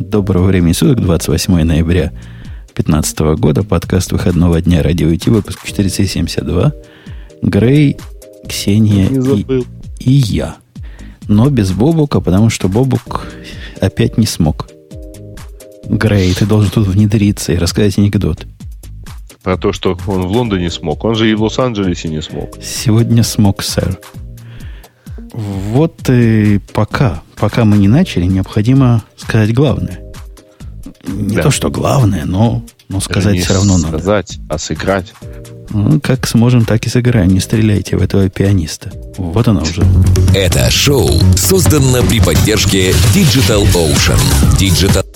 Доброго времени суток, 28 ноября 2015 года, подкаст выходного дня радио IT, выпуск 472. Грей, Ксения и, и я. Но без Бобука, потому что Бобук опять не смог. Грей, ты должен тут внедриться и рассказать анекдот. Про то, что он в Лондоне смог. Он же и в Лос-Анджелесе не смог. Сегодня смог, сэр. Вот и пока, пока мы не начали, необходимо сказать главное. Не да. то, что главное, но, но сказать не все равно сказать, надо. Сказать, а сыграть. Ну, как сможем, так и сыграем. Не стреляйте в этого пианиста. Вот она уже. Это шоу создано при поддержке Digital Ocean. Digital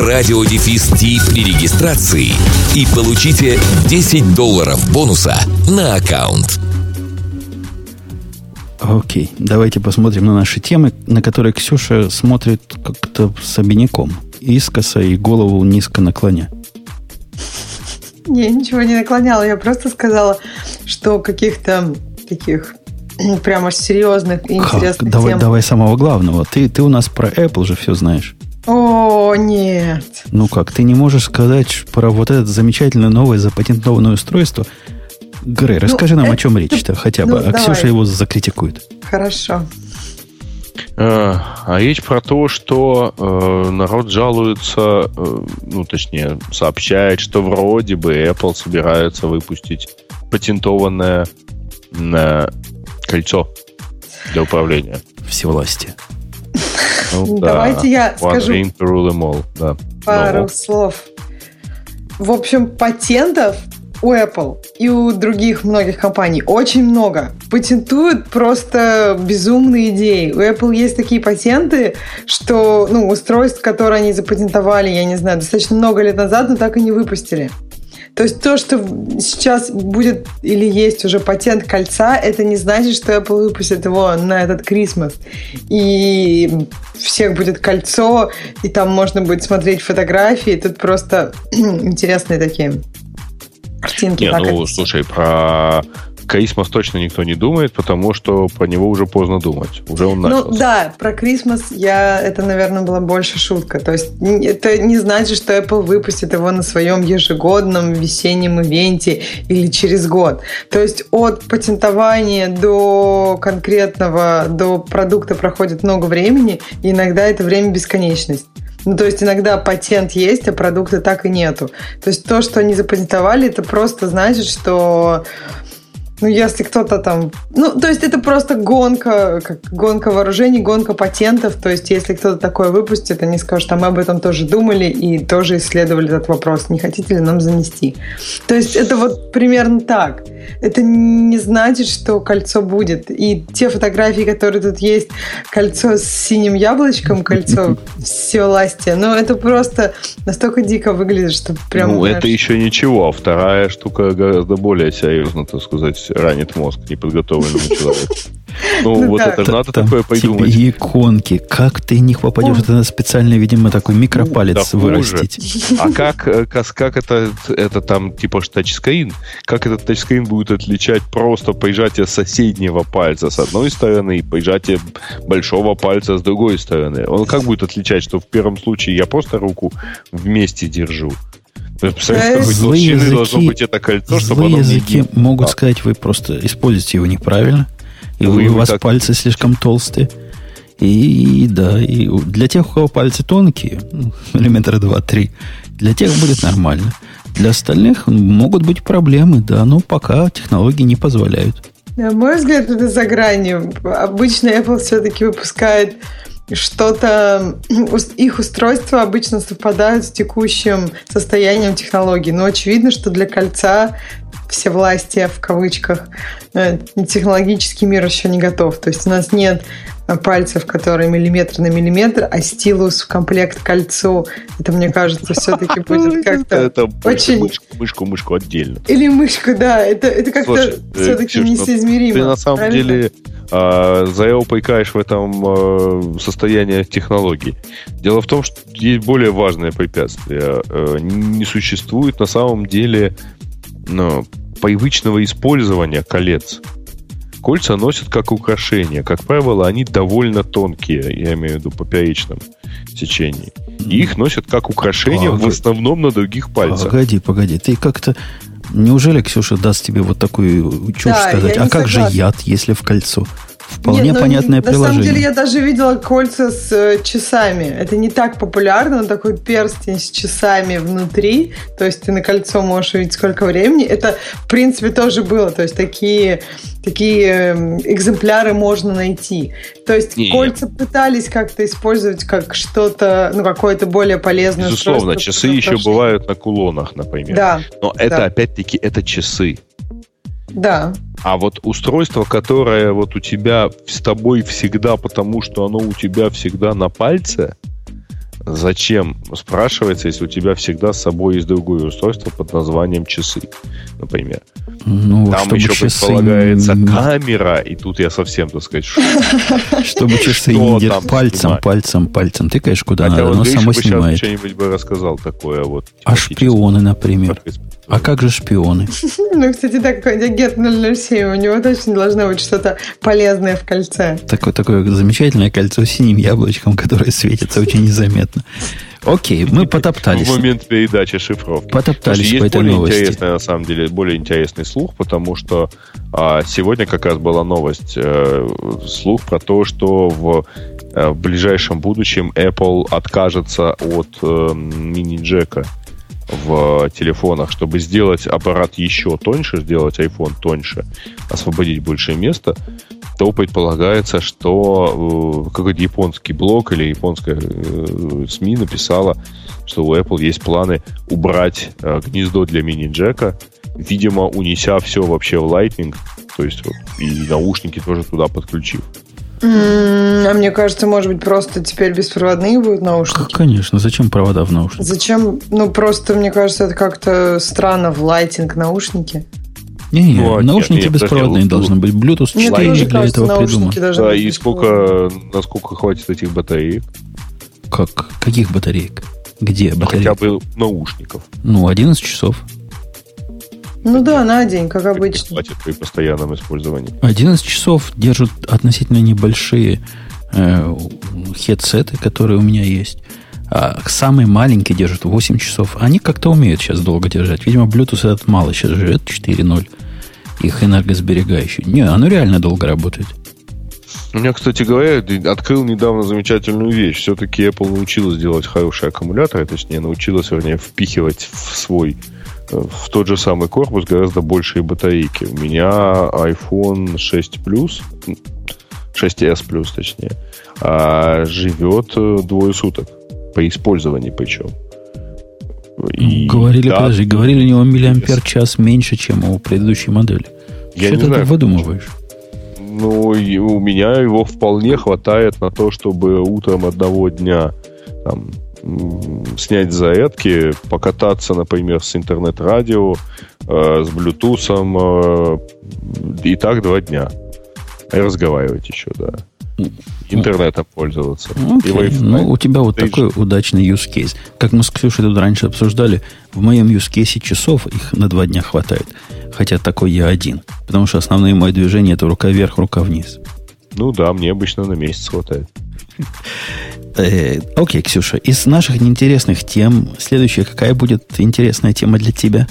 радиодефис при регистрации и получите 10 долларов бонуса на аккаунт. Окей, давайте посмотрим на наши темы, на которые Ксюша смотрит как-то с обиняком. Искоса и голову низко наклоня. Не, ничего не наклоняла. Я просто сказала, что каких-то таких прямо серьезных и Как? интересных Давай, тем. давай самого главного. Ты, ты у нас про Apple же все знаешь. О, нет. Ну как, ты не можешь сказать про вот это замечательное новое запатентованное устройство? Грей, расскажи нам, о Ну, это- чем речь-то хотя бы. ну, а давай. Ксюша его закритикует. Хорошо. Э, А речь про то, что э, народ жалуется, э, ну, точнее, сообщает, что вроде бы Apple собирается выпустить патентованное э, кольцо для управления. Всевластие. Ну, Давайте я One скажу ring to rule them all, да. пару Ну, слов. В общем, патентов у Apple и у других многих компаний очень много. Патентуют просто безумные идеи. У Apple есть такие патенты, что ну, устройств, которые они запатентовали, я не знаю, достаточно много лет назад, но так и не выпустили. То есть то, что сейчас будет или есть уже патент кольца, это не значит, что Apple выпустит его на этот Крисмас. И всех будет кольцо, и там можно будет смотреть фотографии. Тут просто интересные такие картинки. Не, ну, это- слушай, про Крисмас точно никто не думает, потому что про него уже поздно думать. Уже он Ну начался. да, про Крисмас я это, наверное, была больше шутка. То есть это не значит, что Apple выпустит его на своем ежегодном весеннем ивенте или через год. То есть от патентования до конкретного, до продукта проходит много времени, и иногда это время бесконечность. Ну, то есть иногда патент есть, а продукта так и нету. То есть то, что они запатентовали, это просто значит, что ну, если кто-то там... Ну, то есть это просто гонка, как гонка вооружений, гонка патентов. То есть если кто-то такое выпустит, они скажут, а мы об этом тоже думали и тоже исследовали этот вопрос. Не хотите ли нам занести? То есть это вот примерно так. Это не значит, что кольцо будет. И те фотографии, которые тут есть, кольцо с синим яблочком, кольцо всевластия, ну, это просто настолько дико выглядит, что прям... ну, знаешь, это еще ничего, а вторая штука гораздо более серьезно, так сказать, ранит мозг неподготовленному человеку. Ну, Ну вот да. это же надо Там такое придумать. иконки. Как ты них попадешь? Это надо специально, видимо, такой микропалец да хуже. вырастить. А как, э, как, как это, это там типа тачскрин? Как этот тачскрин будет отличать просто прижатие соседнего пальца с одной стороны и прижатие большого пальца с другой стороны? Он как будет отличать, что в первом случае я просто руку вместе держу? Какой Злые толщины должно языки- быть это кольцо, чтобы Злые языки не- могут Да. сказать, вы просто используете его неправильно, и Вы вы- у вас так- пальцы слишком толстые. И, да, и для тех, у кого пальцы тонкие, ну, миллиметра два-три, для тех будет нормально. Для остальных могут быть проблемы, да, но пока технологии не позволяют. На мой взгляд, это за гранью. Обычно Apple все-таки выпускает что-то... Их устройства обычно совпадают с текущим состоянием технологий. Но очевидно, что для кольца все власти в кавычках э, технологический мир еще не готов. То есть у нас нет пальцев, которые миллиметр на миллиметр, а стилус в комплект кольцу. Это, мне кажется, все-таки будет как-то очень... Мышку, мышку, мышку отдельно. Или мышку, да. Это, это как-то все-таки несоизмеримо. Ты на самом деле а, заупайкаешь в этом а, состоянии технологий. Дело в том, что есть более важное препятствие. А, не существует на самом деле ну, привычного использования колец. Кольца носят как украшение. Как правило, они довольно тонкие, я имею в виду поперечном сечении. И их носят как украшение Погоди. в основном на других пальцах. Погоди, погоди. Ты как-то Неужели Ксюша даст тебе вот такую чушь да, сказать? А как согласна. же яд, если в кольцо? Вполне Нет, ну, понятное на приложение. На самом деле я даже видела кольца с э, часами. Это не так популярно, но такой перстень с часами внутри. То есть ты на кольцо можешь увидеть сколько времени. Это, в принципе, тоже было. То есть такие, такие эм, экземпляры можно найти. То есть не, кольца пытались как-то использовать как что-то, ну, какое-то более полезное Безусловно, часы еще бывают на кулонах, например. Да. Но да. это, опять-таки, это часы. Да. А вот устройство, которое вот у тебя с тобой всегда, потому что оно у тебя всегда на пальце, зачем, спрашивается, если у тебя всегда с собой есть другое устройство под названием часы, например. Ну, Там еще часы... предполагается камера, и тут я совсем, так сказать, Чтобы часы не пальцем, пальцем, пальцем тыкаешь куда надо, оно само снимает. что-нибудь бы рассказал такое вот. А шпионы, например? А как же шпионы? Ну, кстати, так, агент 007, у него точно должно быть что-то полезное в кольце. Такое, такое замечательное кольцо с синим яблочком, которое светится очень незаметно. Окей, мы потоптались. В момент передачи шифровки. Потоптались Слушай, по этой более новости. интересный, на самом деле, более интересный слух, потому что а, сегодня как раз была новость, э, слух про то, что в, э, в ближайшем будущем Apple откажется от э, мини-джека в телефонах, чтобы сделать аппарат еще тоньше, сделать iPhone тоньше, освободить больше места, то предполагается, что э, какой-то японский блог или японская э, СМИ написала, что у Apple есть планы убрать э, гнездо для мини-джека, видимо, унеся все вообще в Lightning, то есть и наушники тоже туда подключив. А мне кажется, может быть, просто теперь беспроводные будут наушники. Конечно, зачем провода в наушниках? Зачем? Ну, просто, мне кажется, это как-то странно в лайтинг наушники. Не, не, ну, наушники нет, нет, беспроводные нет, должны быть. Bluetooth 4 для кажется, этого придуман. Да, и сколько, насколько хватит этих батареек? Как? Каких батареек? Где ну, батареек? Хотя бы наушников. Ну, 11 часов. Ну да, на день, как обычно. Хватит при постоянном использовании. 11 часов держат относительно небольшие э, хедсеты, которые у меня есть. А самый маленький держит 8 часов. Они как-то умеют сейчас долго держать. Видимо, Bluetooth этот мало сейчас живет, 4.0. Их энергосберегающий. Не, оно реально долго работает. У меня, кстати говоря, открыл недавно замечательную вещь. Все-таки Apple научилась делать хорошие аккумуляторы, точнее, научилась, вернее, впихивать в свой в тот же самый корпус гораздо большие батарейки. У меня iPhone 6 Plus, 6s Plus точнее, а живет э, двое суток по использованию причем. И, говорили, да, подожди, говорили, у него миллиампер час меньше, чем у предыдущей модели. Я Что ты знаю, выдумываешь? Ну, у меня его вполне хватает на то, чтобы утром одного дня там, снять зарядки, покататься, например, с интернет-радио, э, с Bluetooth, э, и так два дня. И разговаривать еще, да. Интернетом пользоваться. Okay. Ну, у тебя вот Ты такой удачный use case. Как мы с Ксюшей тут раньше обсуждали, в моем use case часов их на два дня хватает. Хотя такой я один. Потому что основные мои движения это рука вверх, рука вниз. Ну да, мне обычно на месяц хватает. Э, окей, Ксюша, из наших неинтересных тем, следующая какая будет интересная тема для тебя?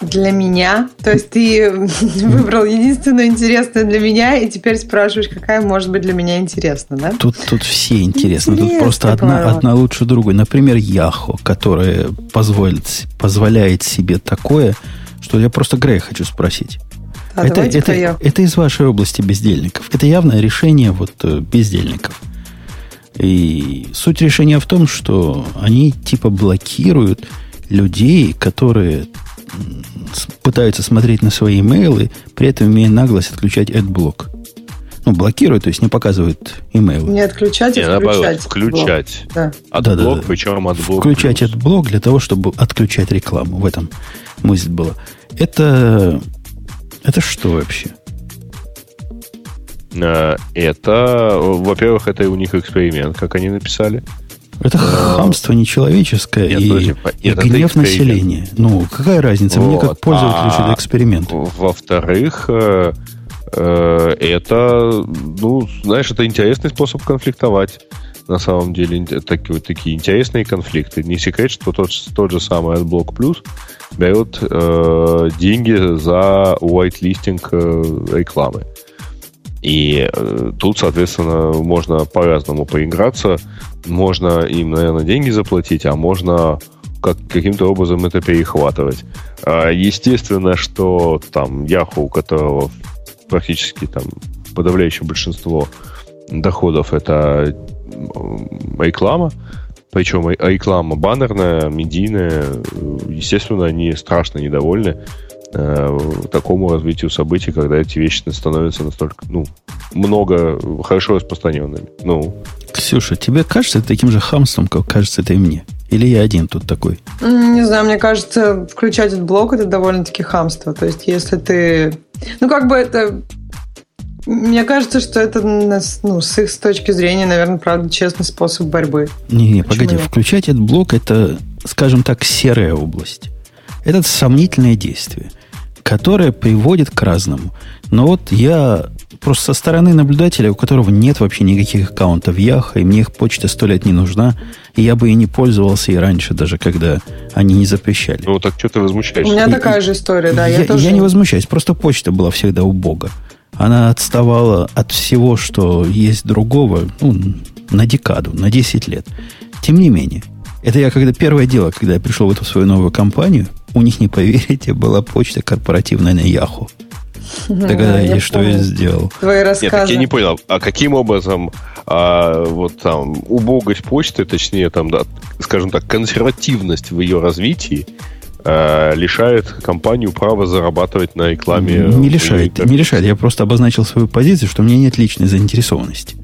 Для меня? То есть ты выбрал единственную интересную для меня, и теперь спрашиваешь, какая может быть для меня интересна, да? Тут, тут все интересно. Интересно тут просто одна, одна лучше другой. Например, Яхо, которая позволит, позволяет себе такое, что я просто Грея хочу спросить. А это, это, это из вашей области бездельников. Это явное решение вот э, бездельников. И суть решения в том, что они типа блокируют людей, которые пытаются смотреть на свои имейлы, при этом имея наглость отключать AdBlock. Ну, блокирует, то есть не показывает имейл. Не отключать, а не, включать. включать. Да. Отблок, да, да, да. причем AdBlock. Включать плюс. AdBlock для того, чтобы отключать рекламу. В этом мысль была. Это, это что вообще? Э, это, во-первых, это у них эксперимент, как они написали. Это э, хамство нечеловеческое нет, и, подожди, и гнев населения. Ну, какая разница? Вот. Мне как пользователю а, это эксперимент. Во-вторых, э, это, ну, знаешь, это интересный способ конфликтовать. На самом деле, такие, вот такие интересные конфликты. Не секрет, что тот, тот же самый AdBlock Plus берет э, деньги за white-listing э, рекламы. И э, тут, соответственно, можно по-разному поиграться. Можно им, наверное, деньги заплатить, а можно как, каким-то образом это перехватывать. А, естественно, что там Yahoo, у которого практически там подавляющее большинство доходов это реклама, причем реклама баннерная, медийная, естественно, они страшно недовольны э, такому развитию событий, когда эти вещи становятся настолько, ну, много, хорошо распространенными. Ну. Ксюша, тебе кажется это таким же хамством, как кажется это и мне? Или я один тут такой? Не знаю, мне кажется, включать этот блок это довольно-таки хамство. То есть, если ты... Ну, как бы это мне кажется, что это ну, с их точки зрения, наверное, правда, честный способ борьбы. Не-не, погоди, нет? включать этот блок это, скажем так, серая область. Это сомнительное действие которое приводит к разному. Но вот я просто со стороны наблюдателя, у которого нет вообще никаких аккаунтов Яха, и мне их почта сто лет не нужна, и я бы и не пользовался и раньше, даже когда они не запрещали. Ну, так что ты возмущаешься? У меня и, такая же история, да. Я, я, тоже... я не возмущаюсь, просто почта была всегда у Бога. Она отставала от всего, что есть другого, ну, на декаду, на 10 лет. Тем не менее, это я когда первое дело, когда я пришел в эту свою новую компанию, у них, не поверите, была почта корпоративная на Яху. Догадаетесь, что я сделал. Твои рассказы. Нет, так я не понял, а каким образом а, вот там убогость почты, точнее, там, да, скажем так, консервативность в ее развитии а, лишает компанию права зарабатывать на рекламе. Не лишает, не лишает. Я просто обозначил свою позицию, что у меня нет личной заинтересованности.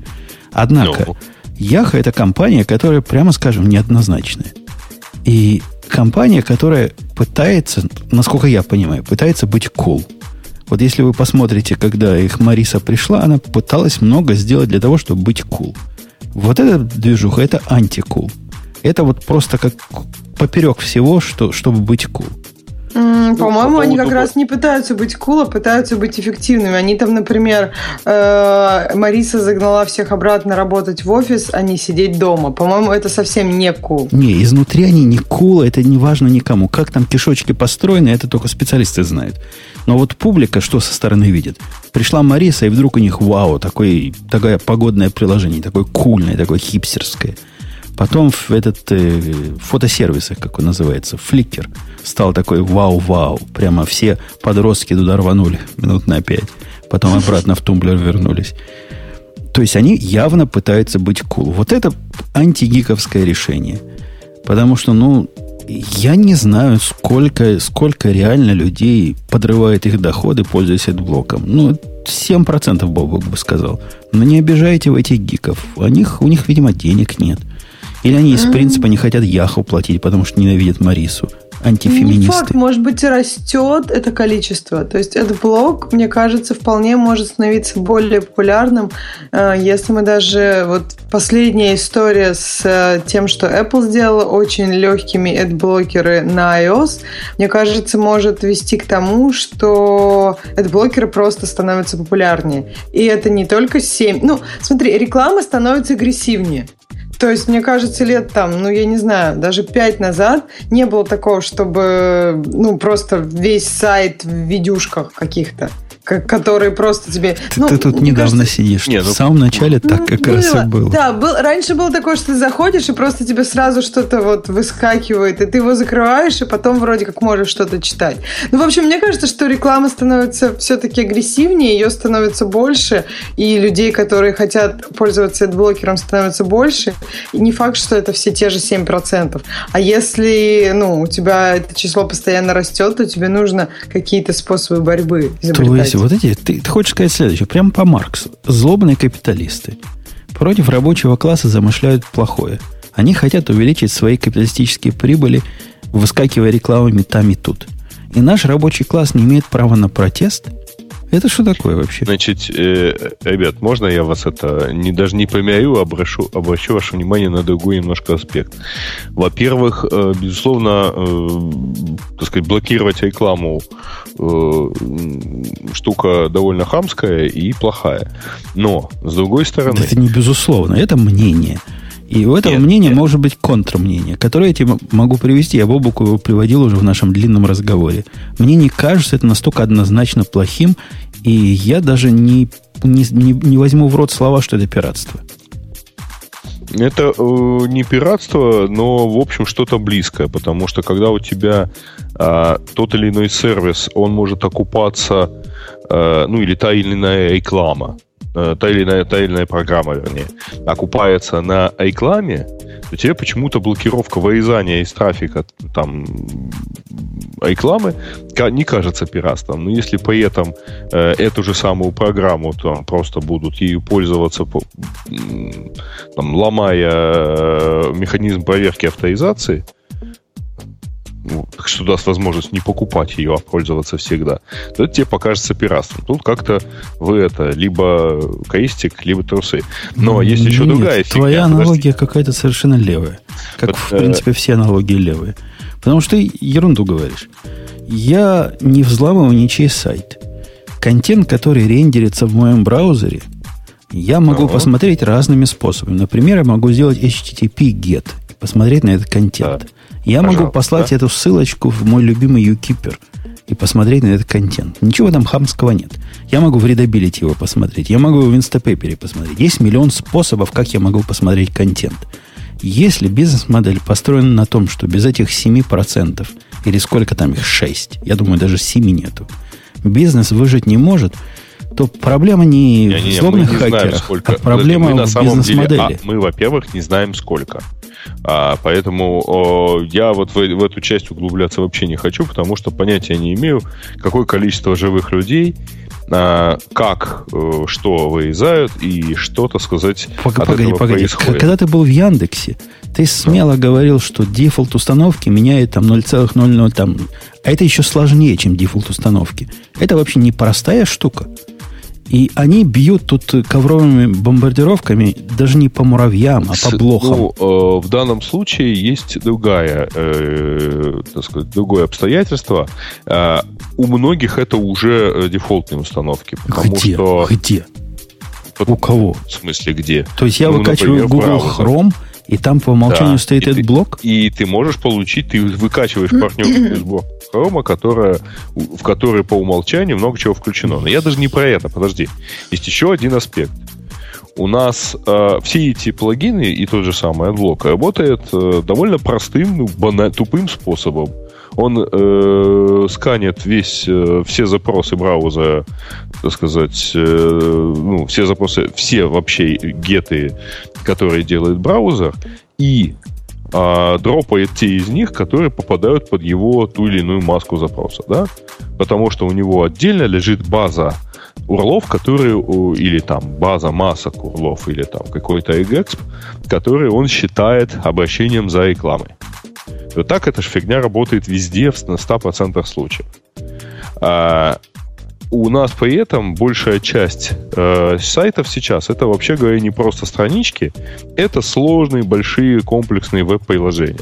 Однако, ну. Яха это компания, которая, прямо скажем, неоднозначная. И компания, которая пытается, насколько я понимаю, пытается быть cool. Вот если вы посмотрите, когда их Мариса пришла, она пыталась много сделать для того, чтобы быть cool. Вот эта движуха, это анти-кул. Это вот просто как поперек всего, что, чтобы быть cool. Mm, по-моему, по они как раз не пытаются быть кул, а пытаются быть эффективными. Они там, например, э, Мариса загнала всех обратно работать в офис, а не сидеть дома. По-моему, это совсем не кул. Не, изнутри они не кул, это не важно никому. Как там кишочки построены, это только специалисты знают. Но вот публика что со стороны видит? Пришла Мариса, и вдруг у них, вау, такой, такое погодное приложение, такое кульное, такое хипстерское – Потом в этот э, фотосервисах, как он называется, Flickr, стал такой вау-вау. Прямо все подростки туда рванули минут на пять. Потом обратно в тумблер вернулись. То есть они явно пытаются быть cool. Вот это антигиковское решение. Потому что, ну, я не знаю, сколько, сколько реально людей подрывает их доходы, пользуясь блоком. Ну, 7% Бобок бы сказал. Но не обижайте в этих гиков. У них, у них, видимо, денег нет. Или они из принципа не хотят Яху платить, потому что ненавидят Марису? Антифеминисты. Не факт, может быть, растет это количество. То есть этот блог, мне кажется, вполне может становиться более популярным, э, если мы даже... Вот последняя история с э, тем, что Apple сделала очень легкими адблокеры на iOS, мне кажется, может вести к тому, что адблокеры просто становятся популярнее. И это не только 7... Ну, смотри, реклама становится агрессивнее. То есть, мне кажется, лет там, ну, я не знаю, даже пять назад не было такого, чтобы, ну, просто весь сайт в видюшках каких-то которые просто тебе... Ты, ну, ты тут недавно кажется... сидишь. Нет, ну, в самом начале так ну, как было, раз и было. Да, был, раньше было такое, что ты заходишь, и просто тебе сразу что-то вот выскакивает, и ты его закрываешь, и потом вроде как можешь что-то читать. Ну, в общем, мне кажется, что реклама становится все-таки агрессивнее, ее становится больше, и людей, которые хотят пользоваться блокером, становится больше. И не факт, что это все те же 7%. А если ну, у тебя это число постоянно растет, то тебе нужно какие-то способы борьбы изобретать. То есть Слушайте, вот эти, ты, ты хочешь сказать следующее, прямо по Марксу. Злобные капиталисты против рабочего класса замышляют плохое. Они хотят увеличить свои капиталистические прибыли, выскакивая рекламами там и тут. И наш рабочий класс не имеет права на протест – это что такое вообще? Значит, э, ребят, можно я вас это не даже не помяю, а обращу, обращу ваше внимание на другой немножко аспект. Во-первых, э, безусловно, э, так сказать, блокировать рекламу э, штука довольно хамская и плохая. Но, с другой стороны... Это не безусловно, это мнение. И у этого нет, мнения нет. может быть контрмнение, которое я тебе могу привести. Я Бобуку его приводил уже в нашем длинном разговоре. Мне не кажется это настолько однозначно плохим, и я даже не, не, не, не возьму в рот слова, что это пиратство. Это э, не пиратство, но, в общем, что-то близкое, потому что когда у тебя э, тот или иной сервис, он может окупаться, э, ну, или та или иная реклама, та или иная, та или иная программа, вернее, окупается на рекламе, то тебе почему-то блокировка вырезания из трафика там рекламы не кажется пиратством. Но если при этом э, эту же самую программу там, просто будут ею пользоваться, там, ломая э, механизм проверки авторизации, ну, что даст возможность не покупать ее, а пользоваться всегда, то это тебе покажется пиратством. Тут как-то вы это либо крестик, либо трусы. Но есть Нет, еще другая фигня. Твоя аналогия какая-то совершенно левая. Как, вот, в принципе, э... все аналогии левые. Потому что ты ерунду говоришь. Я не взламываю ничей сайт. Контент, который рендерится в моем браузере, я могу uh-huh. посмотреть разными способами. Например, я могу сделать HTTP GET, посмотреть на этот контент. Да. Я Пожалуйста. могу послать эту ссылочку в мой любимый UKeeper и посмотреть на этот контент. Ничего там хамского нет. Я могу в Readability его посмотреть. Я могу в Instapaper посмотреть. Есть миллион способов, как я могу посмотреть контент. Если бизнес-модель построена на том, что без этих 7%, или сколько там их, 6, я думаю, даже 7 нету, бизнес выжить не может, то проблема не, не, не в злобных не хакерах, знаем, сколько. а проблема мы в бизнес-модели. А, мы, во-первых, не знаем сколько. А, поэтому о, я вот в, в эту часть углубляться вообще не хочу, потому что понятия не имею, какое количество живых людей, а, как, э, что вырезают и что, то сказать, Погоди, от погоди, погоди. Происходит. Когда ты был в Яндексе, ты смело да. говорил, что дефолт установки меняет там 0,00 там. А это еще сложнее, чем дефолт установки. Это вообще непростая штука. И они бьют тут ковровыми бомбардировками даже не по муравьям, а по блохам. Ну, э, в данном случае есть другая, э, так сказать, другое обстоятельство. Э, у многих это уже э, дефолтные установки. Потому где? Что... Где? У кого? В смысле, где? То есть я ну, выкачиваю например, Google Chrome, и там по умолчанию да. стоит и этот ты, блок? И ты можешь получить, ты выкачиваешь партнерскую из блока Chrome, которая, в которой по умолчанию много чего включено. Но я даже не про это, подожди. Есть еще один аспект. У нас э, все эти плагины и тот же самый AdBlock работает э, довольно простым, ну, бана- тупым способом он э, сканит весь, э, все запросы браузера, так сказать, э, ну, все запросы, все вообще геты, которые делает браузер, и э, дропает те из них, которые попадают под его ту или иную маску запроса, да? Потому что у него отдельно лежит база урлов, которые, или там база масок урлов, или там какой-то exp, который он считает обращением за рекламой. Вот так эта же фигня работает везде на 100% случаев. А, у нас при этом большая часть э, сайтов сейчас это вообще говоря не просто странички, это сложные, большие, комплексные веб-приложения.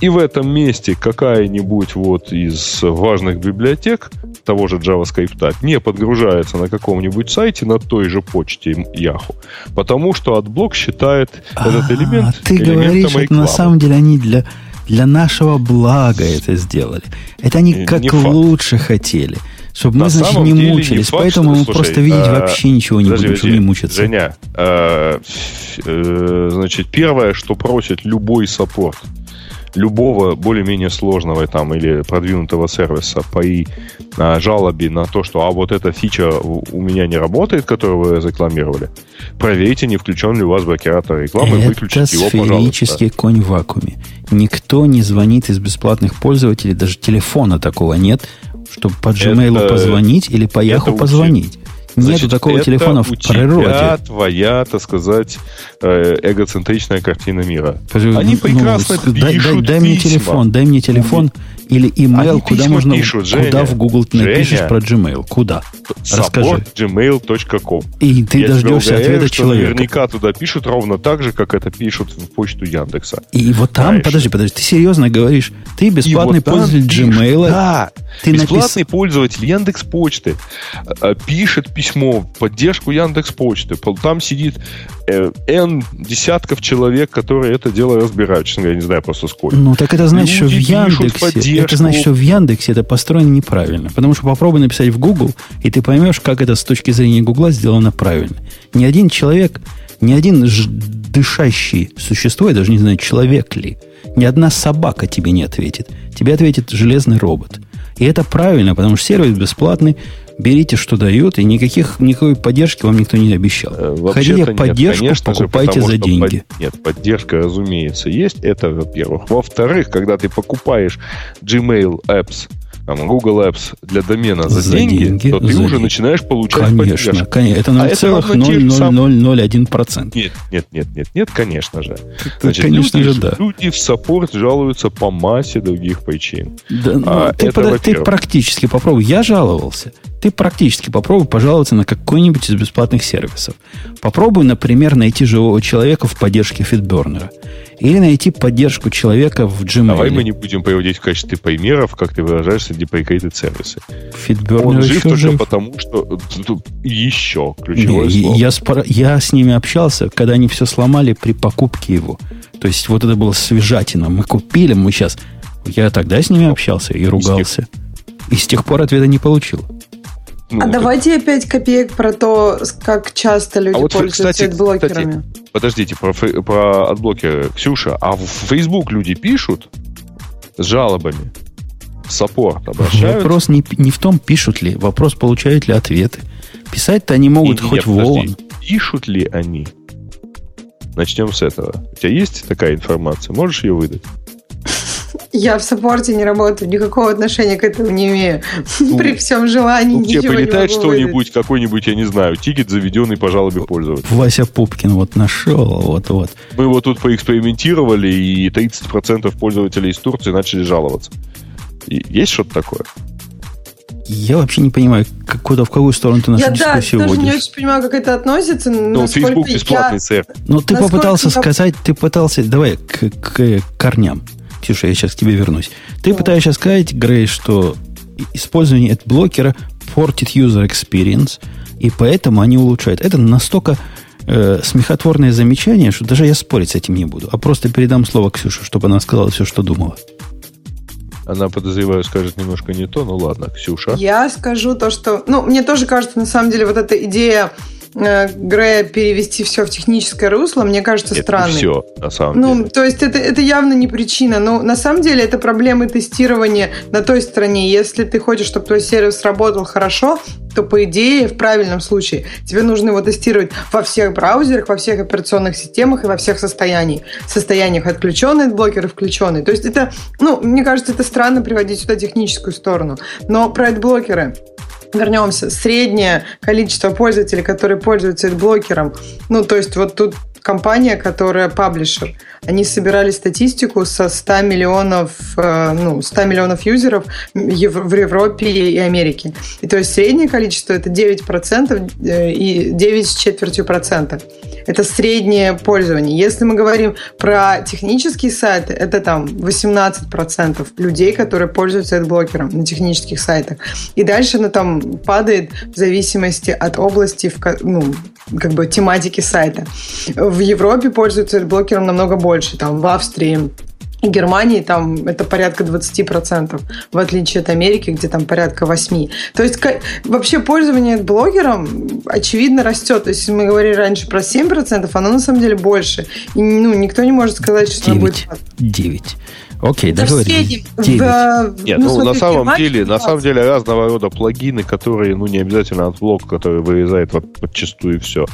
И в этом месте какая-нибудь вот из важных библиотек того же JavaScript не подгружается на каком-нибудь сайте на той же почте Yahoo, потому что AdBlock считает этот элемент а, ты говоришь, это на самом деле они для для нашего блага это сделали. Это они как не лучше хотели. Чтобы мы, значит, не мучились. Не факт, Поэтому мы просто видеть а, вообще ничего не будем, чтобы не мучиться. Женя, а, э, значит, первое, что просит любой саппорт – любого более-менее сложного там или продвинутого сервиса по и, а, жалобе на то, что а вот эта фича у, меня не работает, которую вы рекламировали, проверьте, не включен ли у вас блокиратор рекламы, Это выключите его, пожалуйста. сферический конь в вакууме. Никто не звонит из бесплатных пользователей, даже телефона такого нет. Чтобы по Gmail это, позвонить или по Yahoo позвонить. Нету такого телефона в природе. твоя, так сказать, э, эгоцентричная картина мира. Они ну, прекрасно ну, пишут дай, дай, дай мне телефон, дай мне телефон или email, куда можно, пишут, Женя, куда в Google ты напишешь Женя, про Gmail, куда? Расскажи. gmail.com. И ты Я дождешься уверяю, ответа человека. Наверняка туда пишут ровно так же, как это пишут в почту Яндекса. И вот там, Знаешь, подожди, подожди, ты серьезно говоришь, ты бесплатный вот пользователь Gmail. Да, ты бесплатный напис... пользователь Яндекс Почты э, пишет письмо в поддержку Яндекс Почты. Там сидит э, N десятков человек, которые это дело разбирают. Честно говоря, не знаю просто сколько. Ну, так это значит, что в Яндексе это значит, что в Яндексе это построено неправильно. Потому что попробуй написать в Google, и ты поймешь, как это с точки зрения Гугла сделано правильно. Ни один человек, ни один дышащий существо, я даже не знаю, человек ли, ни одна собака тебе не ответит. Тебе ответит железный робот. И это правильно, потому что сервис бесплатный, берите, что дают, и никаких, никакой поддержки вам никто не обещал. Э, Хотите поддержку, нет, покупайте же, за деньги. Под, нет, поддержка, разумеется, есть. Это, во-первых. Во-вторых, когда ты покупаешь Gmail Apps там, Google Apps для домена за, за деньги, деньги, то ты уже деньги. начинаешь получать Конечно, поддержку. конечно. Это 0,0001%. Нет, нет, нет, нет, нет, конечно же. Значит, конечно люди, же, да. Люди в саппорт жалуются по массе других причин. Да, ну, а, ты, это, под, ты практически попробуй. Я жаловался. Ты практически попробуй пожаловаться на какой-нибудь из бесплатных сервисов. Попробуй, например, найти живого человека в поддержке Фитбернера. Или найти поддержку человека в Gmail. Давай мы не будем приводить в качестве примеров, как ты выражаешься, деприкейтед сервисы. Фитбернер Он жив только жив. потому, что еще ключевое не, слово. Я, спор... я с ними общался, когда они все сломали при покупке его. То есть вот это было свежатина. Мы купили, мы сейчас... Я тогда с ними общался и ругался. И с тех пор ответа не получил. Ну, а это... давайте опять копеек про то, как часто люди а вот, пользуются кстати, адблокерами. Кстати, подождите, про, про адблокеры. Ксюша, а в Facebook люди пишут с жалобами? Support обращаются? Вопрос не, не в том, пишут ли. Вопрос, получают ли ответы. Писать-то они могут не, хоть нет, в ООН. Пишут ли они? Начнем с этого. У тебя есть такая информация? Можешь ее выдать? Я в саппорте не работаю, никакого отношения к этому не имею. Ну, При всем желании ну, тебе прилетает что-нибудь, какой-нибудь, я не знаю, ticket, заведенный по жалобе пользователя. Вася Пупкин вот нашел, вот-вот. Мы его тут поэкспериментировали, и 30% пользователей из Турции начали жаловаться. И есть что-то такое? Я вообще не понимаю, как, куда, в какую сторону ты нашу я, дискуссию да, водишь. Я не очень понимаю, как это относится. Ну, Facebook бесплатный я... сэр. Ну, ты попытался я... сказать, ты пытался... Давай к, к корням. Ксюша, я сейчас к тебе вернусь. Ты да. пытаешься сказать, Грей, что использование этого блокера портит user experience, и поэтому они улучшают. Это настолько э, смехотворное замечание, что даже я спорить с этим не буду, а просто передам слово Ксюше, чтобы она сказала все, что думала. Она, подозреваю, скажет немножко не то, ну ладно, Ксюша. Я скажу то, что... Ну, мне тоже кажется, на самом деле, вот эта идея Грея перевести все в техническое русло, мне кажется, это странной. все, на самом ну, деле. То есть это, это явно не причина. Но на самом деле это проблемы тестирования на той стороне. Если ты хочешь, чтобы твой сервис работал хорошо, то по идее, в правильном случае, тебе нужно его тестировать во всех браузерах, во всех операционных системах и во всех состояниях. Состояниях отключенный блокер и включенный. То есть это, ну, мне кажется, это странно приводить сюда техническую сторону. Но про блокеры вернемся, среднее количество пользователей, которые пользуются блокером, ну, то есть вот тут компания, которая паблишер, они собирали статистику со 100 миллионов, э, ну, 100 миллионов юзеров в Европе и Америке. И то есть среднее количество это 9% э, и 9 с четвертью процента. Это среднее пользование. Если мы говорим про технические сайты, это там 18% людей, которые пользуются адблокером на технических сайтах. И дальше оно там падает в зависимости от области, ну, как бы тематики сайта. В Европе пользуются адблокером намного больше. Там в Австрии Германии там это порядка 20%, в отличие от Америки, где там порядка 8%. То есть вообще пользование блогером очевидно растет. То есть мы говорили раньше про 7%, оно на самом деле больше. И ну, никто не может сказать, что 9. оно будет... 9. Окей, договорились. В, Нет, ну, ну на самом деле, на самом деле разного рода плагины, которые, ну, не обязательно AdBlock, который вырезает вот подчастую все.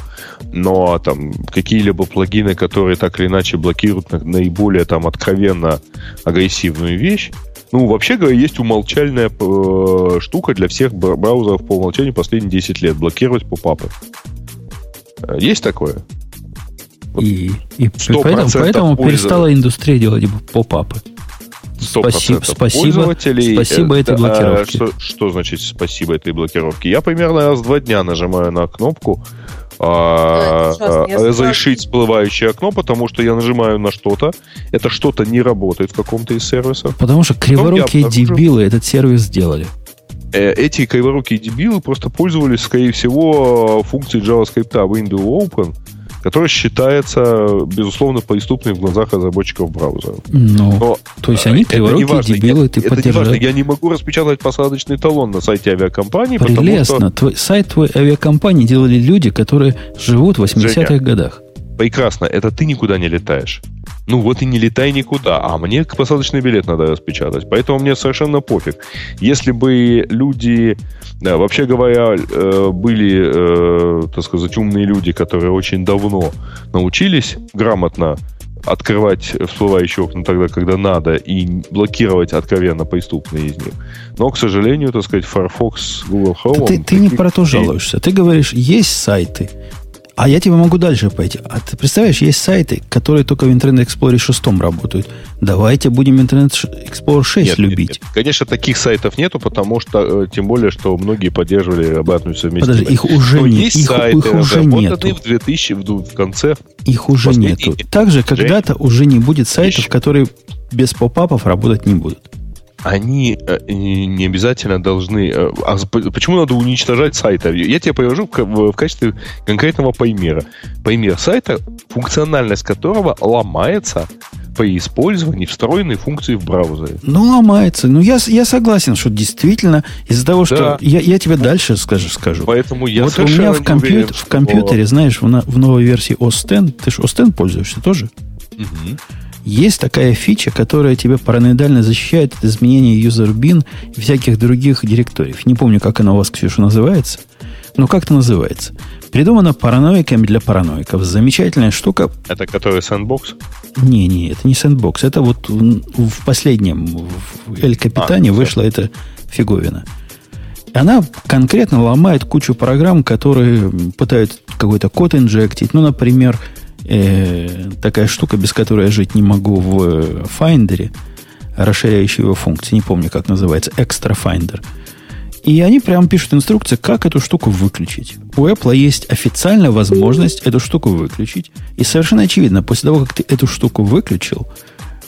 Но там какие-либо плагины, которые так или иначе блокируют наиболее там откровенно агрессивную вещь, Ну, вообще говоря, есть умолчальная э, штука для всех браузеров по умолчанию последние 10 лет. Блокировать попапы. Э, есть такое? И, и поэтому, поэтому перестала индустрия делать поп-апы. Спасибо, спасибо, спасибо этой э, блокировке. Что, что значит спасибо этой блокировке? Я примерно раз в два дня нажимаю на кнопку а, разрешить всплывающее окно, потому что я нажимаю на что-то, это что-то не работает в каком-то из сервисов. Потому что криворукие дебилы этот сервис сделали. Э, эти криворукие дебилы просто пользовались, скорее всего, функцией JavaScript Window Open, которая считается, безусловно, преступной в глазах разработчиков браузера. Ну, Но, то есть они криворукие дебилы, я, ты это не важно. Я не могу распечатать посадочный талон на сайте авиакомпании, Прелестно. Потому что... Твой, сайт твой авиакомпании делали люди, которые живут в 80-х годах. Прекрасно. Это ты никуда не летаешь. Ну вот и не летай никуда, а мне посадочный билет надо распечатать. Поэтому мне совершенно пофиг. Если бы люди, да, вообще говоря, э, были, э, так сказать, умные люди, которые очень давно научились грамотно открывать всплывающие окна тогда, когда надо, и блокировать откровенно преступные из них. Но, к сожалению, так сказать, Firefox, Google Chrome... Ты, ты не про то жалуешься. Ты говоришь, есть сайты, а я тебе могу дальше пойти. А ты представляешь, есть сайты, которые только в Internet Explorer 6 работают. Давайте будем Internet Explorer 6 нет, любить. Нет, нет. Конечно, таких сайтов нету, потому что, э, тем более, что многие поддерживали обратную совместимость. Подожди, их уже Но нет. Есть их, сайты, их уже нету. в 2000, в, в конце. Их уже нету. Также когда-то уже не будет сайтов, Еще. которые без попапов работать не будут они э, не обязательно должны... Э, а почему надо уничтожать сайты? Я тебе привожу в качестве конкретного примера. Пример сайта, функциональность которого ломается при использовании встроенной функции в браузере. Ну, ломается. Ну, я, я согласен, что действительно из-за того, что... Да. Я, я тебе дальше скажу. скажу. Поэтому я Вот у меня в, компьютер, уверен, в компьютере, что... знаешь, в, в новой версии OS X, ты же OS X пользуешься тоже? Угу. Есть такая фича, которая тебя параноидально защищает от изменения user-bin и всяких других директориев. Не помню, как она у вас, Ксюша, называется. Но как-то называется. Придумана параноиками для параноиков. Замечательная штука. Это который сэндбокс? Не, не, это не сэндбокс. Это вот в последнем, в Эль Капитане а, вышла эта фиговина. Она конкретно ломает кучу программ, которые пытаются какой-то код инжектить. Ну, например, э, такая штука, без которой я жить не могу в Finder, расширяющая его функции. Не помню, как называется. Extra Finder. И они прямо пишут инструкции, как эту штуку выключить. У Apple есть официальная возможность эту штуку выключить. И совершенно очевидно, после того, как ты эту штуку выключил,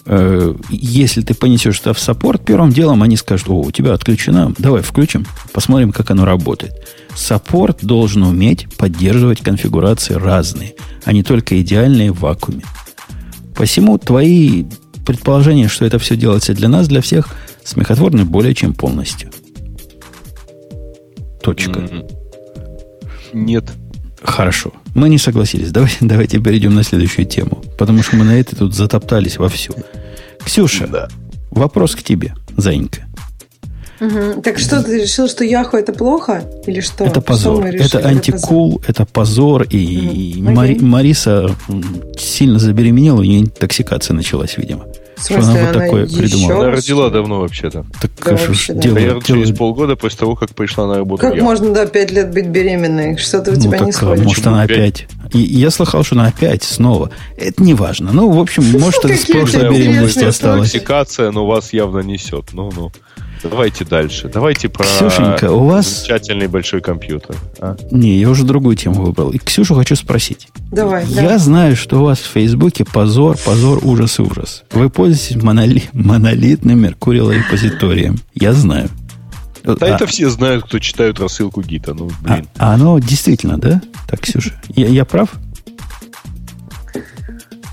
э, если ты понесешь это в саппорт, первым делом они скажут, о, у тебя отключено, давай включим, посмотрим, как оно работает. Саппорт должен уметь поддерживать конфигурации разные, а не только идеальные в вакууме. Посему твои предположения, что это все делается для нас, для всех, смехотворны более чем полностью. Точка. Нет. Хорошо. Мы не согласились. Давайте, давайте перейдем на следующую тему. Потому что мы на это тут затоптались вовсю. Ксюша, да. вопрос к тебе, Занька. Угу. Так что ты решил, что Яху это плохо? Или что? Это позор. Это антикул, это позор. И угу. Мари, Мариса сильно забеременела, у нее интоксикация началась, видимо. Что она вот такое придумала? Она родила давно вообще-то. Так да, что вообще, да. делала, через полгода после того, как пришла на работу. Как я. можно до да, 5 лет быть беременной? Что-то у ну, тебя так, не сходит. Может, она опять. И я слыхал, что она опять снова. Это не важно. Ну, в общем, может, это с прошлой беременности осталось. Интоксикация, но вас явно несет. Ну, ну. Давайте дальше. Давайте про Ксюшенька, у вас... замечательный большой компьютер. А? Не, я уже другую тему выбрал. И Ксюшу хочу спросить. Давай. Я да. знаю, что у вас в Фейсбуке позор, позор, ужас и ужас. Вы пользуетесь моноли... монолитным Mercurial репозиторием. Я знаю. Да а... это все знают, кто читают рассылку гита. Ну, блин. А, а оно действительно, да? Так, Ксюша, я, я прав?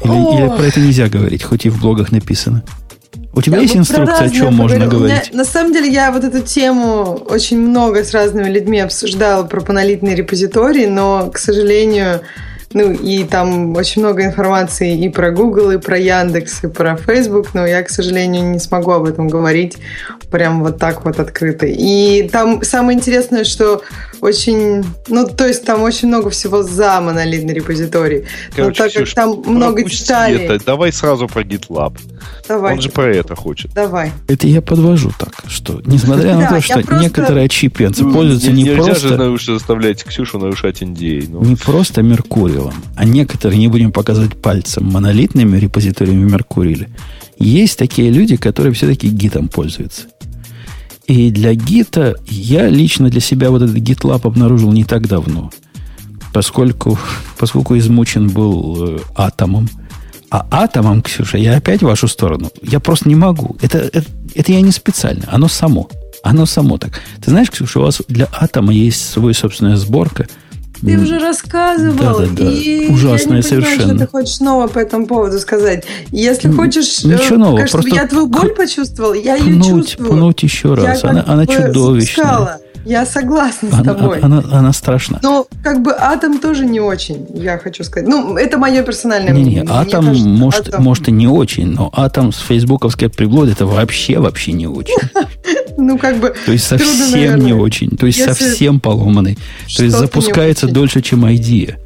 Или, или про это нельзя говорить, хоть и в блогах написано? У тебя я есть инструкция, о чем можно говорить? Меня, на самом деле, я вот эту тему очень много с разными людьми обсуждала про монолитный репозиторий, но, к сожалению, ну, и там очень много информации и про Google, и про Яндекс, и про Facebook, но я, к сожалению, не смогу об этом говорить прям вот так вот открыто. И там самое интересное, что очень, ну, то есть там очень много всего за монолитный репозиторий. Короче, Но так Ксюш, как там много деталей... Это. Давай сразу про GitLab. Давай. Он же про это хочет. Давай. Это я подвожу так, что несмотря на то, что некоторые чипенцы ну, пользуются не просто... Нельзя же заставлять Ксюшу нарушать NDA. Ну. Не просто Меркурием, а некоторые, не будем показывать пальцем, монолитными репозиториями Меркурили. Есть такие люди, которые все-таки гитом пользуются. И для гита я лично для себя вот этот GitLab обнаружил не так давно, поскольку, поскольку измучен был э, атомом. А атомом, Ксюша, я опять в вашу сторону. Я просто не могу. Это, это, это я не специально. Оно само. Оно само так. Ты знаешь, Ксюша, у вас для атома есть свой собственная сборка – ты уже рассказывал. Да, да, да. И Ужасное я не совершенно. Понимаю, что ты хочешь снова по этому поводу сказать. Если хочешь, Ничего нового, как, просто я твою боль почувствовал, я ее пнуть, чувствую. Пнуть еще раз. Я она она чудовищная. Сказала. Я согласна она, с тобой. Она, она, она страшна. Но как бы атом тоже не очень, я хочу сказать. Ну, это мое персональное не, мнение. Не, атом, кажется, может, атом может и не очень, но атом с фейсбуковской приблуд это вообще, вообще не очень. Ну, как бы... То есть совсем не очень. То есть совсем поломанный. То есть запускается дольше, чем идея.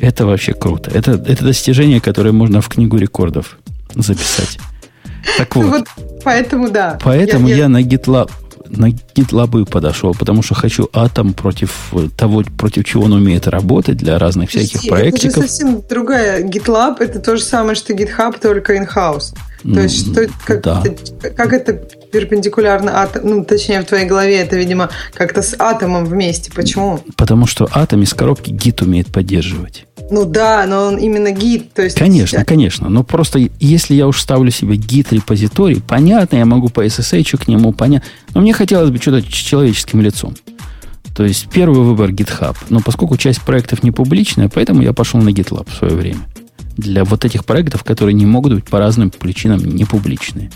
Это вообще круто. Это, это достижение, которое можно в книгу рекордов записать. Так вот. вот поэтому да. Поэтому я, я... я на GitLab на GitLab подошел, потому что хочу атом против того, против чего он умеет работать для разных всяких проектиков. Это же совсем другая GitLab, это то же самое, что GitHub, только in-house. То есть, что, как, да. это, как это перпендикулярно атом, ну, точнее, в твоей голове это, видимо, как-то с атомом вместе. Почему? Потому что атом из коробки гит умеет поддерживать. Ну да, но он именно гид. То есть конечно, есть... конечно. Но просто если я уж ставлю себе гид репозиторий, понятно, я могу по SSH к нему понять. Но мне хотелось бы что-то с человеческим лицом. То есть первый выбор GitHub. Но поскольку часть проектов не публичная, поэтому я пошел на GitLab в свое время. Для вот этих проектов, которые не могут быть по разным причинам не публичные.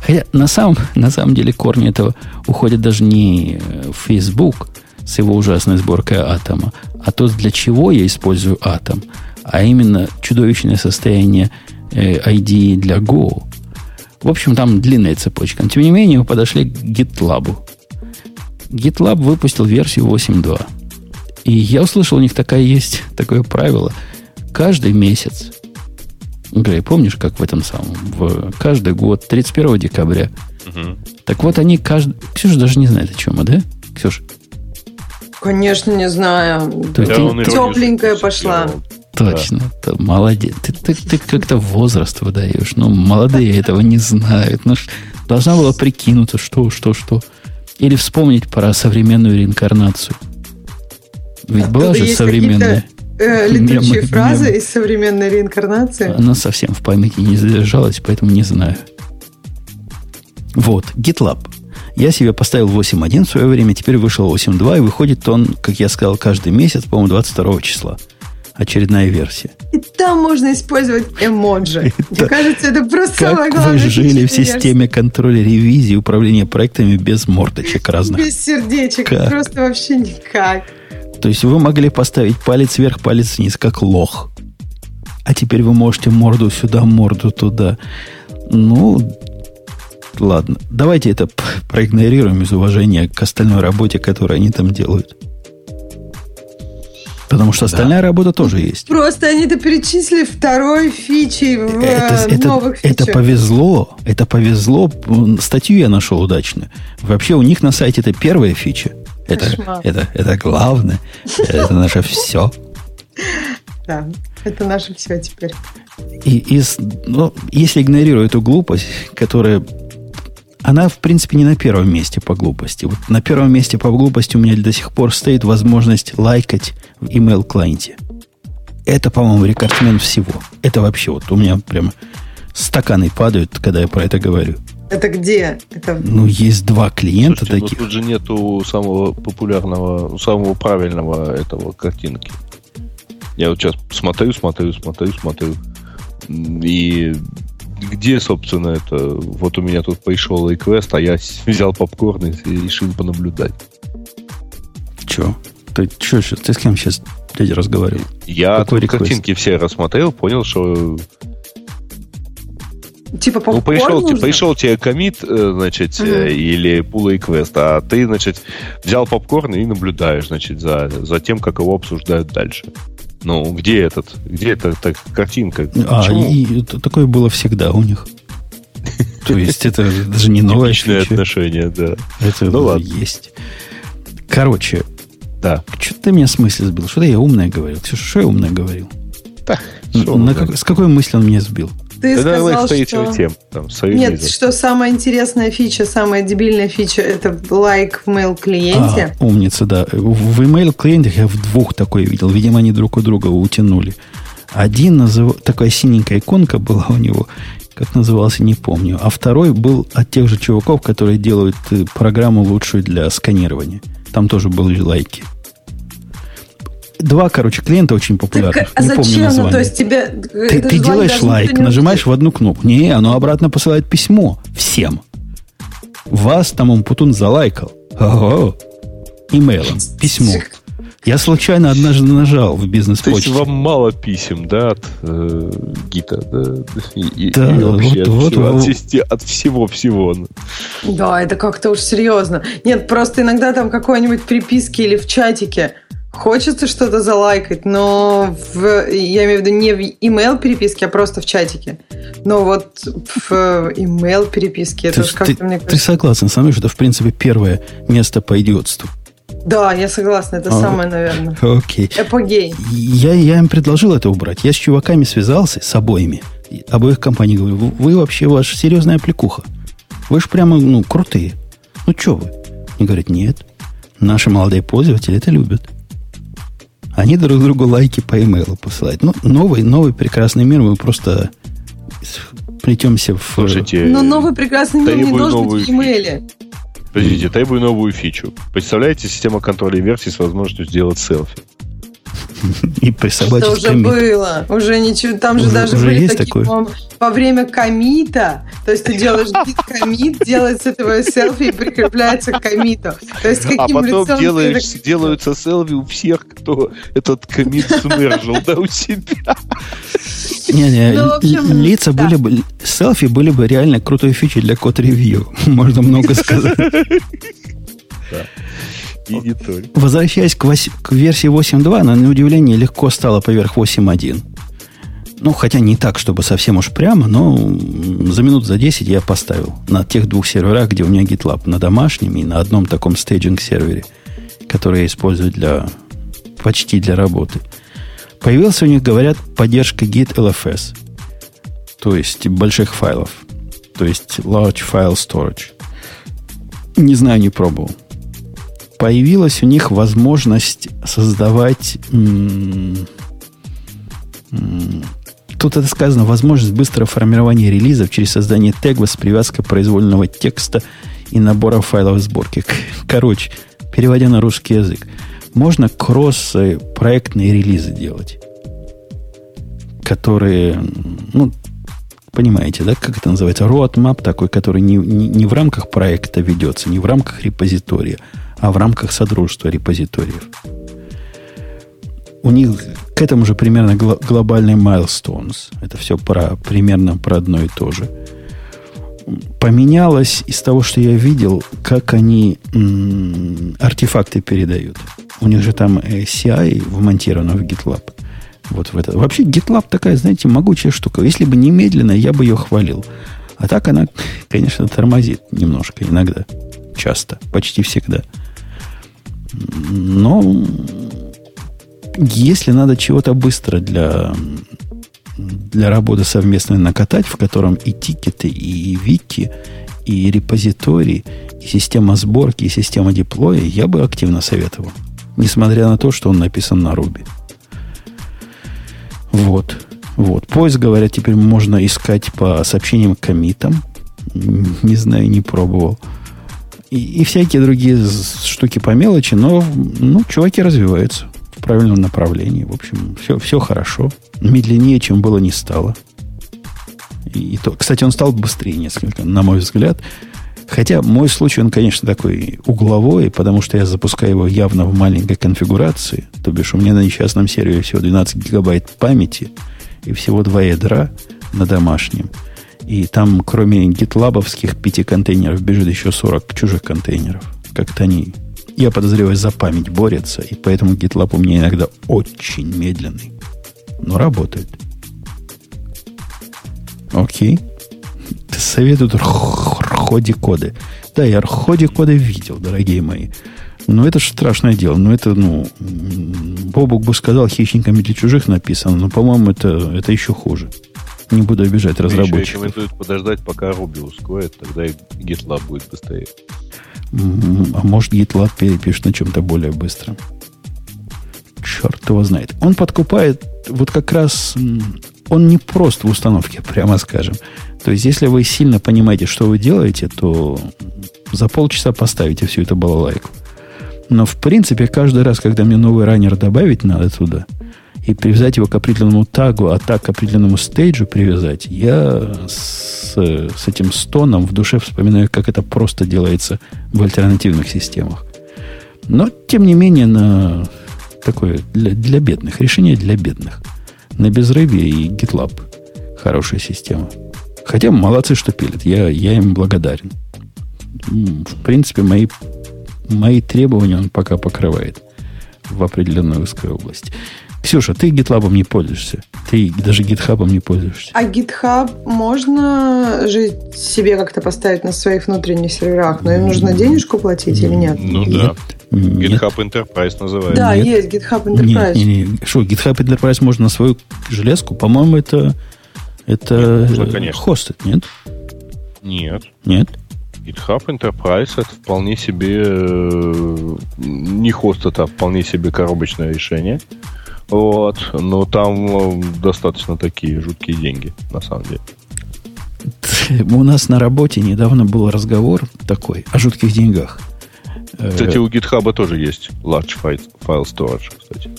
Хотя на самом, на самом деле корни этого уходят даже не в Facebook с его ужасной сборкой атома, а то, для чего я использую атом, а именно чудовищное состояние э, ID для Go. В общем, там длинная цепочка. Но, тем не менее, мы подошли к GitLab. GitLab выпустил версию 8.2. И я услышал, у них такая есть, такое правило. Каждый месяц, Грей, помнишь, как в этом самом, в каждый год, 31 декабря. Угу. Так вот, они каждый... Ксюша даже не знает, о чем мы, да? Ксюша? Конечно, не знаю. То да, ты, тепленькая пошла. Точно, да. ты, молодец. Ты, ты, ты как-то возраст выдаешь. Ну, молодые этого не знают. Ну, должна была прикинуться, что, что, что. Или вспомнить про современную реинкарнацию. Ведь а была же современная. Э, летучие мем, фразы мем. из современной реинкарнации. Она совсем в памяти не задержалась, поэтому не знаю. Вот, GitLab. Я себе поставил 8.1 в свое время, теперь вышел 8.2, и выходит он, как я сказал, каждый месяц, по-моему, 22 числа. Очередная версия. И там можно использовать эмоджи. Мне кажется, это просто самое главное. Как вы жили в системе контроля ревизии, управления проектами без мордочек разных? Без сердечек, просто вообще никак. То есть вы могли поставить палец вверх, палец вниз, как лох. А теперь вы можете морду сюда, морду туда. Ну, ладно. Давайте это проигнорируем из уважения к остальной работе, которую они там делают. Потому что остальная да. работа тоже есть. Просто они это перечислили второй фичей в это, э, новых это, фичах. Это повезло. Это повезло. Статью я нашел удачную. Вообще у них на сайте это первая фича. Это, это, это главное. Это наше все. Да, это наше все теперь. И из, ну, если игнорирую эту глупость, которая она, в принципе, не на первом месте по глупости. Вот на первом месте по глупости у меня до сих пор стоит возможность лайкать в email клиенте. Это, по-моему, рекордсмен всего. Это вообще вот у меня прям стаканы падают, когда я про это говорю. Это где? Это... Ну, есть два клиента Слушайте, таких. Но тут же нету самого популярного, самого правильного этого картинки. Я вот сейчас смотрю, смотрю, смотрю, смотрю. И где, собственно, это? Вот у меня тут пришел реквест, а я взял попкорн и решил понаблюдать. Че? Ты че сейчас? Ты с кем сейчас дядя разговаривал? Я картинки все рассмотрел, понял, что Типа ну, пришел, нужно? пришел тебе комит, э, значит, uh-huh. или pull request, а ты, значит, взял попкорн и наблюдаешь, значит, за, за тем, как его обсуждают дальше. Ну, где этот? Где эта, эта картинка? А, и, и такое было всегда у них. То есть это даже не новое Типичное отношение, да. Это ну, ладно. есть. Короче, да. Что ты меня с мысли сбил? Что-то я умное говорил. Ксюша, что я умное говорил? Да. На, как, с какой мысли он меня сбил? Ты да сказал, что... Тем, там, Нет, что самая интересная фича, самая дебильная фича, это лайк в mail клиенте. А, умница, да. В email клиентах я в двух такой видел. Видимо, они друг у друга утянули. Один назыв... такая синенькая иконка была у него, как назывался, не помню. А второй был от тех же чуваков, которые делают э, программу лучшую для сканирования. Там тоже были лайки два, короче, клиента очень популярных. Так, а не зачем? Помню название. Ну, то есть тебе... Ты, ты делаешь лайк, нажимаешь в одну кнопку. Не, оно обратно посылает письмо всем. Вас там Умпутун залайкал. Ого. Имейлом. Письмо. Я случайно однажды нажал в бизнес-почте. То есть вам мало писем, да, от э, гита, да? И, да, и вообще вот, от, вот, всего, от, от всего-всего. Да, это как-то уж серьезно. Нет, просто иногда там какой-нибудь приписки или в чатике – Хочется что-то залайкать, но в, я имею в виду не в email переписке, а просто в чатике. Но вот в email переписке это как-то мне кажется... Ты согласен со мной, что это в принципе первое место по идиотству? Да, я согласна, это а, самое, наверное. Окей. Эпогей. Я, я им предложил это убрать. Я с чуваками связался, с обоими, обоих компаний, говорю, вы вообще, ваша серьезная аппликуха. Вы же прямо, ну, крутые. Ну, что вы? Они говорят, нет, наши молодые пользователи это любят. Они друг другу лайки по имейлу посылают. Ну, новый, новый прекрасный мир, мы просто плетемся в... Слушайте, Но новый прекрасный мир не должен быть в имейле. Подождите, требую новую фичу. Представляете, система контроля версий с возможностью сделать селфи. И присобачить Это уже было. Уже ничего. Там же даже были такие во время комита. То есть ты делаешь комит, делает с этого селфи и прикрепляется к комиту. То есть каким а потом делаешь, делаются селфи у всех, кто этот комит смержил, да, у себя. Не-не, ну, лица были бы, селфи были бы реально крутой фичей для код-ревью. Можно много сказать. Возвращаясь к, 8, к версии 8.2, она, на удивление, легко стала поверх 8.1. Ну, хотя не так, чтобы совсем уж прямо, но за минут за 10 я поставил на тех двух серверах, где у меня GitLab, на домашнем и на одном таком staging-сервере, который я использую для почти для работы. Появился у них, говорят, поддержка Git LFS, то есть больших файлов, то есть Large File Storage. Не знаю, не пробовал появилась у них возможность создавать... Тут это сказано, возможность быстрого формирования релизов через создание тегов с привязкой произвольного текста и набора файлов сборки. Короче, переводя на русский язык, можно кросс-проектные релизы делать, которые, ну, понимаете, да, как это называется, roadmap такой, который не, не, не в рамках проекта ведется, не в рамках репозитория, а в рамках содружества репозиториев. У них к этому же примерно гло- глобальный milestones. Это все про, примерно про одно и то же. Поменялось из того, что я видел, как они м- артефакты передают. У них же там CI вмонтировано в GitLab. Вот в это. Вообще GitLab такая, знаете, могучая штука. Если бы немедленно, я бы ее хвалил. А так она, конечно, тормозит немножко иногда. Часто. Почти всегда. Но если надо чего-то быстро для, для работы совместной накатать, в котором и тикеты, и вики, и репозитории, и система сборки, и система деплоя, я бы активно советовал. Несмотря на то, что он написан на Ruby. Вот. Вот. Поиск, говорят, теперь можно искать по сообщениям комитам. Не знаю, не пробовал и, и всякие другие штуки по мелочи, но ну, чуваки развиваются в правильном направлении. В общем, все, все хорошо. Медленнее, чем было, не стало. И, и то, кстати, он стал быстрее несколько, на мой взгляд. Хотя мой случай, он, конечно, такой угловой, потому что я запускаю его явно в маленькой конфигурации. То бишь, у меня на несчастном сервере всего 12 гигабайт памяти и всего два ядра на домашнем. И там, кроме гитлабовских пяти контейнеров, бежит еще 40 чужих контейнеров. Как-то они, я подозреваю, за память борются. И поэтому GitLab у меня иногда очень медленный. Но работает. Окей. Советуют ходи коды. Да, я ходи коды видел, дорогие мои. Но это же страшное дело. Но это, ну, Бобук бы сказал, хищниками для чужих написано, но, по-моему, это, это еще хуже. Не буду обижать разработчиков. Еще рекомендуют подождать, пока Руби ускорит, тогда и GitLab будет быстрее. А может, GitLab перепишет на чем-то более быстро. Черт его знает. Он подкупает вот как раз... Он не просто в установке, прямо скажем. То есть, если вы сильно понимаете, что вы делаете, то за полчаса поставите всю эту балалайку. Но, в принципе, каждый раз, когда мне новый раннер добавить надо туда, и привязать его к определенному тагу, а так к определенному стейджу привязать, я с, с этим стоном в душе вспоминаю, как это просто делается в альтернативных системах. Но, тем не менее, на такое для, для бедных, решение для бедных. На безрыбье и GitLab хорошая система. Хотя молодцы, что пилят. Я, я им благодарен. В принципе, мои, мои требования он пока покрывает в определенной узкой области. Ксюша, ты GitLab не пользуешься. Ты даже GitHub не пользуешься. А GitHub можно же себе как-то поставить на своих внутренних серверах, но им нужно денежку платить или нет? Ну да. GitHub Enterprise называется. Да, нет. есть GitHub Enterprise. Нет, нет, нет. Что, GitHub Enterprise можно на свою железку? По-моему, это, это нет, можно, конечно. хостит, нет? Нет. Нет? GitHub Enterprise это вполне себе э, не хост, это вполне себе коробочное решение. Вот. Но там э, достаточно такие жуткие деньги, на самом деле. У нас на работе недавно был разговор такой о жутких деньгах. Кстати, у GitHub тоже есть large file storage, кстати.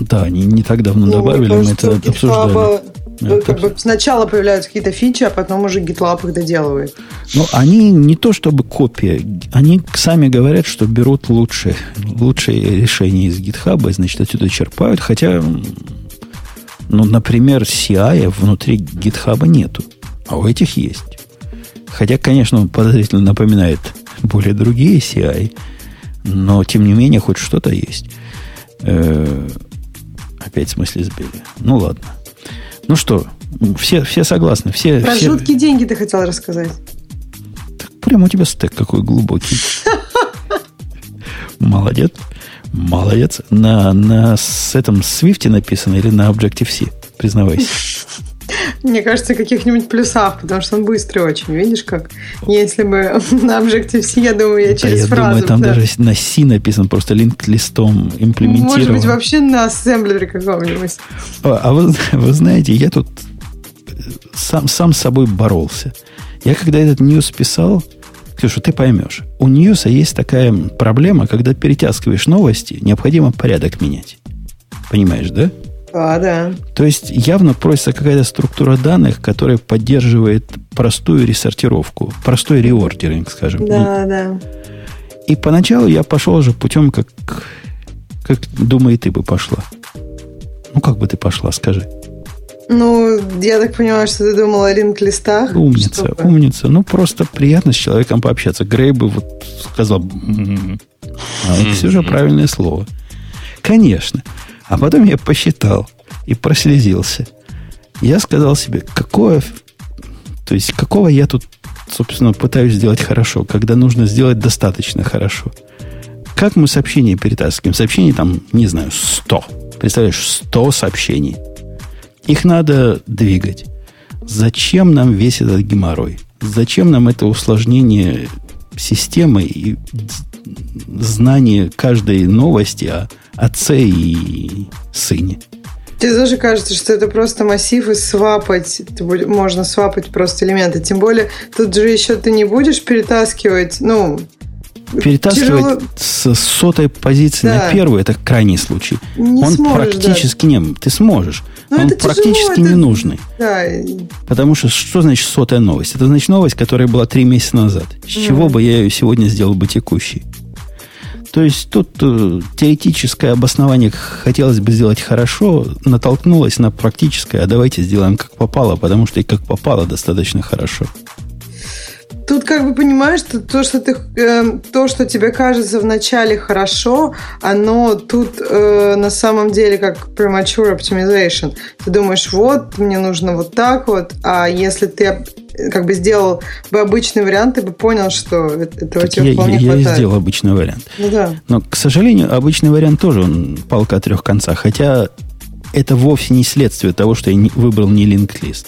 Да, они не так давно ну, добавили, мы это обсуждали. Ну, как бы сначала появляются какие-то фичи, а потом уже GitLab их доделывает. Ну, они не то чтобы копия, они сами говорят, что берут лучшие, лучшие решения из GitHub, значит, отсюда черпают, хотя, ну, например, CI внутри GitHub нету, а у этих есть. Хотя, конечно, он подозрительно напоминает более другие CI, но, тем не менее, хоть что-то есть. Опять в смысле сбили. Ну, ладно. Ну что, все, все согласны. Все, Про все... жуткие деньги ты хотел рассказать. Так прямо у тебя стек какой глубокий. Молодец. Молодец. На, на с этом Swift написано или на Objective-C? Признавайся. Мне кажется, каких-нибудь плюсах, потому что он быстрый очень. Видишь, как? Если бы на Objective-C, я думаю, я через да, я фразу... Думаю, там да. даже на C написан, просто линк-листом имплементирован. Может быть, вообще на ассемблере каком-нибудь. А, а вы, вы знаете, я тут сам, сам с собой боролся. Я когда этот ньюс писал, Ксюша, ты поймешь, у ньюса есть такая проблема, когда перетаскиваешь новости, необходимо порядок менять. Понимаешь, да? А, да. То есть явно просится какая-то структура данных, которая поддерживает простую ресортировку, простой реордеринг, скажем. Да, да. И поначалу я пошел уже путем, как, как думаю, ты бы пошла. Ну, как бы ты пошла, скажи. Ну, я так понимаю, что ты думала о линк-листах. Умница, чтобы... умница. Ну, просто приятно с человеком пообщаться. Грей бы вот сказал, а все же правильное слово. Конечно. А потом я посчитал и прослезился. Я сказал себе, какое... То есть, какого я тут, собственно, пытаюсь сделать хорошо, когда нужно сделать достаточно хорошо. Как мы сообщения перетаскиваем? Сообщений там, не знаю, 100. Представляешь, 100 сообщений. Их надо двигать. Зачем нам весь этот геморрой? Зачем нам это усложнение системы и знание каждой новости о отце и сыне. Тебе тоже кажется, что это просто массив и свапать. Можно свапать просто элементы. Тем более, тут же еще ты не будешь перетаскивать, ну, Перетаскивать тяжело... с сотой позиции да. на первую это крайний случай. Не Он сможешь, практически да. не. Ты сможешь. Но он практически тяжело, ненужный. Да. Потому что что значит сотая новость? Это значит новость, которая была три месяца назад. С mm. чего бы я ее сегодня сделал бы текущей? То есть тут э, теоретическое обоснование хотелось бы сделать хорошо, натолкнулось на практическое, а давайте сделаем как попало, потому что и как попало достаточно хорошо. Тут как бы понимаешь, что то, что ты, э, то, что тебе кажется вначале хорошо, оно тут э, на самом деле как premature optimization. Ты думаешь, вот, мне нужно вот так вот, а если ты как бы сделал бы обычный вариант, ты бы понял, что этого так тебе я, вполне я, хватает. Я сделал обычный вариант. Ну, да. Но, к сожалению, обычный вариант тоже он палка о трех концах. Хотя это вовсе не следствие того, что я не, выбрал не linked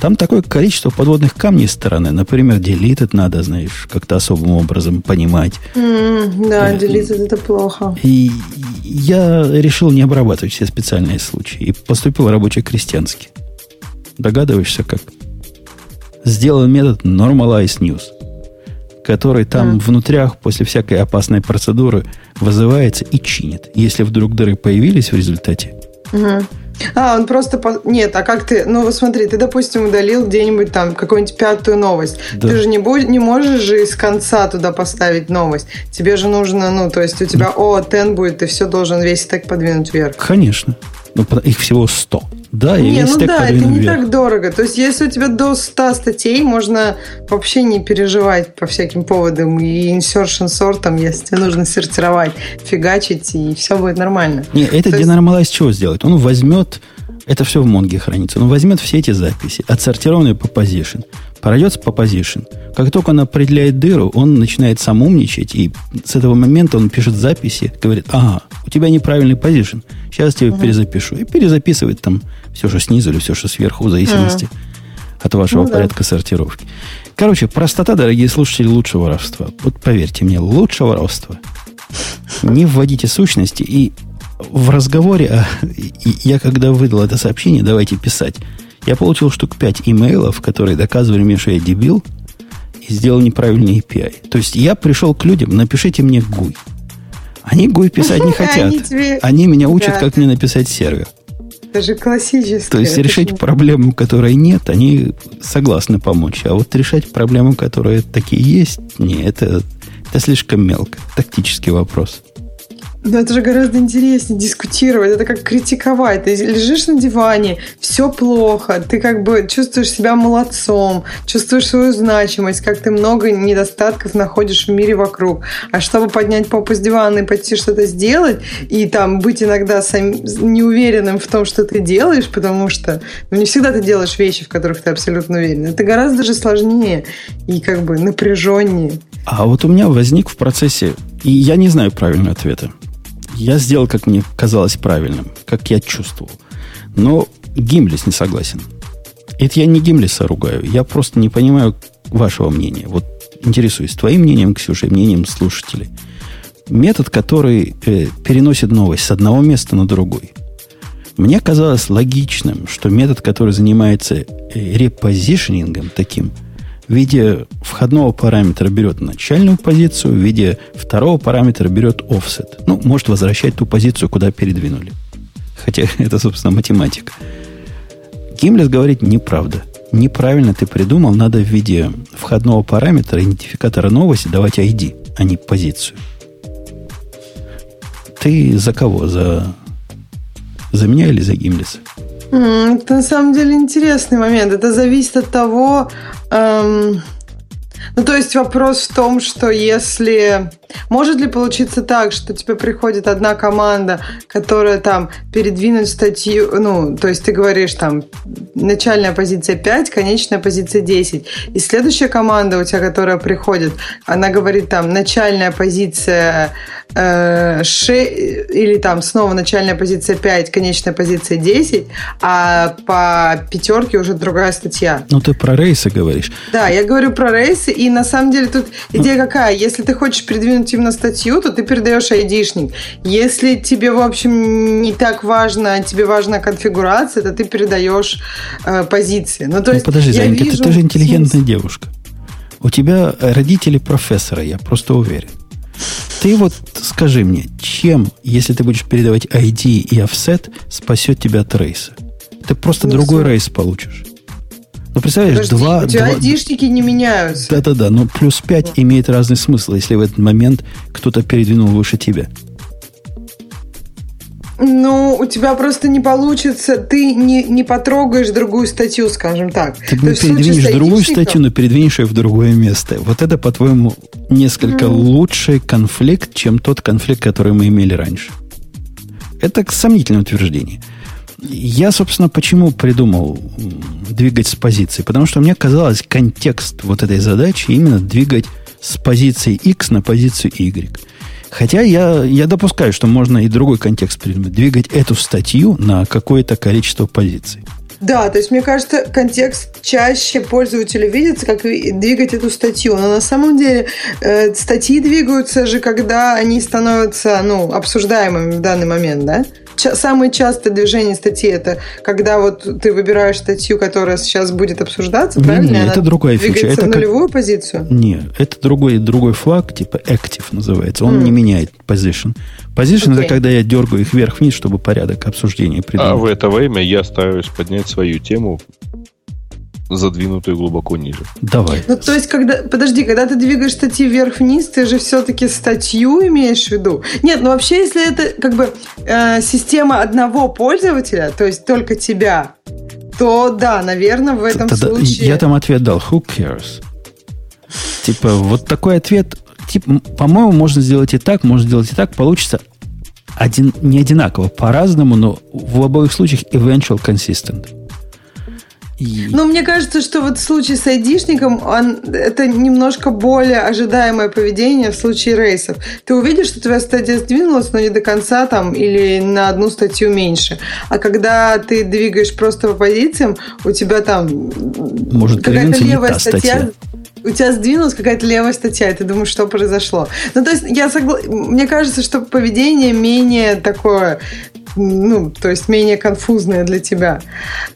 Там такое количество подводных камней стороны. Например, deleted надо, знаешь, как-то особым образом понимать. Mm, да, э, deleted это плохо. И я решил не обрабатывать все специальные случаи. И поступил рабоче-крестьянски. Догадываешься, как? Сделан метод Normalize News, который там mm. внутрях после всякой опасной процедуры вызывается и чинит. Если вдруг дыры появились в результате. Mm-hmm. А, он просто... По... Нет, а как ты... Ну, вот смотри, ты, допустим, удалил где-нибудь там какую-нибудь пятую новость. Да. Ты же не, будь... не можешь же из конца туда поставить новость. Тебе же нужно, ну, то есть у тебя О, тен будет, ты все должен весь так подвинуть вверх. Конечно. Ну, их всего 100. Да, не, ну да, это не вверх. так дорого. То есть, если у тебя до 100 статей, можно вообще не переживать по всяким поводам. И insertion там, если тебе нужно сортировать, фигачить, и все будет нормально. Не, это То денормалайз есть... чего сделает? Он возьмет это все в Монге хранится. Он возьмет все эти записи, отсортированные по position, пройдется по position. Как только он определяет дыру, он начинает сам умничать, и с этого момента он пишет записи, говорит, ага, у тебя неправильный position, сейчас я тебе угу. перезапишу. И перезаписывает там все, что снизу или все, что сверху, в зависимости угу. от вашего ну, порядка да. сортировки. Короче, простота, дорогие слушатели, лучше воровства. Вот поверьте мне, лучше воровства. Не вводите сущности и в разговоре, а, я когда выдал это сообщение, давайте писать, я получил штук 5 имейлов, которые доказывали мне, что я дебил, и сделал неправильный API. То есть я пришел к людям, напишите мне GUI. Они GUI писать не хотят. Они, тебе... Они меня учат, как мне написать сервер. Это же классическое. То есть решить проблему, которой нет, они согласны помочь. А вот решать проблему, которые такие есть, не, это, это слишком мелко. Тактический вопрос. Но это же гораздо интереснее дискутировать. Это как критиковать. Ты лежишь на диване, все плохо, ты как бы чувствуешь себя молодцом, чувствуешь свою значимость, как ты много недостатков находишь в мире вокруг. А чтобы поднять попу с дивана и пойти что-то сделать, и там быть иногда сам, неуверенным в том, что ты делаешь, потому что ну, не всегда ты делаешь вещи, в которых ты абсолютно уверен. Это гораздо же сложнее и как бы напряженнее. А вот у меня возник в процессе, и я не знаю правильного ответа. Я сделал, как мне казалось правильным, как я чувствовал. Но Гимлис не согласен. Это я не Гимлиса ругаю. Я просто не понимаю вашего мнения. Вот интересуюсь твоим мнением, Ксюша, и мнением слушателей. Метод, который э, переносит новость с одного места на другой. Мне казалось логичным, что метод, который занимается э, репозишнингом таким – в виде входного параметра берет начальную позицию, в виде второго параметра берет offset. Ну, может возвращать ту позицию, куда передвинули. Хотя это, собственно, математика. Гимлес говорит неправда. Неправильно ты придумал, надо в виде входного параметра, идентификатора новости давать ID, а не позицию. Ты за кого? За, за меня или за Гимлеса? Это на самом деле интересный момент. Это зависит от того, эм, ну, то есть вопрос в том, что если... Может ли получиться так, что тебе приходит одна команда, которая там передвинуть статью, ну, то есть ты говоришь там начальная позиция 5, конечная позиция 10. И следующая команда у тебя, которая приходит, она говорит там начальная позиция э, 6, или там снова начальная позиция 5, конечная позиция 10, а по пятерке уже другая статья. Ну, ты про рейсы говоришь. Да, я говорю про рейсы, и на самом деле тут идея какая? Если ты хочешь передвинуть именно статью, то ты передаешь айдишник. Если тебе, в общем, не так важно, тебе важна конфигурация, то ты передаешь э, позиции. Ну, то ну, есть, подожди, я Занька, вижу... ты, ты же интеллигентная девушка. У тебя родители профессора, я просто уверен. Ты вот скажи мне, чем, если ты будешь передавать ID и offset, спасет тебя от рейса? Ты просто ну, другой все. рейс получишь. Ну, представляешь, Подожди, два... У тебя два... айдишники не меняются. Да-да-да, но плюс 5 имеет разный смысл, если в этот момент кто-то передвинул выше тебя. Ну, у тебя просто не получится, ты не, не потрогаешь другую статью, скажем так. Ты То передвинешь другую статью, но передвинешь ее в другое место. Вот это, по-твоему, несколько mm. лучший конфликт, чем тот конфликт, который мы имели раньше. Это сомнительное утверждение. Я, собственно, почему придумал двигать с позиции? Потому что мне казалось, контекст вот этой задачи именно двигать с позиции X на позицию Y. Хотя я, я допускаю, что можно и другой контекст придумать. Двигать эту статью на какое-то количество позиций. Да, то есть мне кажется, контекст чаще пользователю видится, как двигать эту статью. Но на самом деле э, статьи двигаются же, когда они становятся ну, обсуждаемыми в данный момент, да? Самое частое движение статьи это когда вот ты выбираешь статью, которая сейчас будет обсуждаться, не, правильно? Не, это другая фича. Это в нулевую как... позицию? Не, это другой, другой флаг, типа active называется. Он mm. не меняет position. Position okay. это когда я дергаю их вверх-вниз, чтобы порядок обсуждения придумать. А в это время я стараюсь поднять свою тему задвинутую глубоко ниже. Давай. Ну, то есть, когда, подожди, когда ты двигаешь статьи вверх-вниз, ты же все-таки статью имеешь в виду? Нет, ну вообще, если это как бы э, система одного пользователя, то есть только тебя, то да, наверное, в этом Тогда случае... Я там ответ дал, who cares? Типа, вот такой ответ, типа, по-моему, можно сделать и так, можно сделать и так, получится один, не одинаково, по-разному, но в обоих случаях eventual consistent. И... Ну, мне кажется, что вот в случае с айдишником он, это немножко более ожидаемое поведение в случае рейсов. Ты увидишь, что твоя статья сдвинулась, но не до конца там или на одну статью меньше. А когда ты двигаешь просто по позициям, у тебя там Может, какая-то левая статья, статья у тебя сдвинулась какая-то левая статья, и ты думаешь, что произошло. Ну, то есть, я согла... мне кажется, что поведение менее такое ну, то есть менее конфузное для тебя.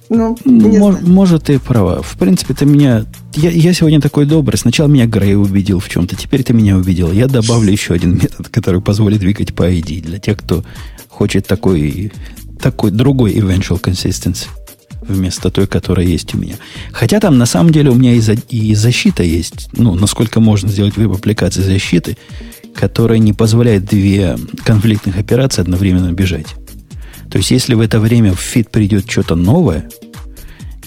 Ну, Мож, может, ты права. В принципе, ты меня... Я, я сегодня такой добрый. Сначала меня Грей убедил в чем-то, теперь ты меня убедил. Я добавлю еще один метод, который позволит двигать по ID для тех, кто хочет такой, такой другой eventual consistency вместо той, которая есть у меня. Хотя там на самом деле у меня и, за, и защита есть, ну, насколько можно сделать веб-аппликации защиты, которая не позволяет две конфликтных операции одновременно бежать. То есть, если в это время в feed придет что-то новое,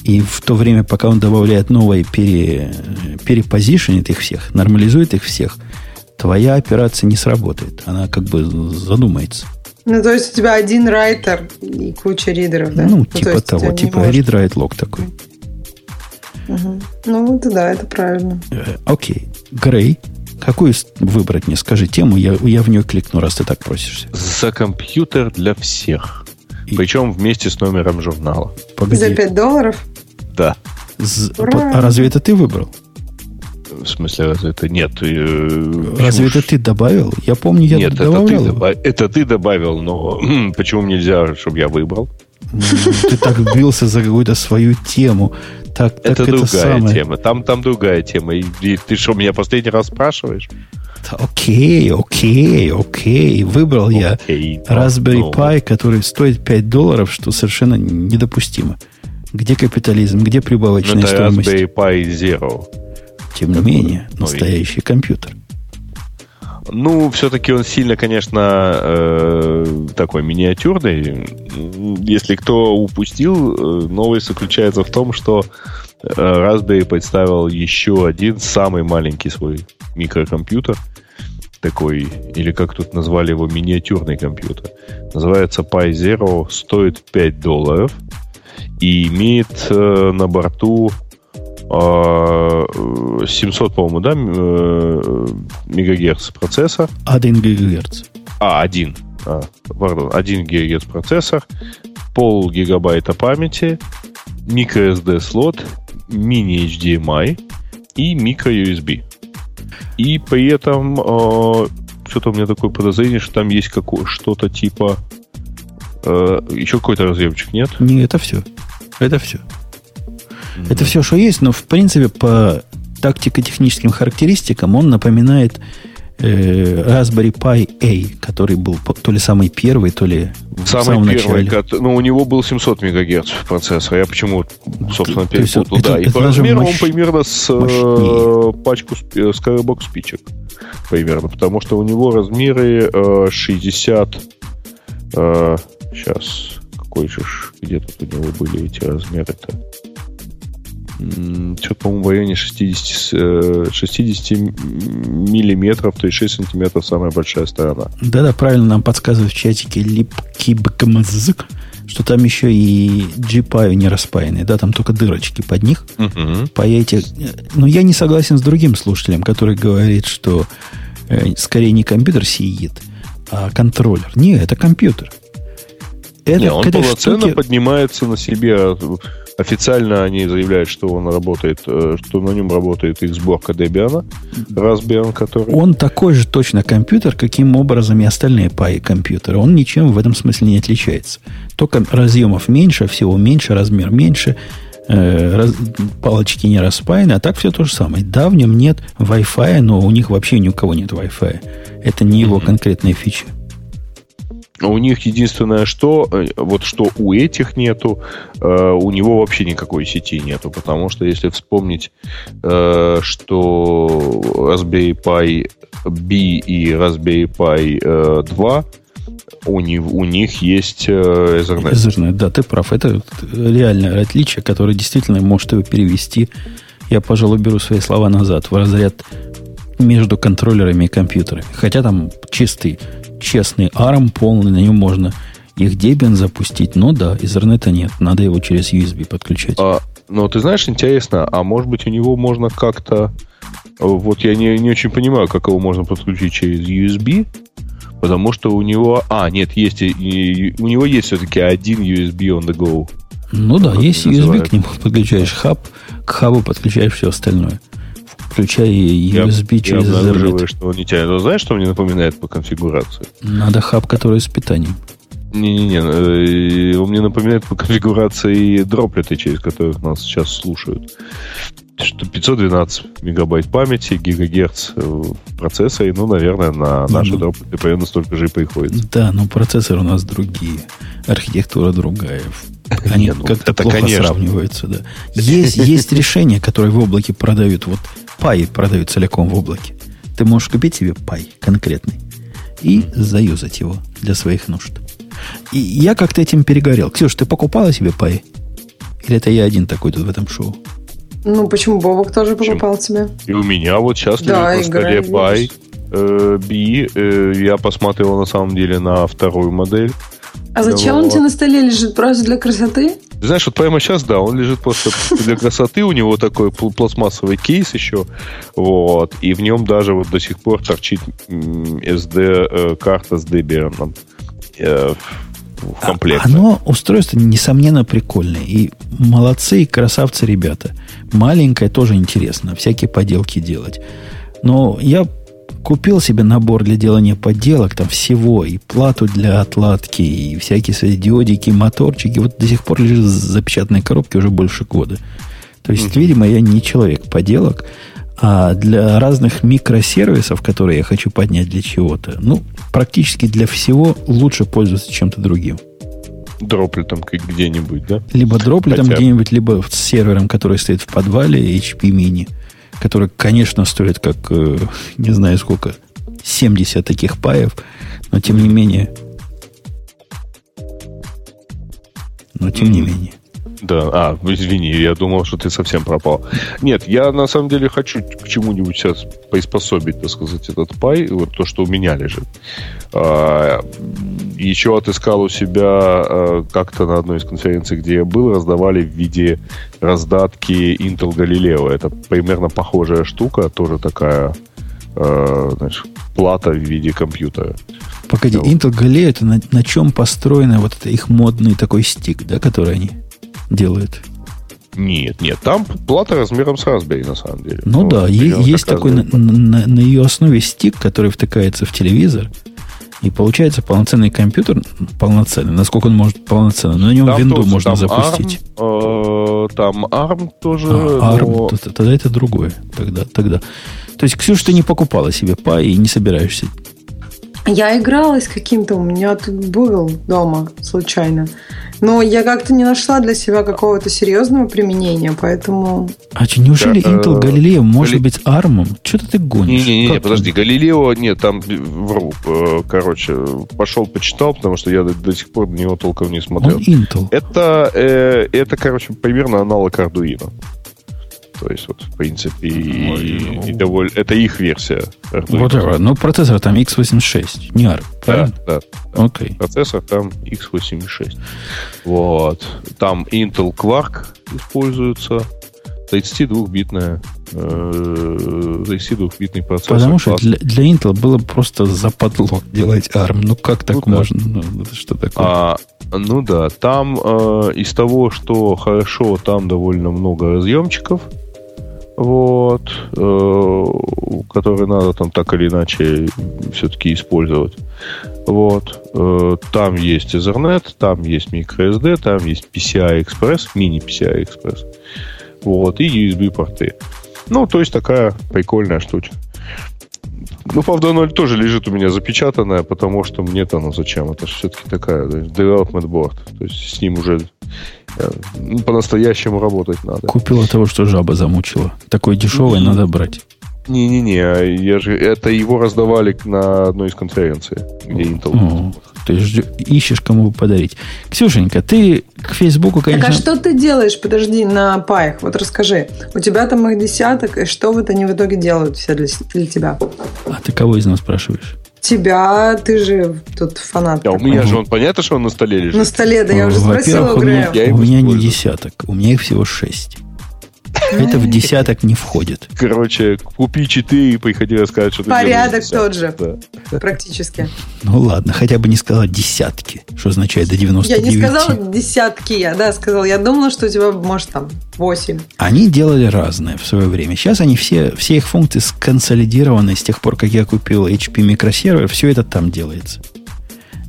и в то время, пока он добавляет новое, пере, пере position ит их всех, нормализует их всех, твоя операция не сработает. Она как бы задумается. Ну, то есть у тебя один райтер и куча ридеров, да? Ну, ну типа то того, типа read write log такой. Угу. Ну, это да, это правильно. Э, окей. Грей, какую выбрать мне? Скажи тему, я, я в нее кликну, раз ты так просишься. За компьютер для всех. Причем вместе с номером журнала. Погоди. За 5 долларов? Да. З... А разве это ты выбрал? В смысле, разве это нет? Э, разве это ты добавил? Я помню, я нет, добавлял. Это ты, добав... это ты добавил, но почему нельзя, чтобы я выбрал? Ты так бился за какую-то свою тему. Так, это так другая самое. тема. Там, там другая тема. И, и ты что, меня последний раз спрашиваешь? Окей, окей, окей. Выбрал окей, я Raspberry no. Pi, который стоит 5 долларов, что совершенно недопустимо. Где капитализм, где прибавочная ну, это стоимость? Raspberry Pi Zero. Тем не менее, ну, настоящий и... компьютер. Ну, все-таки он сильно, конечно, э, такой миниатюрный. Если кто упустил, э, новость заключается в том, что Raspberry представил еще один самый маленький свой микрокомпьютер. Такой, или как тут назвали его, миниатюрный компьютер. Называется Pi Zero, стоит 5 долларов и имеет э, на борту 700, а, по-моему, да, э, мегагерц процессор. 1 гигагерц. А, 1. А, пардон, 1 гигагерц процессор, пол гигабайта памяти, microSD слот, мини HDMI и micro USB. И при этом э, что-то у меня такое подозрение, что там есть какое, что-то типа э, еще какой-то разъемчик, нет? Не, это все. Это все. Это все, что есть, но в принципе по тактико-техническим характеристикам он напоминает Raspberry Pi A, который был то ли самый первый, то ли самый в самом первый, начале. Ну, у него был 700 МГц процессор. Я почему, собственно, перепутал. Это, да, это, и по размеру мощ... он примерно с э, мощнее. пачку э, Skybox спичек. Примерно. Потому что у него размеры э, 60... Э, сейчас, какой же, где тут у него были эти размеры-то? Что-то, по-моему, в районе 60, 60 э, миллиметров, то есть 6 сантиметров самая большая сторона. Да-да, правильно нам подсказывают в чатике липкибкмзк, что там еще и GPI не распаянные, да, там только дырочки под них. Угу. По эти... Но я не согласен с другим слушателем, который говорит, что э, скорее не компьютер сидит, а контроллер. Не, это компьютер. Это, не, он полноценно штуке... поднимается на себе Официально они заявляют, что он работает, э, что на нем работает их сборка Debian, Raspbian, который... Он такой же точно компьютер, каким образом и остальные Pi компьютеры. Он ничем в этом смысле не отличается. Только разъемов меньше, всего меньше, размер меньше, э, раз, палочки не распаяны, а так все то же самое. Да, в нем нет Wi-Fi, но у них вообще ни у кого нет Wi-Fi. Это не его конкретная фича. У них единственное, что э, вот что у этих нету, э, у него вообще никакой сети нету, потому что если вспомнить, э, что Raspberry Pi B и Raspberry Pi 2 у, них, у них есть Ethernet. Ethernet, да, ты прав. Это реальное отличие, которое действительно может его перевести. Я, пожалуй, беру свои слова назад в разряд между контроллерами и компьютерами. Хотя там чистый честный ARM полный, на нем можно их Debian запустить. Но да, Ethernet нет, надо его через USB подключать. А, ну, ты знаешь, интересно, а может быть у него можно как-то... Вот я не, не очень понимаю, как его можно подключить через USB, потому что у него... А, нет, есть, и, у него есть все-таки один USB on the go. Ну да, есть USB, называют. к нему подключаешь хаб, к хабу подключаешь все остальное включая USB я, через я Ethernet. что он не тянет. Но знаешь, что мне напоминает по конфигурации? Надо хаб, который с питанием. Не-не-не, э, он мне напоминает по конфигурации дроплеты, через которых нас сейчас слушают. Что 512 мегабайт памяти, гигагерц в процессоре, ну, наверное, на наши ну, дроплеты примерно столько же и приходится. Да, но процессоры у нас другие, архитектура другая. Они ну, как-то плохо конечно. сравниваются, да. Есть, есть решения, которые в облаке продают. Вот пай продают целиком в облаке. Ты можешь купить себе пай конкретный и заюзать его для своих нужд. И я как-то этим перегорел. Ксюш, ты покупала себе пай? Или это я один такой тут в этом шоу? Ну, почему Бобок тоже покупал себе? И у меня вот сейчас да, лежит на столе пай э, B. Э, я посмотрел на самом деле на вторую модель. А зачем он у тебя на столе лежит? Просто для красоты? Знаешь, вот прямо сейчас, да, он лежит просто для красоты, у него такой пластмассовый кейс еще, вот, и в нем даже вот до сих пор торчит SD-карта э, с Debian э, в а комплекте. Оно, устройство, несомненно, прикольное. И молодцы, и красавцы ребята. Маленькое тоже интересно, всякие поделки делать. Но я Купил себе набор для делания подделок, там всего, и плату для отладки, и всякие свои диодики, моторчики. Вот до сих пор лежит в запечатанной коробке уже больше года. То есть, mm-hmm. видимо, я не человек поделок, а для разных микросервисов, которые я хочу поднять для чего-то, ну, практически для всего лучше пользоваться чем-то другим. Дроплетом где-нибудь, да? Либо дроплетом Хотя... где-нибудь, либо с сервером, который стоит в подвале, HP mini который, конечно, стоит как, э, не знаю сколько, 70 таких паев, но тем не менее... Но тем не менее. Да, а, извини, я думал, что ты совсем пропал. Нет, я на самом деле хочу к чему-нибудь сейчас приспособить, так сказать, этот пай, вот то, что у меня лежит. А, еще отыскал у себя а, как-то на одной из конференций, где я был, раздавали в виде раздатки Intel Galileo. Это примерно похожая штука, тоже такая, а, плата в виде компьютера. Погоди, Intel Galileo это на, на чем построено вот это их модный такой стик, да, который они делает. Нет, нет, там плата размером с Raspberry, на самом деле. Ну, ну да, есть такой на, на, на ее основе стик, который втыкается в телевизор, И получается полноценный компьютер, полноценный, насколько он может полноценно, на нем Там винду тоже, можно там запустить. ARM, э, там ARM тоже. А, ARM, но- тогда это другое. Тогда, тогда. То есть, Ксюша, ты не покупала себе Pi и не собираешься. Я игралась каким-то, у меня тут был дома случайно. Но я как-то не нашла для себя какого-то серьезного применения, поэтому... А че, неужели Да, Intel э, Galileo может Гали- быть ARM? Что ты гонишь? Не-не-не, Как подожди? Галилео, нет, там вру. Э, Короче, пошел почитал, потому что я до, до сих пор на него толком не Он смотрел. Intel. Это, э, это, короче, примерно аналог Arduino. То есть, вот, в принципе, и, Ой, ну. и довольно... Это их версия. Whatever. Но процессор там x86, не ARM. Да, Правильно? да. Окей. Процессор там x86. Вот. Там Intel Quark используется. 32-битная э, 32-битный процессор. Потому что для, для Intel было просто западло делать ARM. Ну как так Ну да. можно? Ну, это что такое? А, ну да, там э, из того, что хорошо, там довольно много разъемчиков, вот, э, которые надо там так или иначе все-таки использовать. Вот, э, там есть Ethernet, там есть microSD, там есть PCI Express, мини PCI Express, вот, и USB порты. Ну, то есть такая прикольная штучка. Ну, правда, оно тоже лежит у меня запечатанное, потому что мне-то оно зачем? Это же все-таки такая то есть, development board. То есть с ним уже ну, по-настоящему работать надо. Купил от того, что жаба замучила. Такой дешевый Ну, надо брать. Не-не-не, я же это его раздавали на одной из конференций, где Intel. О, ты ждё- ищешь, кому подарить. Ксюшенька, ты к Фейсбуку, конечно... Так а что ты делаешь, подожди, на паях? Вот расскажи. У тебя там их десяток, и что вот они в итоге делают все для, для тебя? А ты кого из нас спрашиваешь? Тебя, ты же тут фанат. А у меня же он понятно, что он на столе лежит. На столе, да я уже спросила у у меня, Грея. У меня не десяток, у меня их всего шесть. Это в десяток не входит. Короче, купи 4 и приходи рассказать, что ты Порядок тот же, Да. практически. Ну ладно, хотя бы не сказала десятки, что означает до 99. Я не сказала десятки, я, да, сказала. Я думала, что у тебя, может, там, восемь. Они делали разное в свое время. Сейчас они все, все их функции сконсолидированы с тех пор, как я купил HP микросервер, все это там делается.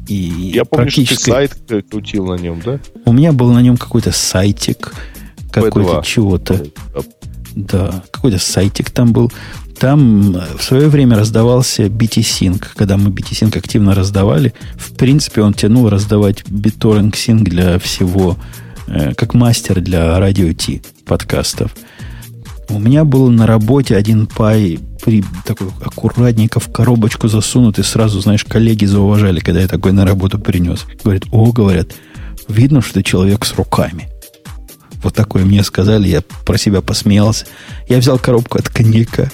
И Я помню, что ты практически сайт крутил на нем, да? у меня был на нем какой-то сайтик, какой-то P2. чего-то. Да, какой-то сайтик там был. Там э, в свое время раздавался BT-Sync. Когда мы BT-Sync активно раздавали, в принципе, он тянул раздавать BitTorrent Sync для всего, э, как мастер для радио T подкастов. У меня был на работе один пай при, такой аккуратненько в коробочку засунутый. Сразу, знаешь, коллеги зауважали, когда я такой на работу принес. Говорят, о, говорят, видно, что ты человек с руками. Вот такое мне сказали, я про себя посмеялся. Я взял коробку от коньяка,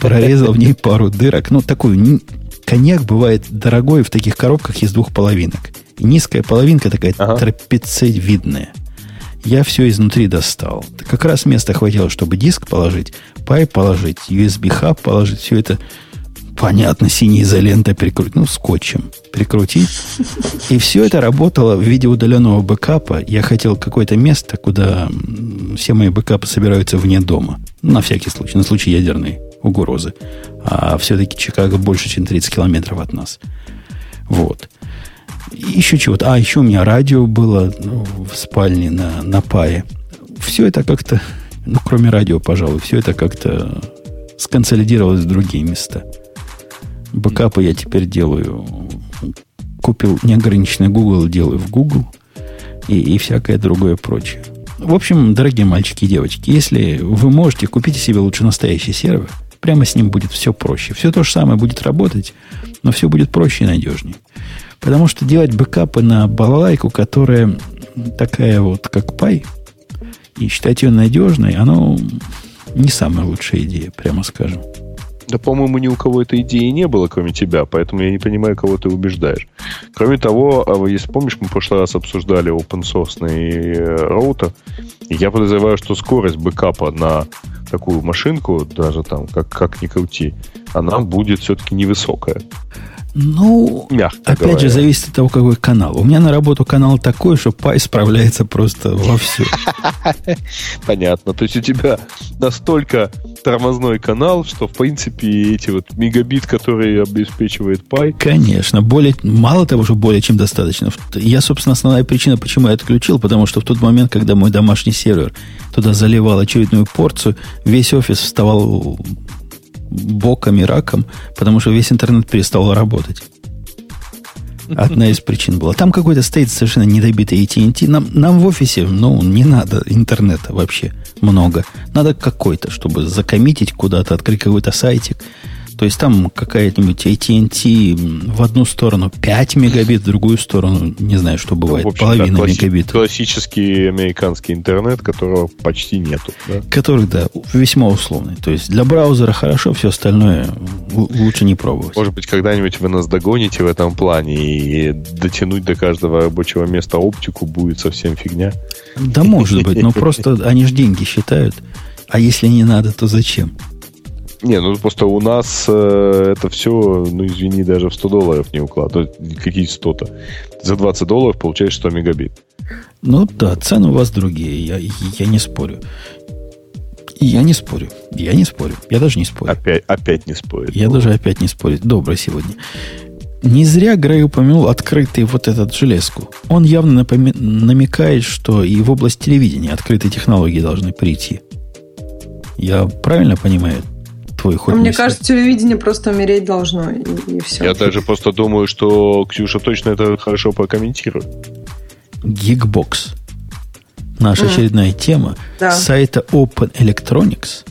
прорезал в ней пару дырок. Ну, такую... Коньяк бывает дорогой в таких коробках из двух половинок. И низкая половинка такая Ага. трапециевидная. Я все изнутри достал. Как раз места хватило, чтобы диск положить, пай положить, USB-хаб положить. Все это, понятно, синей изолентой прикрутить, ну, скотчем прикрутить. И все это работало в виде удаленного бэкапа. Я хотел какое-то место, куда все мои бэкапы собираются вне дома. На всякий случай, на случай ядерной угрозы. А все-таки Чикаго больше, чем 30 километров от нас. Вот. Еще чего-то. А, еще у меня радио было ну, в спальне на, на пае. Все это как-то, ну, кроме радио, пожалуй, все это как-то сконсолидировалось в другие места. Бэкапы я теперь делаю. Купил неограниченный Google, делаю в Google. И, и всякое другое прочее. В общем, дорогие мальчики и девочки, если вы можете, купите себе лучше настоящий сервер. Прямо с ним будет все проще. Все то же самое будет работать, но все будет проще и надежнее. Потому что делать бэкапы на балалайку, которая такая вот, как пай, и считать ее надежной, оно не самая лучшая идея, прямо скажем. Да, по-моему, ни у кого этой идеи не было, кроме тебя, поэтому я не понимаю, кого ты убеждаешь. Кроме того, а если помнишь, мы в прошлый раз обсуждали open source роутер, и я подозреваю, что скорость бэкапа на такую машинку, даже там, как, как ни крути, она будет все-таки невысокая. Ну, Мягко опять говоря. же, зависит от того, какой канал. У меня на работу канал такой, что пай справляется просто вовсю. Понятно. То есть у тебя настолько тормозной канал, что, в принципе, эти вот мегабит, которые обеспечивает Py... Конечно. Более, мало того, что более чем достаточно. Я, собственно, основная причина, почему я отключил, потому что в тот момент, когда мой домашний сервер туда заливал очередную порцию, весь офис вставал боком и раком, потому что весь интернет перестал работать. Одна из причин была. Там какой-то стоит совершенно недобитый AT&T. Нам, нам в офисе, ну, не надо интернета вообще много. Надо какой-то, чтобы закоммитить куда-то, открыть какой-то сайтик. То есть там какая-нибудь AT&T в одну сторону 5 мегабит, в другую сторону, не знаю, что бывает, ну, половина класси- мегабит. Классический американский интернет, которого почти нету. Да? Который, да, весьма условный. То есть для браузера хорошо, все остальное лучше не пробовать. Может быть, когда-нибудь вы нас догоните в этом плане, и дотянуть до каждого рабочего места оптику будет совсем фигня. Да, может быть, но просто они же деньги считают. А если не надо, то зачем? Не, ну просто у нас э, это все, ну извини, даже в 100 долларов не укладывают. Какие 100-то? За 20 долларов получаешь 100 мегабит. Ну да, цены у вас другие, я, я не спорю. Я не спорю. Я не спорю. Я даже не спорю. Опять, опять не спорю. Я даже опять не спорю. Добро сегодня. Не зря Грей упомянул открытый вот этот железку. Он явно напоми- намекает, что и в область телевидения открытые технологии должны прийти. Я правильно понимаю? Твой ход Мне мысли. кажется, телевидение просто умереть должно, и, и все. Я даже просто думаю, что Ксюша точно это хорошо прокомментирует. Geekbox. Наша mm. очередная тема да. сайта Open Electronics.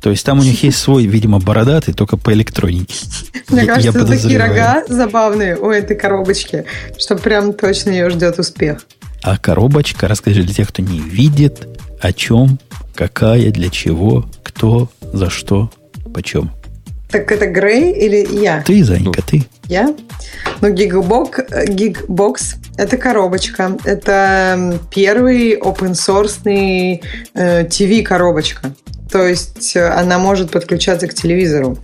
То есть там у них есть свой, видимо, бородатый, только по электронике. Мне кажется, такие рога забавные у этой коробочки, что прям точно ее ждет успех. А коробочка, расскажи для тех, кто не видит, о чем, какая, для чего, кто, за что. Почем? Так это Грей или я? Ты, Занька, ты. Я? Ну, Гигбок, Гигбокс – это коробочка. Это первый open-source э, TV-коробочка. То есть э, она может подключаться к телевизору.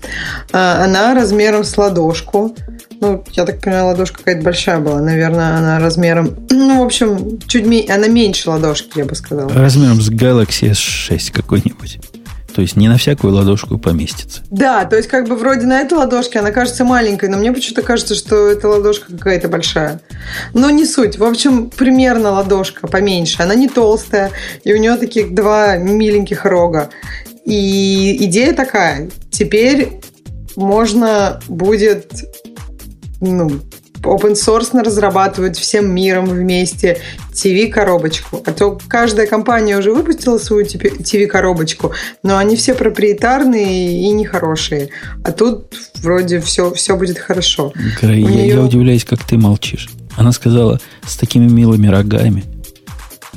А, она размером с ладошку. Ну, я так понимаю, ладошка какая-то большая была. Наверное, она размером... Ну, в общем, чуть меньше... Она меньше ладошки, я бы сказала. Размером с Galaxy S6 какой-нибудь. То есть не на всякую ладошку поместится. Да, то есть как бы вроде на этой ладошке она кажется маленькой, но мне почему-то кажется, что эта ладошка какая-то большая. Но не суть. В общем, примерно ладошка поменьше. Она не толстая, и у нее таких два миленьких рога. И идея такая. Теперь можно будет ну, open source разрабатывать всем миром вместе TV-коробочку. А то каждая компания уже выпустила свою TV-коробочку, но они все проприетарные и нехорошие. А тут вроде все, все будет хорошо. Грей, нее... я удивляюсь, как ты молчишь. Она сказала с такими милыми рогами.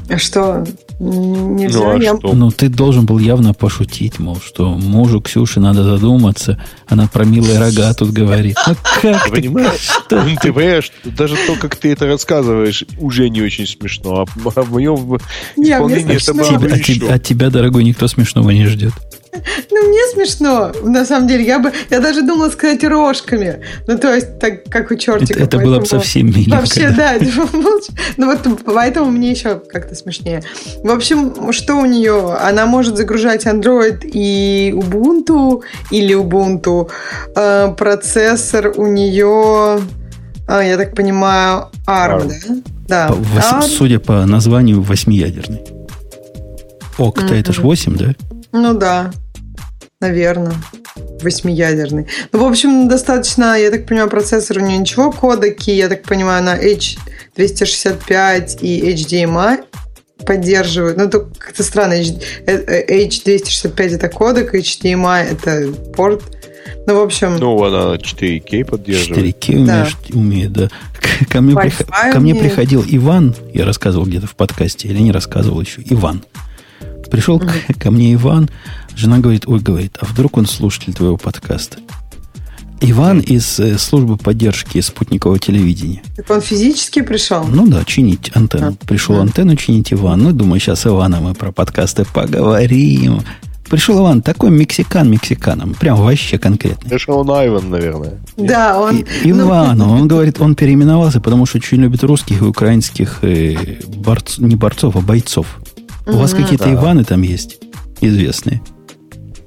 А что? Нельзя. Ну, а я... что? ну, ты должен был явно пошутить, мол, что мужу Ксюши надо задуматься. Она про милые рога тут говорит. Ну, как ты понимаешь? Что ты? ты понимаешь, даже то, как ты это рассказываешь, уже не очень смешно. А в моем исполнении это было бы еще. От тебя, дорогой, никто смешного не ждет. Ну, мне смешно, на самом деле. Я бы, я даже думала сказать рожками. Ну, то есть, так как у чертика. Это, это было бы совсем миленько. Вообще, да. Ну, вот поэтому мне еще как-то смешнее. В общем, что у нее? Она может загружать Android и Ubuntu или Ubuntu. Э, процессор у нее, э, я так понимаю, ARM, да? Да. По, Судя по названию, восьмиядерный. Окта, mm-hmm. это ж 8, да? Ну да наверное. Восьмиядерный. Ну, в общем, достаточно, я так понимаю, процессор у нее ничего, кодеки, я так понимаю, на H265 и HDMI поддерживают. Ну, это как-то странно. H265 это кодек, HDMI это порт. Ну, в общем... Ну, она 4К поддерживает. 4К умеешь, да. умеет, да. Ко мне, прих... ко мне приходил Иван, я рассказывал где-то в подкасте, или не рассказывал еще, Иван. Пришел mm-hmm. ко мне Иван, Жена говорит, ой, говорит, а вдруг он слушатель твоего подкаста? Иван из э, службы поддержки спутникового телевидения. Так он физически пришел? Ну да, чинить антенну. А, пришел а. антенну чинить Иван. Ну, думаю, сейчас с Иваном мы про подкасты поговорим. Пришел Иван, такой мексикан мексиканом. Прям вообще конкретно. Пришел он Айван, наверное. Да, он... И, Иван, ну... он говорит, он переименовался, потому что очень любит русских и украинских э, борцов, не борцов, а бойцов. У вас какие-то да. Иваны там есть известные?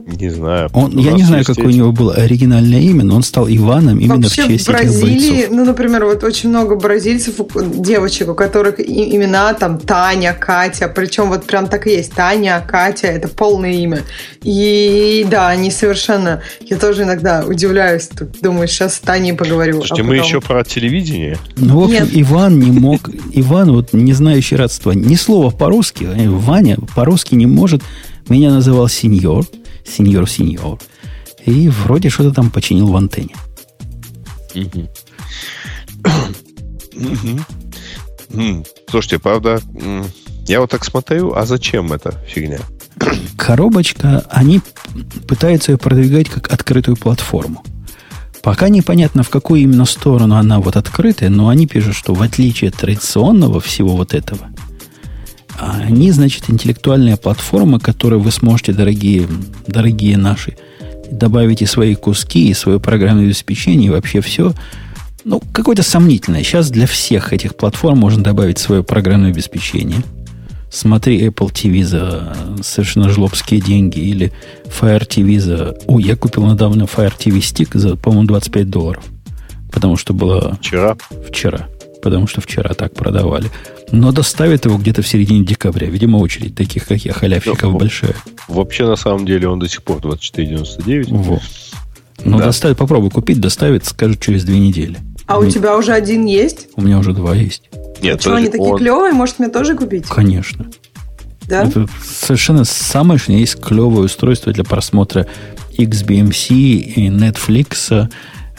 Не знаю. Он, я не знаю, какое у него было оригинальное имя, но он стал Иваном именно Вообще, в честь в Бразилии, этих бойцов. ну, например, вот очень много бразильцев, девочек, у которых имена там Таня, Катя, причем вот прям так и есть. Таня, Катя, это полное имя. И да, они совершенно... Я тоже иногда удивляюсь, думаю, сейчас с Таней поговорю. Слушайте, а мы еще про телевидение. Ну, в общем, Нет. Иван не мог... Иван, вот не знающий родства, ни слова по-русски, Ваня по-русски не может. Меня называл сеньор сеньор, сеньор. И вроде что-то там починил в антенне. Слушайте, правда, я вот так смотрю, а зачем эта фигня? Коробочка, они пытаются ее продвигать как открытую платформу. Пока непонятно, в какую именно сторону она вот открытая, но они пишут, что в отличие от традиционного всего вот этого, они, значит, интеллектуальная платформа, которую вы сможете, дорогие, дорогие наши, добавить и свои куски, и свое программное обеспечение, и вообще все. Ну, какое-то сомнительное. Сейчас для всех этих платформ можно добавить свое программное обеспечение. Смотри Apple TV за совершенно жлобские деньги или Fire TV за... Ой, я купил недавно Fire TV Stick за, по-моему, 25 долларов. Потому что было... Вчера? Вчера. Потому что вчера так продавали. Но доставят его где-то в середине декабря. Видимо, очередь таких, как я, халявщиков ну, большая. Вообще, на самом деле, он до сих пор 24,99. Вот. Но да. доставят, попробуй купить, доставят, скажут, через две недели. А у, у тебя уже один есть? У меня уже два есть. Нет, что, они такие он... клевые? Может, мне тоже купить? Конечно. Да? Это совершенно самое, что есть клевое устройство для просмотра XBMC и Netflix,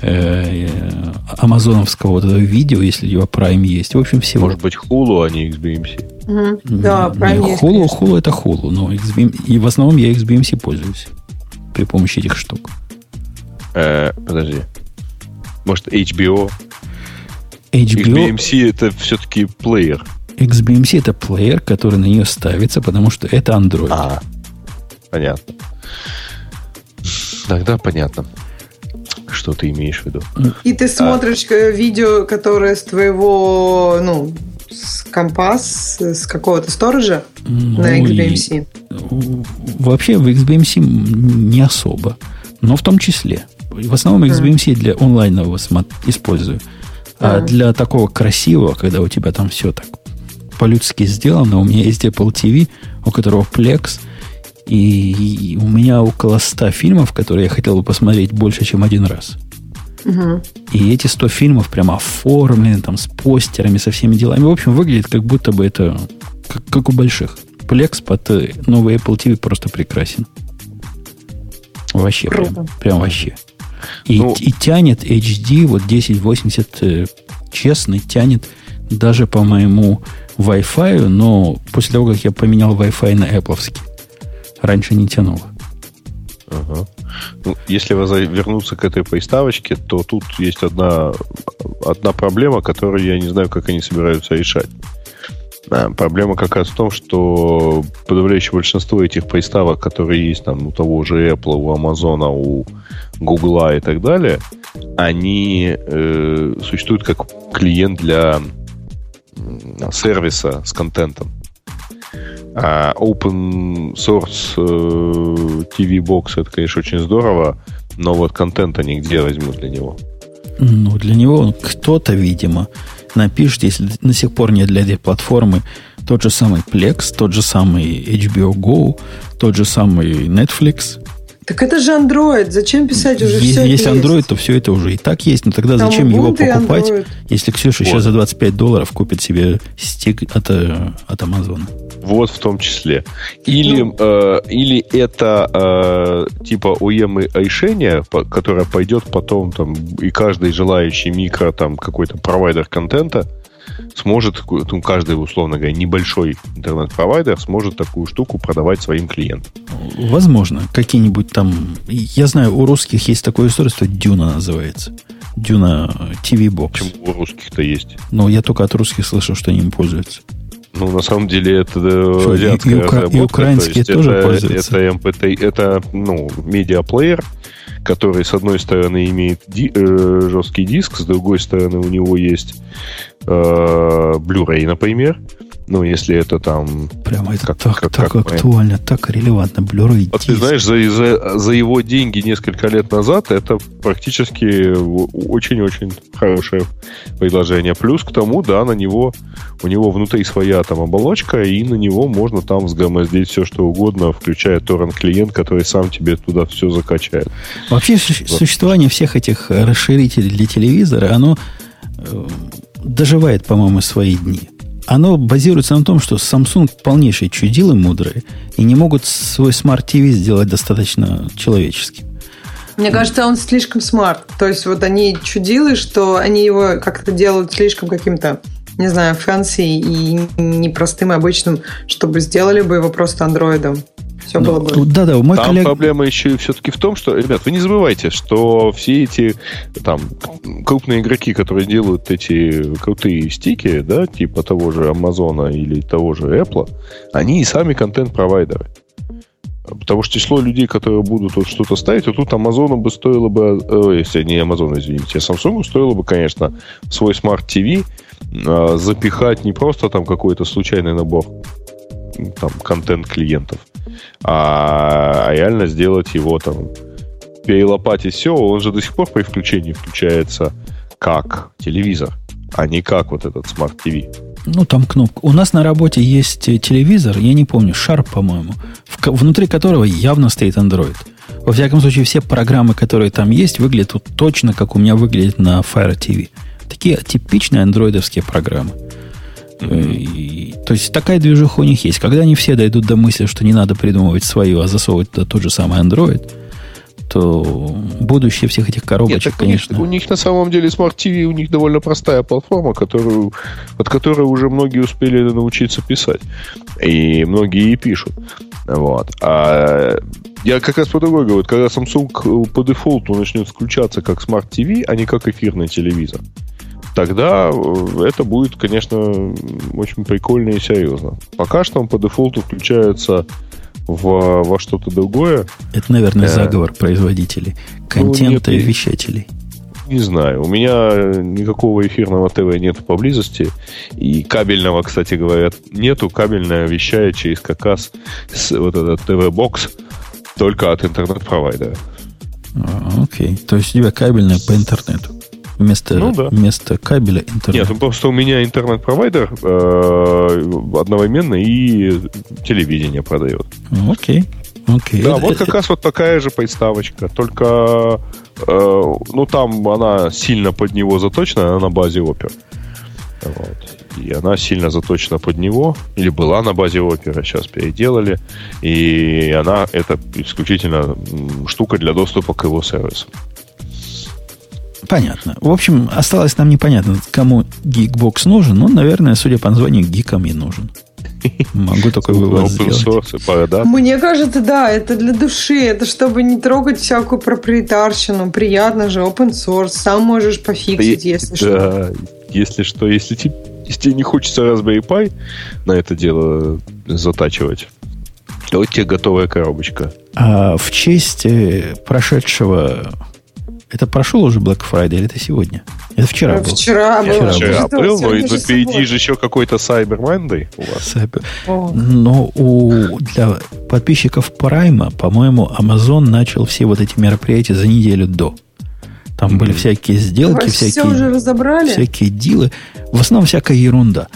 амазоновского вот этого видео, если его Prime есть. В общем, всего. Может быть, Hulu, а не XBMC. Угу. Да, Prime не, есть. Hulu, Hulu это Hulu, но XBM... и в основном я XBMC пользуюсь при помощи этих штук. Э, подожди. Может, HBO? HBO... XBMC это все-таки плеер. XBMC это плеер, который на нее ставится, потому что это Android. А, понятно. Тогда понятно что ты имеешь в виду. И ты смотришь а. видео, которое с твоего, ну, с компас, с какого-то сторожа ну, на XBMC? Вообще в XBMC не особо, но в том числе. В основном XBMC для онлайнового использую. А, а для такого красивого, когда у тебя там все так по-людски сделано, у меня есть Apple TV, у которого Plex – и у меня около 100 фильмов, которые я хотел бы посмотреть больше, чем один раз. Угу. И эти 100 фильмов прямо оформлены, там, с постерами, со всеми делами. В общем, выглядит как будто бы это как, как у больших. Plex под э, новый Apple TV просто прекрасен. Вообще, Круто. прям, прям вообще. И, ну, и тянет HD, вот 1080 э, честный, тянет даже по моему Wi-Fi, но после того, как я поменял Wi-Fi на Apple, Раньше не тянуло. Ага. Ну, если вернуться к этой приставочке, то тут есть одна, одна проблема, которую я не знаю, как они собираются решать. А, проблема как раз в том, что подавляющее большинство этих приставок, которые есть там у того же Apple, у Amazon, у Google и так далее, они э, существуют как клиент для сервиса с контентом. А open source э, TV Box это, конечно, очень здорово, но вот контент они где возьмут для него? Ну, для него кто-то, видимо, напишет, если до сих пор нет для этой платформы, тот же самый Plex, тот же самый HBO Go, тот же самый Netflix, так это же Android. Зачем писать уже Если все есть Android, есть? то все это уже и так есть. Но тогда Там зачем его покупать, если Ксюша вот. сейчас за 25 долларов купит себе стик от, э, от Amazon? Вот в том числе. Или, ну. э, или это э, типа OEM решение, которое пойдет потом там и каждый желающий микро там какой-то провайдер контента сможет, ну, каждый, условно говоря, небольшой интернет-провайдер сможет такую штуку продавать своим клиентам. Возможно. Какие-нибудь там... Я знаю, у русских есть такое устройство, Дюна называется. Дюна TV Box. Почему у русских-то есть? Ну, я только от русских слышал, что они им пользуются. Ну, на самом деле, это э, что, азиатская и, и, разработка. И украинские то тоже это, пользуются. Это MPT, это, ну, медиаплеер, который, с одной стороны, имеет ди, э, жесткий диск, с другой стороны, у него есть э, Blu-ray, например, Ну, если это там... Прямо это как, так, как, так как актуально, мы... так релевантно. Blu-ray Вот ты знаешь, за, за, за его деньги несколько лет назад это практически очень-очень хорошее предложение. Плюс к тому, да, на него, у него внутри своя там оболочка, и на него можно там взгромоздить все, что угодно, включая торрент-клиент, который сам тебе туда все закачает. Вообще вот. существование всех этих расширителей для телевизора, оно э, доживает, по-моему, свои дни оно базируется на том, что Samsung полнейшие чудилы мудрые и не могут свой TV сделать достаточно человеческим. Мне кажется, он слишком smart. То есть вот они чудилы, что они его как-то делают слишком каким-то, не знаю, fancy и непростым и обычным, чтобы сделали бы его просто андроидом. Все было бы. Да, да, мой там коллег... проблема еще и все-таки в том, что, ребят, вы не забывайте, что все эти там крупные игроки, которые делают эти крутые стики, да, типа того же Амазона или того же Apple, они и сами контент-провайдеры. Потому что число людей, которые будут вот что-то ставить, вот тут Амазону бы стоило бы, э, если не Амазон, извините, а Samsung стоило бы, конечно, свой Smart TV э, запихать не просто там какой-то случайный набор там контент клиентов, а, реально сделать его там перелопатить все, он же до сих пор при включении включается как телевизор, а не как вот этот Smart TV. Ну, там кнопка. У нас на работе есть телевизор, я не помню, Sharp, по-моему, внутри которого явно стоит Android. Во всяком случае, все программы, которые там есть, выглядят точно, как у меня выглядит на Fire TV. Такие типичные андроидовские программы. И, то есть такая движуха у них есть. Когда они все дойдут до мысли, что не надо придумывать свою, а засовывать туда тот же самый Android, то будущее всех этих коробочек, Нет, конечно. У них, у них на самом деле Smart TV у них довольно простая платформа, которую, от которой уже многие успели научиться писать. И многие и пишут. Вот. А я как раз по другой говорю. Когда Samsung по дефолту начнет включаться как Smart TV, а не как эфирный телевизор тогда э, это будет, конечно, очень прикольно и серьезно. Пока что он по дефолту включается в, во что-то другое. Это, наверное, э, заговор производителей контента ну, нет, и вещателей. Не знаю. У меня никакого эфирного ТВ нет поблизости. И кабельного, кстати говоря, нету. Кабельное вещает через как раз вот этот ТВ-бокс только от интернет-провайдера. А, окей. То есть у тебя кабельное по интернету вместо, ну, да. вместо кабеля интернет. Нет, ну, просто у меня интернет-провайдер э, одновременно и телевидение продает. Окей. Окей. Да, вот как раз вот такая же приставочка, только э, ну там она сильно под него заточена, она на базе Opera. Вот. И она сильно заточена под него, или была на базе Opera, сейчас переделали, и она это исключительно штука для доступа к его сервису. Понятно. В общем, осталось нам непонятно, кому гигбокс нужен, но, наверное, судя по названию, гикам и нужен. Могу такой вывод сделать. Мне кажется, да, это для души. Это чтобы не трогать всякую проприетарщину. Приятно же, open source. Сам можешь пофиксить, если что. Если что, если тебе не хочется Raspberry Pi на это дело затачивать, то вот тебе готовая коробочка. А в честь э, прошедшего это прошел уже Black Friday или это сегодня? Это вчера был. Вчера был. Вчера, вчера был, но, но впереди же еще какой-то Cyber Monday у вас. Cyber. Но у, для подписчиков Prime, по-моему, Amazon начал все вот эти мероприятия за неделю до. Там mm-hmm. были всякие сделки, Вы всякие, все уже разобрали? всякие дилы. В основном всякая ерунда.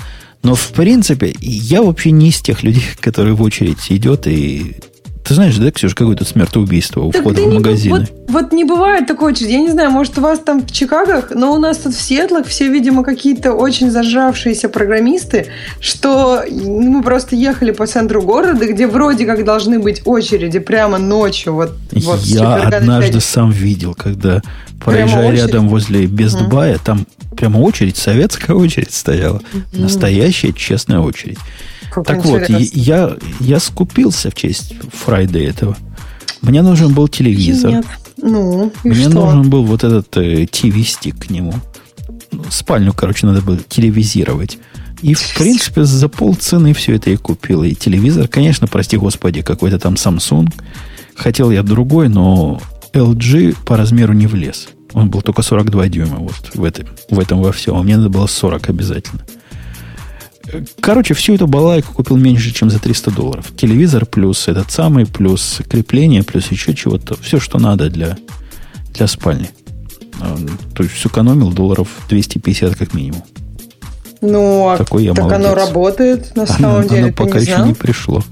Но, в принципе, я вообще не из тех людей, которые в очередь идет и ты знаешь, да, Ксюша, какое тут смертоубийство у так входа в магазины? Вот, вот не бывает такой очереди. Я не знаю, может, у вас там в Чикагах, но у нас тут в Сиэтлах все, видимо, какие-то очень зажавшиеся программисты, что мы просто ехали по центру города, где вроде как должны быть очереди прямо ночью. Вот, вот Я однажды сам видел, когда проезжая рядом возле Бездубая, угу. там прямо очередь, советская очередь стояла. Угу. Настоящая честная очередь. Как так интересно. вот, я, я скупился в честь Фрайда этого. Мне нужен был телевизор. Нет. Ну, и Мне что? нужен был вот этот э, TV-стик к нему. Ну, спальню, короче, надо было телевизировать. И, в принципе, за полцены все это я купил. И телевизор, конечно, прости господи, какой-то там Samsung. Хотел я другой, но LG по размеру не влез. Он был только 42 дюйма вот в этом, в этом во всем. А мне надо было 40 обязательно. Короче, всю эту балайку купил меньше, чем за 300 долларов. Телевизор плюс этот самый, плюс крепление, плюс еще чего-то. Все, что надо для, для спальни. А, то есть сэкономил долларов 250 как минимум. Ну, а Такой я так молодец. оно работает на самом оно, деле. Оно пока не еще знал? не пришло.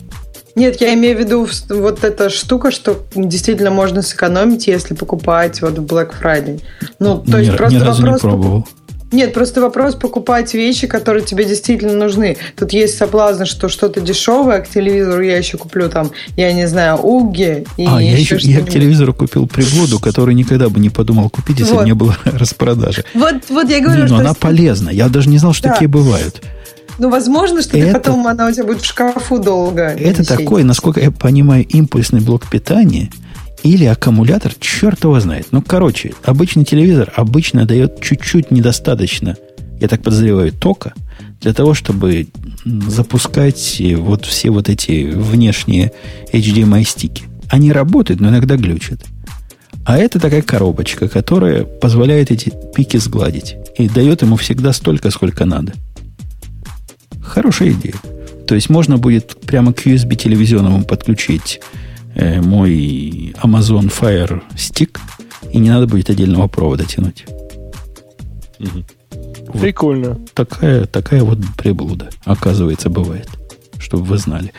Нет, я имею в виду вот эта штука, что действительно можно сэкономить, если покупать вот в Black Friday. Ну, то есть ни, просто ни разу вопрос... Не пробовал. Нет, просто вопрос покупать вещи, которые тебе действительно нужны. Тут есть соблазн, что что-то дешевое, к телевизору я еще куплю там, я не знаю, уги. И а, я еще я к телевизору купил приблуду, который никогда бы не подумал купить, если вот. не было распродажи. Вот, вот я говорю, не, но что... она полезна. Я даже не знал, что да. такие бывают. Ну, возможно, что это, потом она у тебя будет в шкафу долго. Это такой, насколько я понимаю, импульсный блок питания – или аккумулятор, черт его знает. Ну, короче, обычный телевизор обычно дает чуть-чуть недостаточно, я так подозреваю, тока для того, чтобы запускать вот все вот эти внешние HDMI-стики. Они работают, но иногда глючат. А это такая коробочка, которая позволяет эти пики сгладить. И дает ему всегда столько, сколько надо. Хорошая идея. То есть можно будет прямо к USB телевизионному подключить э, мой Amazon Fire Stick, и не надо будет отдельного провода тянуть. Угу. Вот Прикольно. Такая, такая вот приблуда, оказывается, бывает. Чтобы вы знали.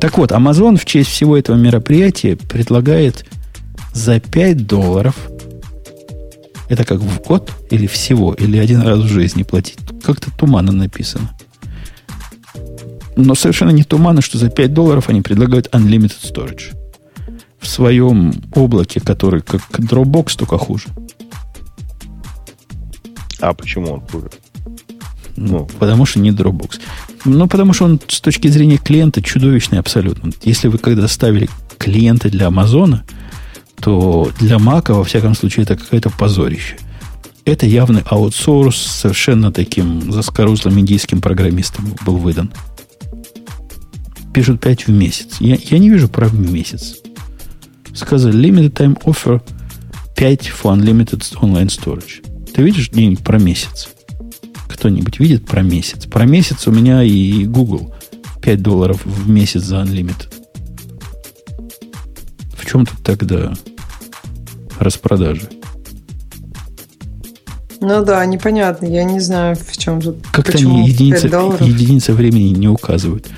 Так вот, Amazon в честь всего этого мероприятия предлагает за 5 долларов это как в год или всего, или один раз в жизни платить. Как-то туманно написано. Но совершенно не туманно, что за 5 долларов они предлагают unlimited storage в своем облаке, который как Dropbox, только хуже. А почему он хуже? Ну, потому что не Dropbox. Ну, потому что он с точки зрения клиента чудовищный абсолютно. Если вы когда ставили клиенты для Амазона, то для Мака, во всяком случае, это какое-то позорище. Это явный аутсорс совершенно таким заскорузлым индийским программистам был выдан. Пишут 5 в месяц. Я, я не вижу прав в месяц сказали limited time offer 5 for unlimited online storage. Ты видишь где-нибудь про месяц? Кто-нибудь видит про месяц? Про месяц у меня и Google 5 долларов в месяц за unlimited. В чем тут тогда распродажи? Ну да, непонятно. Я не знаю, в чем тут. Как-то они единицы, единицы времени не указывают.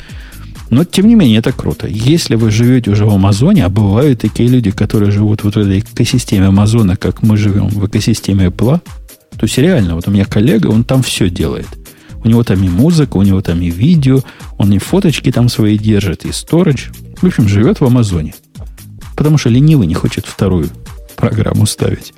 Но, тем не менее, это круто. Если вы живете уже в Амазоне, а бывают такие люди, которые живут вот в этой экосистеме Амазона, как мы живем в экосистеме Apple, то есть реально, вот у меня коллега, он там все делает. У него там и музыка, у него там и видео, он и фоточки там свои держит, и сторож. В общем, живет в Амазоне. Потому что ленивый не хочет вторую программу ставить.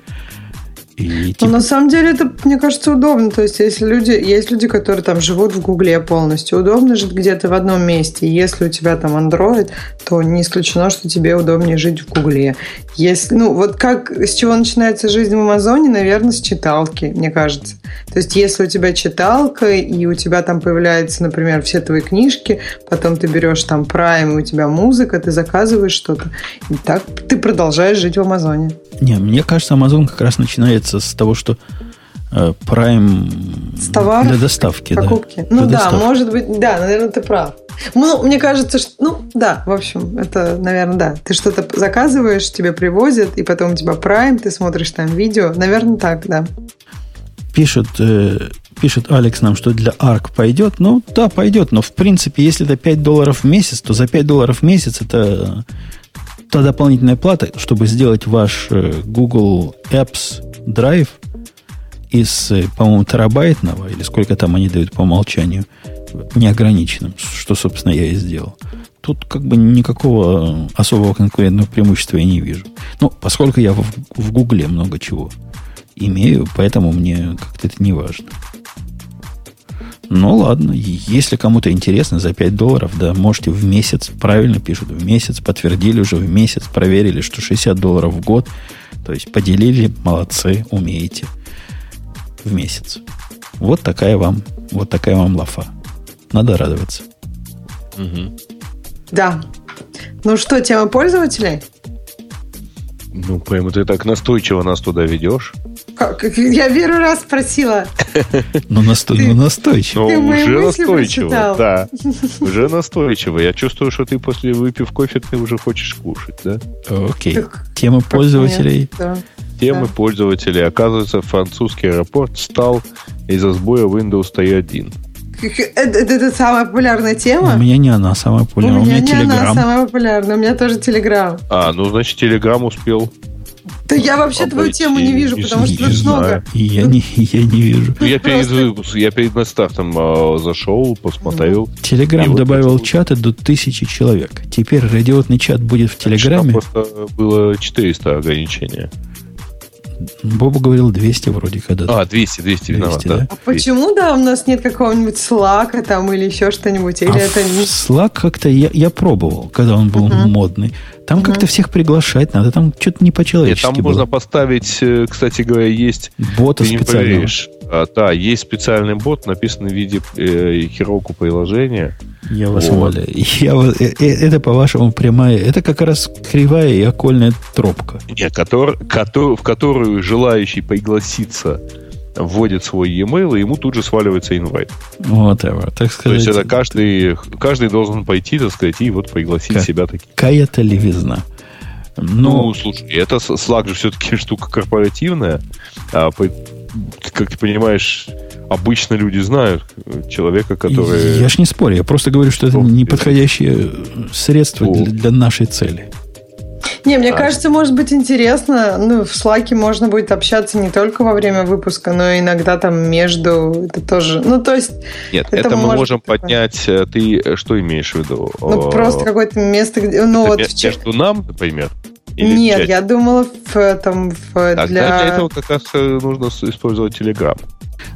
И, типа... Но на самом деле это, мне кажется, удобно. То есть, если люди, есть люди, которые там живут в Гугле полностью, удобно жить где-то в одном месте. Если у тебя там Android, то не исключено, что тебе удобнее жить в Гугле. Если, ну, вот как, с чего начинается жизнь в Амазоне, наверное, с читалки, мне кажется. То есть, если у тебя читалка, и у тебя там появляются, например, все твои книжки, потом ты берешь там Prime, и у тебя музыка, ты заказываешь что-то, и так ты продолжаешь жить в Амазоне. Не, мне кажется, Amazon как раз начинается с того, что э, Prime с товаров, для доставки. Покупки. Да, ну да, доставки. может быть, да, наверное, ты прав. Ну, мне кажется, что, ну, да, в общем, это, наверное, да. Ты что-то заказываешь, тебе привозят, и потом у тебя Prime, ты смотришь там видео. Наверное, так, да. Пишет, э, пишет Алекс нам, что для ARC пойдет. Ну, да, пойдет, но в принципе, если это 5 долларов в месяц, то за 5 долларов в месяц это та дополнительная плата, чтобы сделать ваш э, Google Apps Drive из, э, по-моему, терабайтного, или сколько там они дают по умолчанию, неограниченным, что, собственно, я и сделал. Тут как бы никакого особого конкурентного преимущества я не вижу. Ну, поскольку я в, в Гугле много чего имею, поэтому мне как-то это не важно. Ну ладно, если кому-то интересно, за 5 долларов, да, можете в месяц, правильно пишут, в месяц, подтвердили уже в месяц, проверили, что 60 долларов в год, то есть поделили, молодцы, умеете, в месяц. Вот такая вам, вот такая вам лафа. Надо радоваться. Угу. Да. Ну что, тема пользователей? Ну, прямо ты так настойчиво нас туда ведешь. Я первый раз спросила. Ну, насто... ну настойчиво. Ну, уже настойчиво, да. Уже настойчиво. Я чувствую, что ты после выпив кофе, ты уже хочешь кушать, да? Окей. Тема пользователей. Темы пользователей. Оказывается, французский аэропорт стал из-за сбоя Windows T1. Это, это, это самая популярная тема? У меня не она самая популярная. У меня, у меня не Telegram. она самая популярная. У меня тоже Телеграм. А, ну, значит, Телеграм успел да я вообще твою тему не вижу, потому что тут много. Я не, я не вижу. Ну, я перед, выпуском, я перед стартом э, зашел, посмотрел. Телеграм добавил вот чаты до тысячи человек. Теперь радиотный чат будет в Телеграме. просто было 400 ограничения. Боба говорил 200 вроде когда-то. А, 200, 200, виноват, 200, да. да. А почему, да, у нас нет какого-нибудь слака там или еще что-нибудь? Или а это не... Slack как-то я, я пробовал, когда он был uh-huh. модный. Там uh-huh. как-то всех приглашать надо, там что-то не по-человечески Нет, там было. можно поставить, э, кстати говоря, есть... Бота специального. Да, есть специальный бот, написанный в виде э, хироку приложения. Я вас вот. умоляю. Я, э, э, это, по-вашему, прямая... Это как раз кривая и окольная тропка. Нет, который, который, в которую желающий пригласиться вводит свой e-mail, и ему тут же сваливается инвайт. Вот это, так сказать. То есть это каждый, каждый должен пойти, так сказать, и вот пригласить как, себя таким. Какая-то левизна. Но... Ну, слушай, это Slack же все-таки штука корпоративная. А как ты понимаешь, обычно люди знают человека, который... Я ж не спорю, я просто говорю, что это неподходящее средство для, для нашей цели. Не, мне а. кажется, может быть интересно. Ну, в Slack можно будет общаться не только во время выпуска, но иногда там между. Это тоже. Ну, то есть. Нет, это, это мы можем такое... поднять. Э, ты э, что имеешь в виду? Ну, просто какое-то место, где. Ну, вот между нам, например. Или Нет, я думала в этом в, Тогда для... для этого как раз э, нужно использовать Telegram.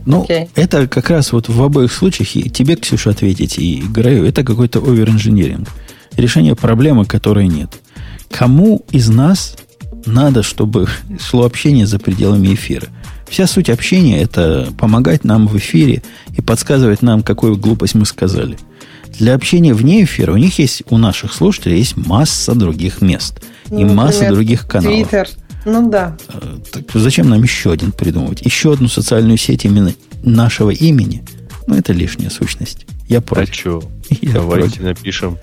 Ну, okay. это как раз вот в обоих случаях, и тебе, Ксюша, ответить, и Грею, это какой-то оверинжиниринг. Решение проблемы, которой нет. Кому из нас надо, чтобы шло общение за пределами эфира? Вся суть общения – это помогать нам в эфире и подсказывать нам, какую глупость мы сказали. Для общения вне эфира у них есть, у наших слушателей есть масса других мест – и Например, масса других каналов. Твиттер. Ну да. Э, так зачем нам еще один придумывать? Еще одну социальную сеть именно нашего имени? Ну, это лишняя сущность. Я против. А что? Давайте против. напишем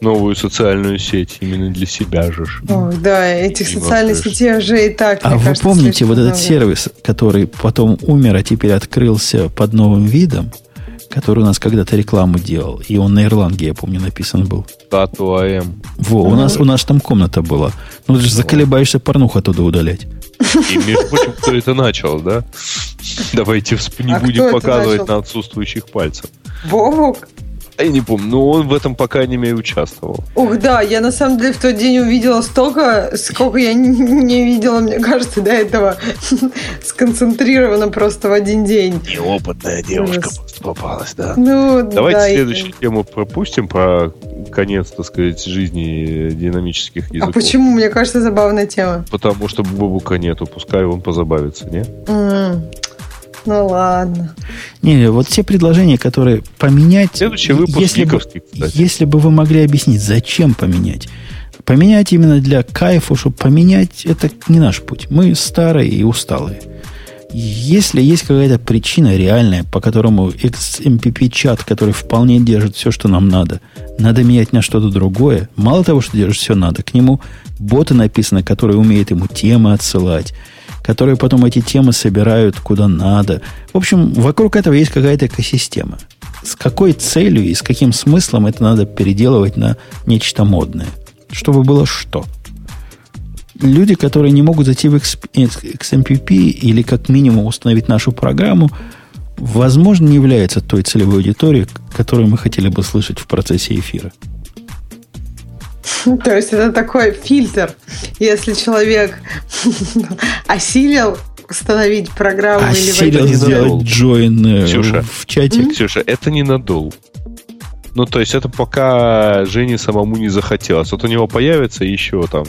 новую социальную сеть именно для себя же. О, да, этих и социальных сетей уже и так. А вы кажется, помните вот этот сервис, который потом умер, а теперь открылся под новым видом? Который у нас когда-то рекламу делал. И он на Ирландии, я помню, написан был. Стату АМ. Во, у нас, у нас там комната была. Ну, ты же заколебаешься порнуху оттуда удалять. И, между прочим, кто это начал, да? Давайте не а будем показывать на отсутствующих пальцев. Я не помню, но он в этом, по крайней мере, участвовал. Ух, да, я на самом деле в тот день увидела столько, сколько я не видела, мне кажется, до этого сконцентрировано просто в один день. Неопытная девушка просто попалась, да. Ну, Давайте да, следующую и... тему пропустим про конец, так сказать, жизни динамических языков. А почему? Мне кажется, забавная тема. Потому что Бобука нету, пускай он позабавится, не? Mm. Ну ладно. Не, вот те предложения, которые поменять... Следующий выпуск если бы, если бы вы могли объяснить, зачем поменять. Поменять именно для кайфа, чтобы поменять, это не наш путь. Мы старые и усталые. Если есть какая-то причина реальная, по которому XMPP-чат, который вполне держит все, что нам надо, надо менять на что-то другое, мало того, что держит все надо, к нему боты написаны, которые умеют ему темы отсылать, которые потом эти темы собирают куда надо. В общем, вокруг этого есть какая-то экосистема. С какой целью и с каким смыслом это надо переделывать на нечто модное? Чтобы было что? Люди, которые не могут зайти в XMPP или как минимум установить нашу программу, возможно, не являются той целевой аудиторией, которую мы хотели бы слышать в процессе эфира. То есть это такой фильтр. Если человек осилил установить программу осилил или сделать джойн э, Ксюша, в чате. Ксюша, это не надул. Ну, то есть это пока Жене самому не захотелось. Вот у него появится еще там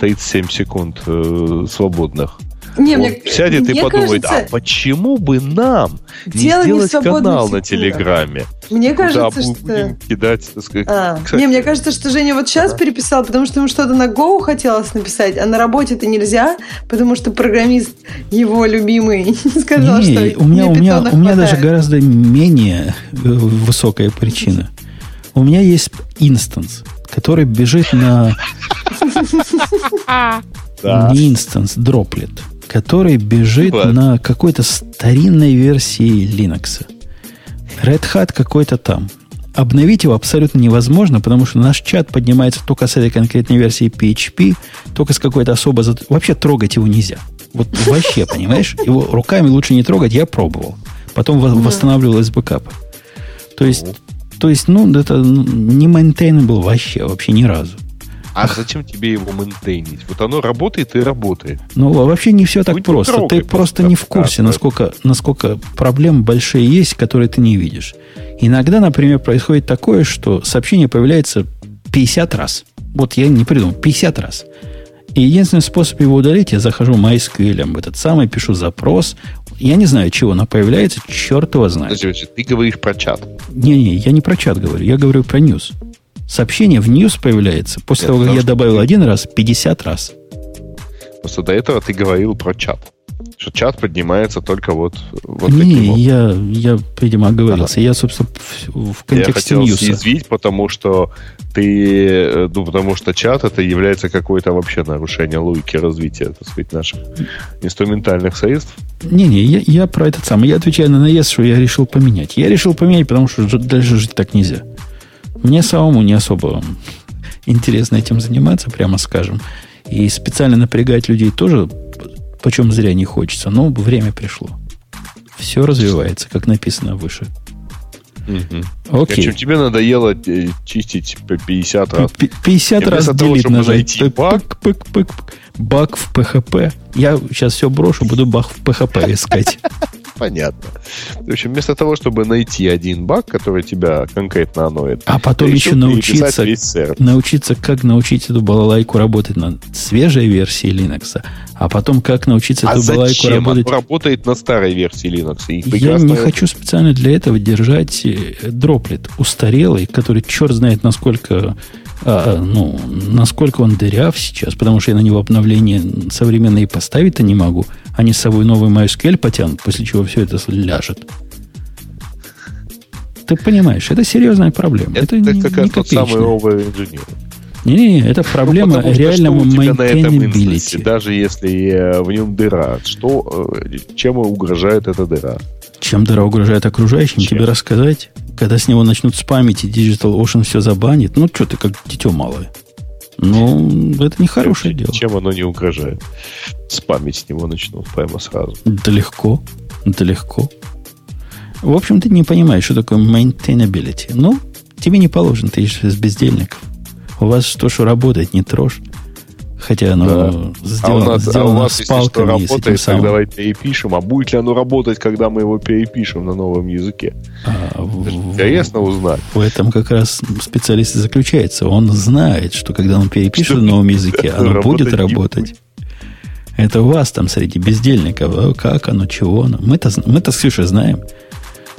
37 секунд э, свободных. Не, он мне, сядет мне и подумает, кажется, а почему бы нам не сделать канал на Телеграме? Мне кажется, что... кидать, так сказать. А, не, мне кажется, что Женя вот сейчас переписал, потому что ему что-то на Go хотелось написать, а на работе это нельзя, потому что программист его любимый сказал, не, что у меня, у меня, у меня даже гораздо менее э, высокая причина. У меня есть инстанс, который бежит на... Не инстанс, дроплет который бежит на какой-то старинной версии Linux. Red Hat какой-то там. Обновить его абсолютно невозможно, потому что наш чат поднимается только с этой конкретной версии PHP, только с какой-то особо... Вообще трогать его нельзя. Вот вообще, понимаешь? Его руками лучше не трогать, я пробовал. Потом восстанавливал из бэкапа. То есть, то есть, ну, это не maintainable вообще, вообще ни разу. А зачем тебе его мейнтейнить? Вот оно работает и работает. Ну, вообще не все так Будь просто. Трогай, ты просто не в курсе, насколько, насколько проблем большие есть, которые ты не видишь. Иногда, например, происходит такое, что сообщение появляется 50 раз. Вот я не придумал, 50 раз. И единственный способ его удалить, я захожу MySQL в этот самый, пишу запрос. Я не знаю, чего оно появляется, черт его знает. Подожди, ты говоришь про чат. Не-не, я не про чат говорю, я говорю про news. Сообщение в News появляется после того, как я добавил один раз, 50 раз. Просто до этого ты говорил про чат. Что чат поднимается только вот, вот Не, таким вот. я, я, видимо, оговорился. Ага. Я, собственно, в, в контексте Я хотел съязвить, потому что ты, э, ну, потому что чат это является какое-то вообще нарушение логики развития, так сказать, наших инструментальных средств. Не-не, я, я про этот самый. Я отвечаю на наезд, что я решил поменять. Я решил поменять, потому что дальше жить так нельзя. Мне самому не особо интересно этим заниматься, прямо скажем. И специально напрягать людей тоже, почем зря не хочется. Но время пришло. Все развивается, как написано выше. Угу. Окей. Причем тебе надоело э, чистить 50 раз. 50 раз делить нажать. Баг. Пык, пык, пык, баг в PHP. Я сейчас все брошу, буду баг в PHP искать. Понятно. В общем, вместо того, чтобы найти один баг, который тебя конкретно аноет, а потом еще научиться, научиться, как научить эту балалайку работать на свежей версии Linux, а потом как научиться а эту балалайку работать... Она работает на старой версии Linux. И Я не хочу специально для этого держать э, дроплет устарелый, который черт знает насколько а, ну, насколько он дыряв сейчас, потому что я на него обновление современные поставить-то не могу. Они с собой новый MySQL потянут, после чего все это ляжет. Ты понимаешь, это серьезная проблема. Это, это как не тот самый новый инженер. Не-не, это проблема ну, реального maintainability. Даже если э, в нем дыра, что, э, чем угрожает эта дыра? Чем дыра угрожает окружающим, чем? тебе рассказать? Когда с него начнут спамить, и Digital Ocean все забанит, ну, что ты, как дитё малое. Ну, это не хорошее дело. Чем оно не угрожает? Спамить с него начнут прямо сразу. Да легко. Да легко. В общем, ты не понимаешь, что такое maintainability. Ну, тебе не положено, ты из бездельников. У вас что, что работает, не трожь. Хотя оно да. сделано, а у нас, сделано а у нас, с палками. Если что, работает, самым... давай перепишем. А будет ли оно работать, когда мы его перепишем на новом языке? А, Интересно в, узнать. В этом как раз специалист и заключается. Он знает, что когда он перепишет на новом языке, оно будет работать. Это у вас там среди бездельников. Как оно, чего оно. Мы-то, мы-то с Ксюшей знаем,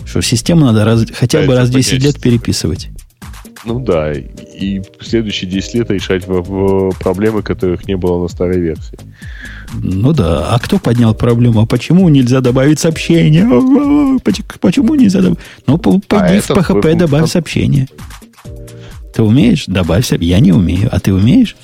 что систему надо раз, хотя бы раз в 10 лет переписывать. Ну да, и в следующие 10 лет решать в, проблемы, которых не было на старой версии. Ну да, а кто поднял проблему? А почему нельзя добавить сообщение? Почему нельзя добавить? Ну, пойди а в PHP, вы... добавь сообщение. Ты умеешь? Добавь сообщение. Я не умею. А ты умеешь?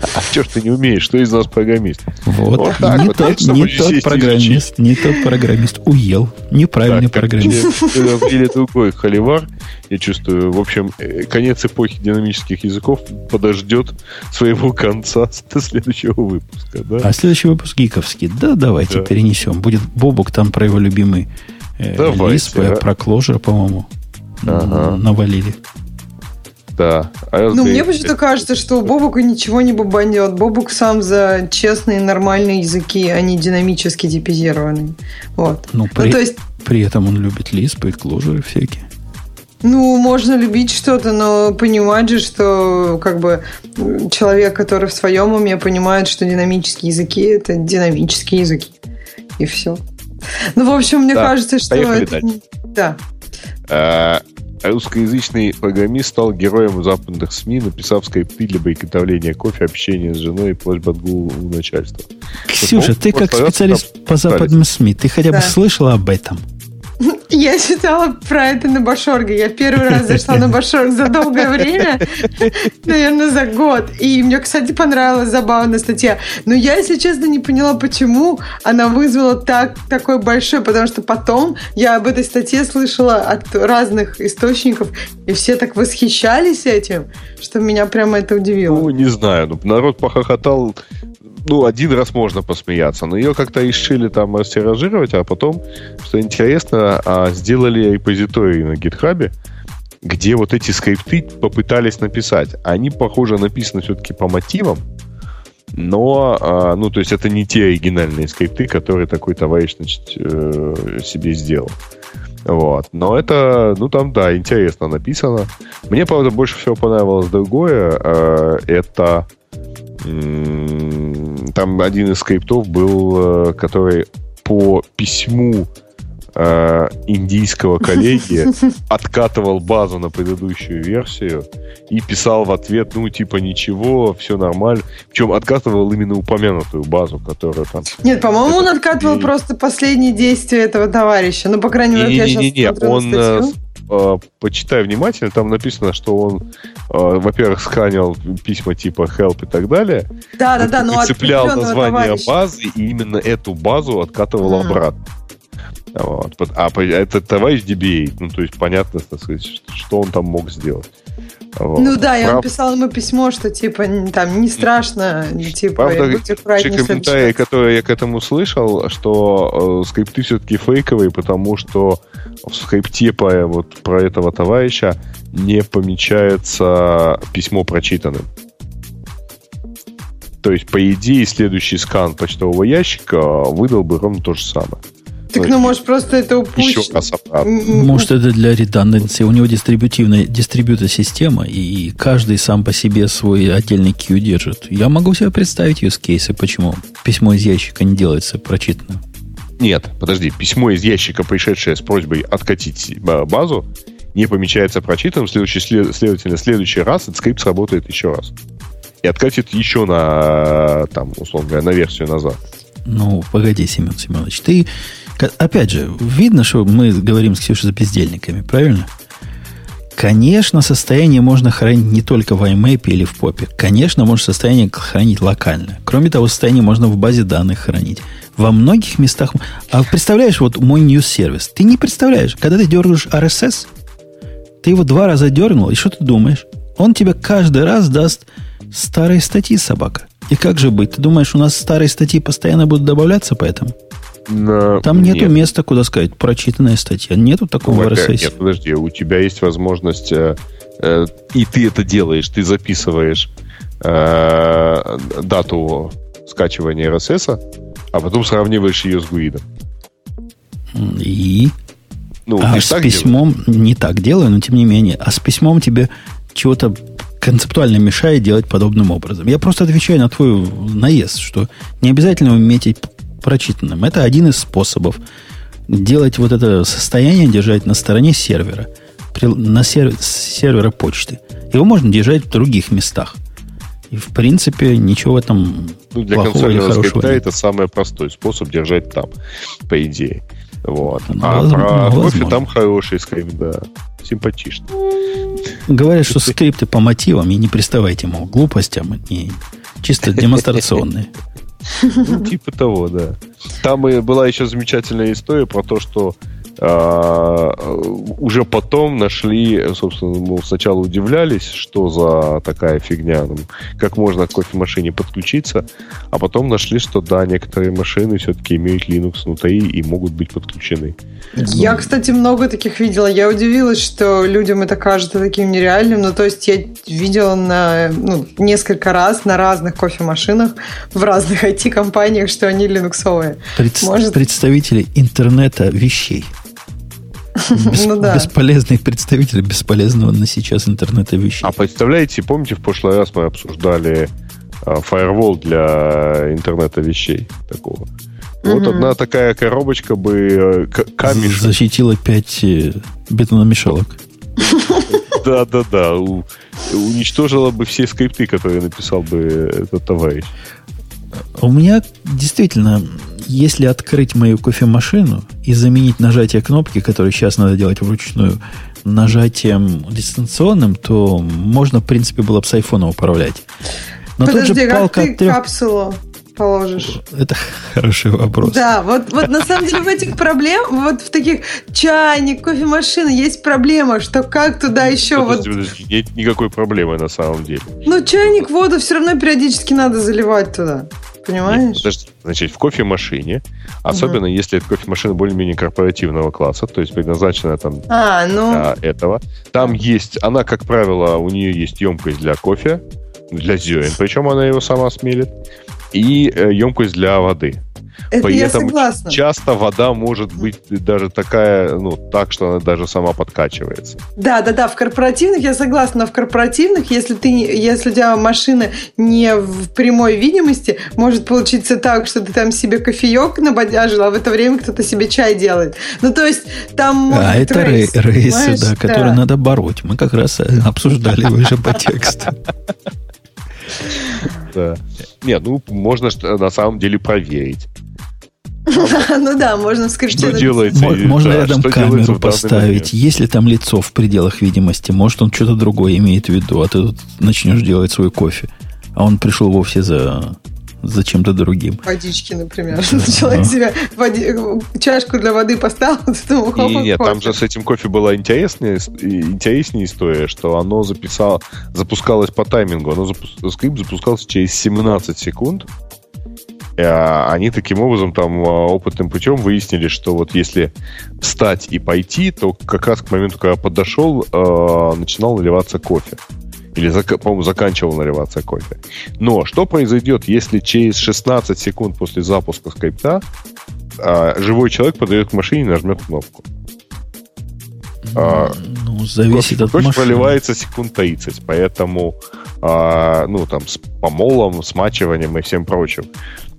А что ж ты не умеешь? Что из нас программист? Вот, вот так, не, вот, тот, не тот программист, не тот программист. Уел. Неправильный так, программист. Или другой холивар, я чувствую. В общем, э, конец эпохи динамических языков подождет своего конца до следующего выпуска. Да? А следующий выпуск гиковский. Да, давайте да. перенесем. Будет Бобок там про его любимый э, лист, а? про Clojure, по-моему, ага. навалили. Да. А ну, мне почему-то кажется, что у Бобука ничего не бубанет. Бобук сам за честные, нормальные языки, а не динамически типизированные. Вот. Ну, при, ну, то есть... при этом он любит Lisp и Clojure всякие. Ну, можно любить что-то, но понимать же, что как бы человек, который в своем уме понимает, что динамические языки это динамические языки. И все. Ну, в общем, мне да, кажется, что это... Да. А, Русскоязычный программист стал героем западных СМИ, написав скрипты для приготовления кофе, общения с женой и просьб от начальства. Ксюша, ты как специалист по западным СМИ, ты хотя бы да. слышала об этом? Я читала про это на Башорге. Я первый раз зашла на Башорг за долгое время, наверное, за год. И мне, кстати, понравилась забавная статья. Но я, если честно, не поняла, почему она вызвала так, такой большой, потому что потом я об этой статье слышала от разных источников, и все так восхищались этим, что меня прямо это удивило. Ну, не знаю. Ну, народ похохотал ну, один раз можно посмеяться, но ее как-то решили там растиражировать, а потом, что интересно, а, сделали репозиторий на гитхабе, где вот эти скрипты попытались написать. Они, похоже, написаны все-таки по мотивам, но, а, ну, то есть это не те оригинальные скрипты, которые такой товарищ, значит, э, себе сделал. Вот. Но это, ну, там, да, интересно написано. Мне, правда, больше всего понравилось другое. Э, это там один из скриптов был, э, который по письму э, индийского коллеги откатывал базу на предыдущую версию и писал в ответ, ну, типа, ничего, все нормально. Причем откатывал именно упомянутую базу, которая там... Нет, по-моему, он откатывал и... просто последние действия этого товарища. Ну, по крайней мере, я сейчас не, он статью. Э, почитай внимательно, там написано, что он, э, во-первых, сканил письма типа help и так далее. Да, да, да, но цеплял название товарища. базы и именно эту базу откатывал mm. обратно. Вот. А этот товарищ DBA, ну, то есть понятно, так сказать, что он там мог сделать. Вот. Ну да, я Прав... ему письмо, что типа там не страшно, типа Правда, те комментарии, которые я к этому слышал, что э, скрипты все-таки фейковые, потому что в скрипте по, вот, про этого товарища не помечается письмо прочитанным. То есть, по идее, следующий скан почтового ящика выдал бы ровно то же самое. Так, ну, может, просто это упущено. Может, это для редунданции. У него дистрибутивная дистрибьютор-система, и каждый сам по себе свой отдельный Q держит. Я могу себе представить use кейсы, почему письмо из ящика не делается прочитанным. Нет, подожди. Письмо из ящика, пришедшее с просьбой откатить базу, не помечается прочитанным, следующий, следовательно, в следующий раз этот скрипт сработает еще раз. И откатит еще на, там, условно говоря, на версию назад. Ну, погоди, Семен Семенович, ты Опять же, видно, что мы говорим с Ксюшей за бездельниками, правильно? Конечно, состояние можно хранить не только в IMAP или в попе. Конечно, можно состояние хранить локально. Кроме того, состояние можно в базе данных хранить. Во многих местах... А представляешь, вот мой news-сервис. Ты не представляешь, когда ты дергаешь RSS, ты его два раза дернул, и что ты думаешь? Он тебе каждый раз даст старые статьи, собака. И как же быть? Ты думаешь, у нас старые статьи постоянно будут добавляться поэтому? На... Там нету нет. места, куда сказать, прочитанная статья. Нету такого ну, RSS. Нет, подожди, у тебя есть возможность, э, э, и ты это делаешь, ты записываешь э, дату скачивания RSS, а потом сравниваешь ее с гуидом. И? Ну, а с письмом делаешь? не так делаю, но тем не менее. А с письмом тебе чего-то концептуально мешает делать подобным образом. Я просто отвечаю на твой наезд, что не обязательно уметь прочитанным. Это один из способов делать вот это состояние, держать на стороне сервера, на сервер, сервера почты. Его можно держать в других местах. И, в принципе, ничего в этом ну, для плохого или хорошего нет. это самый простой способ держать там, по идее. Вот. Ну, а возможно, про кофе там хороший скрипт, да. Симпатично. Говорят, что скрипты по мотивам, и не приставайте, мол, глупостям, не, чисто демонстрационные. Ну, типа того, да. Там и была еще замечательная история про то, что уже потом нашли, собственно, мы сначала удивлялись, что за такая фигня, ну, как можно к кофемашине подключиться, а потом нашли, что да, некоторые машины все-таки имеют Linux внутри и могут быть подключены. Я, кстати, много таких видела. Я удивилась, что людям это кажется таким нереальным. Ну, то есть я видела на, ну, несколько раз на разных кофемашинах в разных IT-компаниях, что они линуксовые. Пред... Может... Представители интернета вещей. Бес, ну, да. Бесполезный представитель бесполезного на сейчас интернета вещей. А представляете, помните, в прошлый раз мы обсуждали а, фаервол для интернета вещей такого? Вот угу. одна такая коробочка бы э, камешек. Защитила 5 э, бетономешалок. Да, да, да. Уничтожила бы все скрипты, которые написал бы этот товарищ. У меня действительно, если открыть мою кофемашину и заменить нажатие кнопки, которое сейчас надо делать вручную, нажатием дистанционным, то можно, в принципе, было бы с айфона управлять. Но Подожди, тут же палка как ты трех... капсулу положишь? Это хороший вопрос. Да, вот, вот на самом деле в этих проблем, вот в таких чайник, кофемашина есть проблема, что как туда еще подожди, вот... Подожди, нет никакой проблемы на самом деле. Ну, чайник, воду все равно периодически надо заливать туда. Понимаешь? Нет, подожди, значит, в кофемашине, особенно угу. если это кофемашина более-менее корпоративного класса, то есть предназначена там а, ну... для этого, там есть, она, как правило, у нее есть емкость для кофе, для зерен, причем она его сама смелит и э, емкость для воды. Это При этом согласна. часто вода может быть даже такая, ну, так, что она даже сама подкачивается. Да, да, да. В корпоративных я согласна. В корпоративных, если ты, если у тебя машина не в прямой видимости, может получиться так, что ты там себе кофеек набодяжил, а в это время кто-то себе чай делает. Ну, то есть там А, это рейс, рейсы, да, которые да. надо бороть. Мы как раз обсуждали уже по тексту. Да. Нет, ну, можно на самом деле проверить. Ну да, можно в скрипте. Что делается? Можно рядом камеру поставить. Если там лицо в пределах видимости, может он что-то другое имеет в виду, а ты тут начнешь делать свой кофе. А он пришел вовсе за за чем-то другим. Водички, например. Да. Человек себе води... чашку для воды поставил, Нет, кофе. там же с этим кофе была интересная, интереснее история, что оно записало, запускалось по таймингу. Оно запу... скрипт запускался через 17 секунд. А они таким образом там а, опытным путем выяснили, что вот если встать и пойти, то как раз к моменту, когда подошел, а, начинал наливаться кофе. Или, по-моему, заканчивал наливаться кофе. Но что произойдет, если через 16 секунд после запуска скрипта живой человек подойдет к машине и нажмет кнопку? А, ну, зависит кофе, от кофе машины. проливается секунд 30, поэтому а, ну, там, с помолом, смачиванием и всем прочим.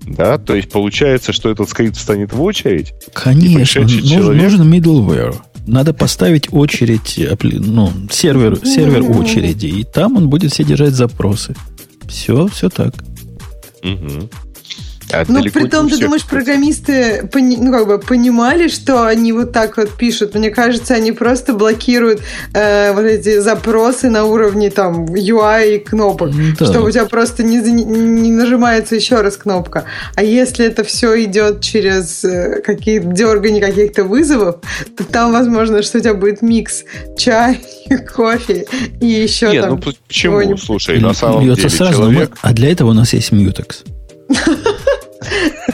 Да, то есть получается, что этот скрипт станет в очередь. Конечно, нужен, человек... нужен middleware. Надо поставить очередь, ну, сервер, сервер очереди, и там он будет все держать запросы. Все, все так. Угу. А ну, при том, ты думаешь, программисты пони, ну, как бы понимали, что они вот так вот пишут? Мне кажется, они просто блокируют э, вот эти запросы на уровне там UI и кнопок, да. чтобы у тебя просто не, не нажимается еще раз кнопка. А если это все идет через э, какие-то дергания каких-то вызовов, то там возможно, что у тебя будет микс чай, кофе и еще Нет, там... ну почему? Слушай, на самом деле сразу, человек... А для этого у нас есть Mutex.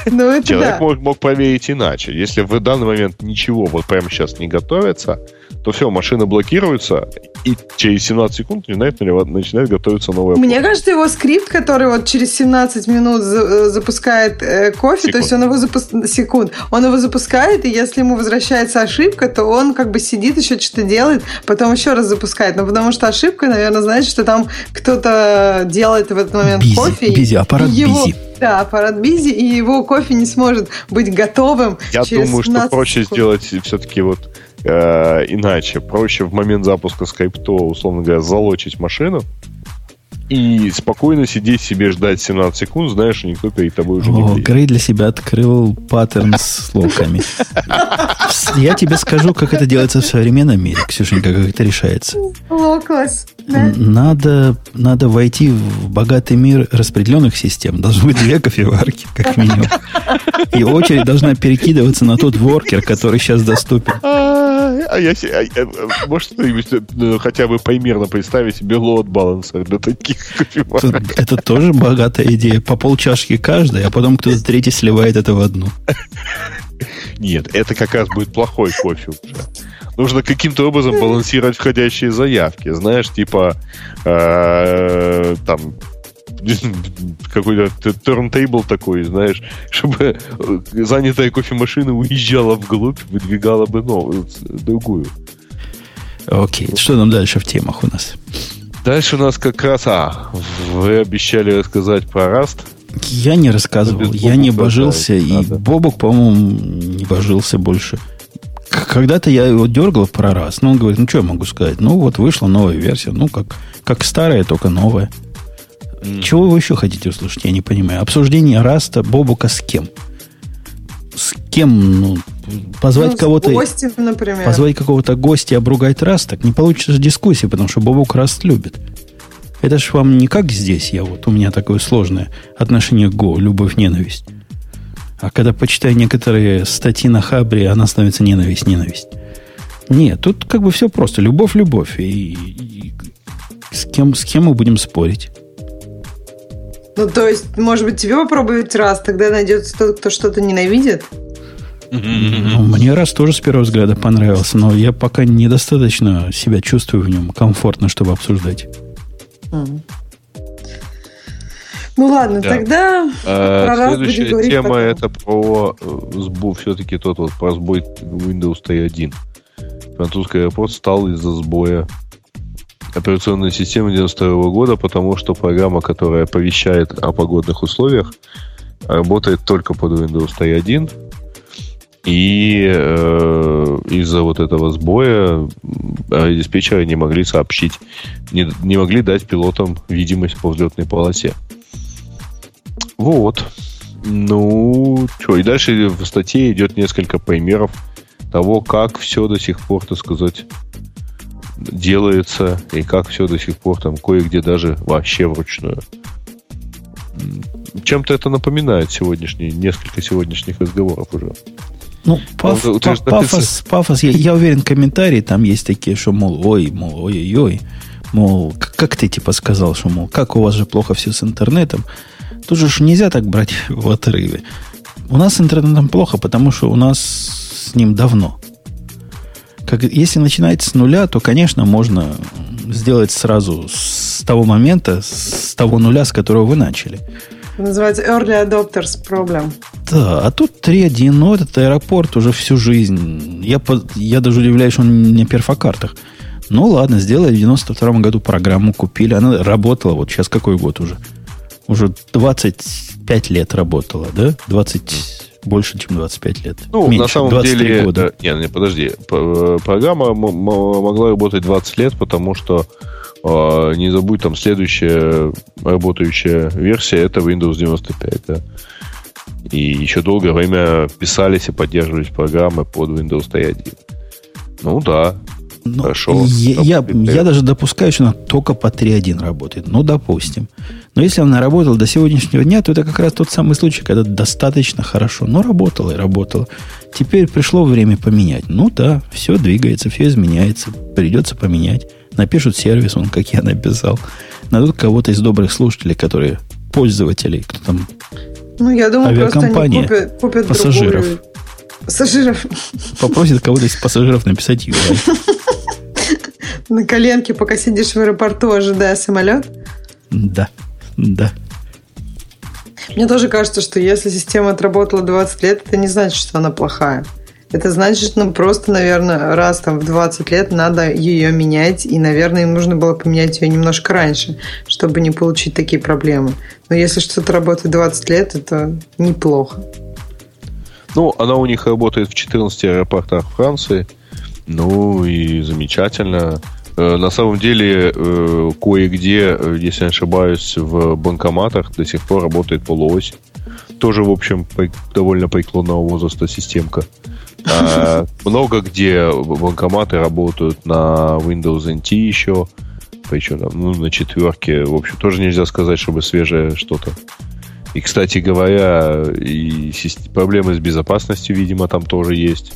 Ну, это Человек да. мог, мог проверить иначе. Если в данный момент ничего вот прямо сейчас не готовится, то все, машина блокируется, и через 17 секунд начинает, начинает готовиться новая Мне кажется, его скрипт, который вот через 17 минут за, запускает э, кофе, секунд. то есть он его запускает... Секунд. Он его запускает, и если ему возвращается ошибка, то он как бы сидит, еще что-то делает, потом еще раз запускает. Но потому что ошибка, наверное, значит, что там кто-то делает в этот момент busy, кофе. Busy, аппарат его... busy. Да, аппарат busy, и его кофе не сможет быть готовым. Я думаю, что проще секунд. сделать все-таки вот э, иначе. Проще в момент запуска скрипта, условно говоря, залочить машину, и спокойно сидеть себе ждать 17 секунд, знаешь, никто перед тобой уже О, не приедет. Грей для себя открыл паттерн с локами. Я тебе скажу, как это делается в современном мире, Ксюшенька, как это решается. Локлас. Надо, надо войти в богатый мир распределенных систем. Должны быть две кофеварки, как минимум. И очередь должна перекидываться на тот воркер, который сейчас доступен. А я, а, а, может, что-нибудь ну, хотя бы примерно представить себе лот балансер для таких кофеварок? Это тоже богатая идея. По полчашки каждой, а потом кто-то третий сливает это в одну. Нет, это как раз будет плохой кофе уже. Нужно каким-то образом балансировать входящие заявки. Знаешь, типа э, там какой-то turntable такой, знаешь, чтобы занятая кофемашина уезжала вглубь, выдвигала бы новую, другую. Окей, что нам дальше в темах у нас? Дальше у нас как раз, а, вы обещали рассказать про Раст. Я не рассказывал, я не божился, и Бобок, по-моему, не божился больше. когда-то я его дергал про Rust. Но он говорит, ну что я могу сказать? Ну вот вышла новая версия. Ну как, как старая, только новая. Mm. Чего вы еще хотите услышать? Я не понимаю. Обсуждение Rust а Бобука с кем? С кем? Ну, позвать ну, кого-то... Гостем, например. Позвать какого-то гостя и обругать Rust, так не получится дискуссии, потому что Бобук Rust любит. Это ж вам не как здесь я вот. У меня такое сложное отношение к Go, любовь-ненависть. А когда почитаю некоторые статьи на Хабре, она становится ненависть-ненависть. Нет, тут как бы все просто. Любовь-любовь. И, и с, кем, с кем мы будем спорить? Ну, то есть, может быть, тебе попробовать раз, тогда найдется тот, кто что-то ненавидит? Ну, мне раз тоже с первого взгляда понравился, но я пока недостаточно себя чувствую в нем комфортно, чтобы обсуждать. Ну ладно, да. тогда а, про Следующая тема потом. это про э, сбой, все-таки тот вот про сбой Windows T1. Французский аэропорт стал из-за сбоя операционной системы 92 года, потому что программа, которая оповещает о погодных условиях, работает только под Windows T1. И э, из-за вот этого сбоя диспетчеры не могли сообщить, не, не могли дать пилотам видимость по взлетной полосе. Вот. Ну, что, и дальше в статье идет несколько примеров того, как все до сих пор, так сказать, делается, и как все до сих пор там кое-где даже вообще вручную. Чем-то это напоминает сегодняшний, несколько сегодняшних разговоров уже. Ну, паф, Он, паф, пафос, пафос я, я уверен, комментарии там есть такие, что, мол, ой, мол, ой-ой-ой, мол, как ты типа сказал, что, мол, как у вас же плохо все с интернетом. Тут же нельзя так брать в отрыве. У нас с интернетом плохо, потому что у нас с ним давно. Как, если начинать с нуля, то, конечно, можно сделать сразу с того момента, с того нуля, с которого вы начали. Называется Early Adopters Problem. Да, а тут 3.1, ну, этот аэропорт уже всю жизнь. Я, я даже удивляюсь, что он не на перфокартах. Ну, ладно, сделали в 92 году программу, купили. Она работала, вот сейчас какой год уже? Уже 25 лет работала, да? 20 больше, чем 25 лет. Ну, Меньше, на самом деле... Года. Да, не, не, подожди. Программа могла работать 20 лет, потому что э, не забудь, там следующая работающая версия это Windows 95, да. И еще долгое время писались и поддерживались программы под Windows 1. Ну да, ну, Хорошо. Я, я, я даже допускаю, что она только по 3.1 работает. Ну, допустим. Но если она работала до сегодняшнего дня, то это как раз тот самый случай, когда достаточно хорошо. Но работала и работала. Теперь пришло время поменять. Ну да, все двигается, все изменяется. Придется поменять. Напишут сервис, он, как я написал. Найдут кого-то из добрых слушателей, которые пользователи, кто там ну, я думаю, авиакомпания, просто они купят, купят пассажиров. Другую... Пассажиров. Попросит кого-то из пассажиров написать UI. На коленке, пока сидишь в аэропорту, ожидая самолет? Да, да. Мне тоже кажется, что если система отработала 20 лет, это не значит, что она плохая. Это значит, что ну, просто, наверное, раз там в 20 лет надо ее менять, и, наверное, им нужно было поменять ее немножко раньше, чтобы не получить такие проблемы. Но если что-то работает 20 лет, это неплохо. Ну, она у них работает в 14 аэропортах Франции. Ну и замечательно. Э, на самом деле, э, кое-где, э, если не ошибаюсь, в банкоматах до сих пор работает полуось. Тоже, в общем, довольно преклонного возраста системка. А много где банкоматы работают на Windows NT еще. Причем ну, на четверке. В общем, тоже нельзя сказать, чтобы свежее что-то. И, кстати говоря, и проблемы с безопасностью, видимо, там тоже есть.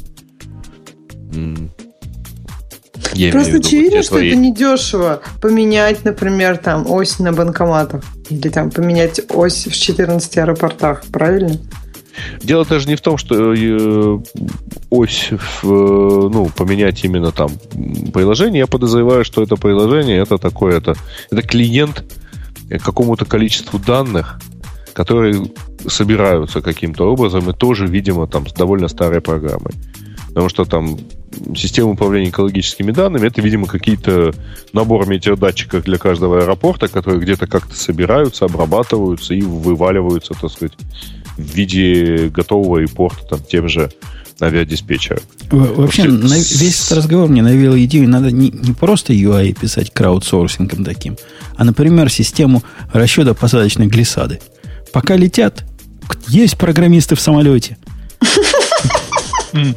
Я Просто очевидно, что твои... это недешево поменять, например, там ось на банкоматах. Или там поменять ось в 14 аэропортах, правильно? Дело даже не в том, что э, ось, в, ну, поменять именно там приложение. Я подозреваю, что это приложение, это такое, это, это клиент какому-то количеству данных, которые собираются каким-то образом и тоже, видимо, там с довольно старой программой. Потому что там система управления экологическими данными это, видимо, какие-то набор метеодатчиков для каждого аэропорта, которые где-то как-то собираются, обрабатываются и вываливаются, так сказать, в виде готового репорта там, тем же авиадиспетчера. Вообще, на, весь этот разговор мне навел идею, надо не, не просто UI писать краудсорсингом таким, а, например, систему расчета посадочной глиссады. Пока летят, есть программисты в самолете.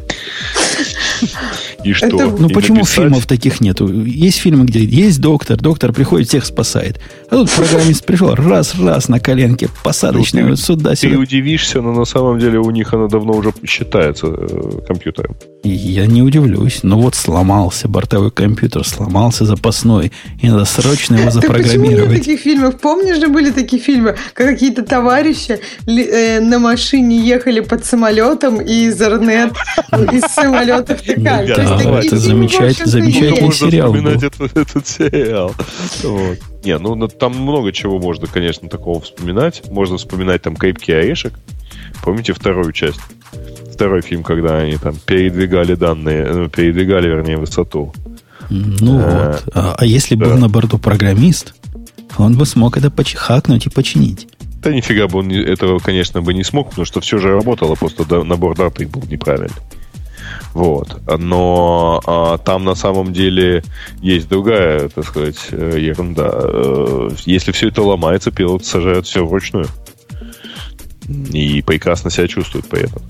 И что? Это... Ну и почему написать? фильмов таких нету? Есть фильмы, где есть доктор, доктор приходит, всех спасает. А тут программист пришел, раз-раз на коленке, посадочную, ну, сюда-сюда. Ты удивишься, но на самом деле у них она давно уже считается э, компьютером. Я не удивлюсь. Но вот сломался бортовой компьютер, сломался запасной. И надо срочно его запрограммировать. Почему таких фильмов? Помнишь же были такие фильмы, как какие-то товарищи э, на машине ехали под самолетом и из Арнет из самолета втыкали это замечательный, замечательный сериал. вспоминать этот, этот сериал. Вот. Не, ну, ну там много чего можно, конечно, такого вспоминать. Можно вспоминать там крепкий орешек. Помните вторую часть? Второй фильм, когда они там передвигали данные, ну, передвигали, вернее, высоту. Ну а, вот. А, а если да. был на борту программист, он бы смог это поч- хакнуть и починить. Да нифига бы он этого, конечно, бы не смог, потому что все же работало, просто набор даты был неправильный. Вот. Но а, там на самом деле есть другая, так сказать, э, ерунда. Э, если все это ломается, пилот сажает все вручную. И прекрасно себя чувствует при этом.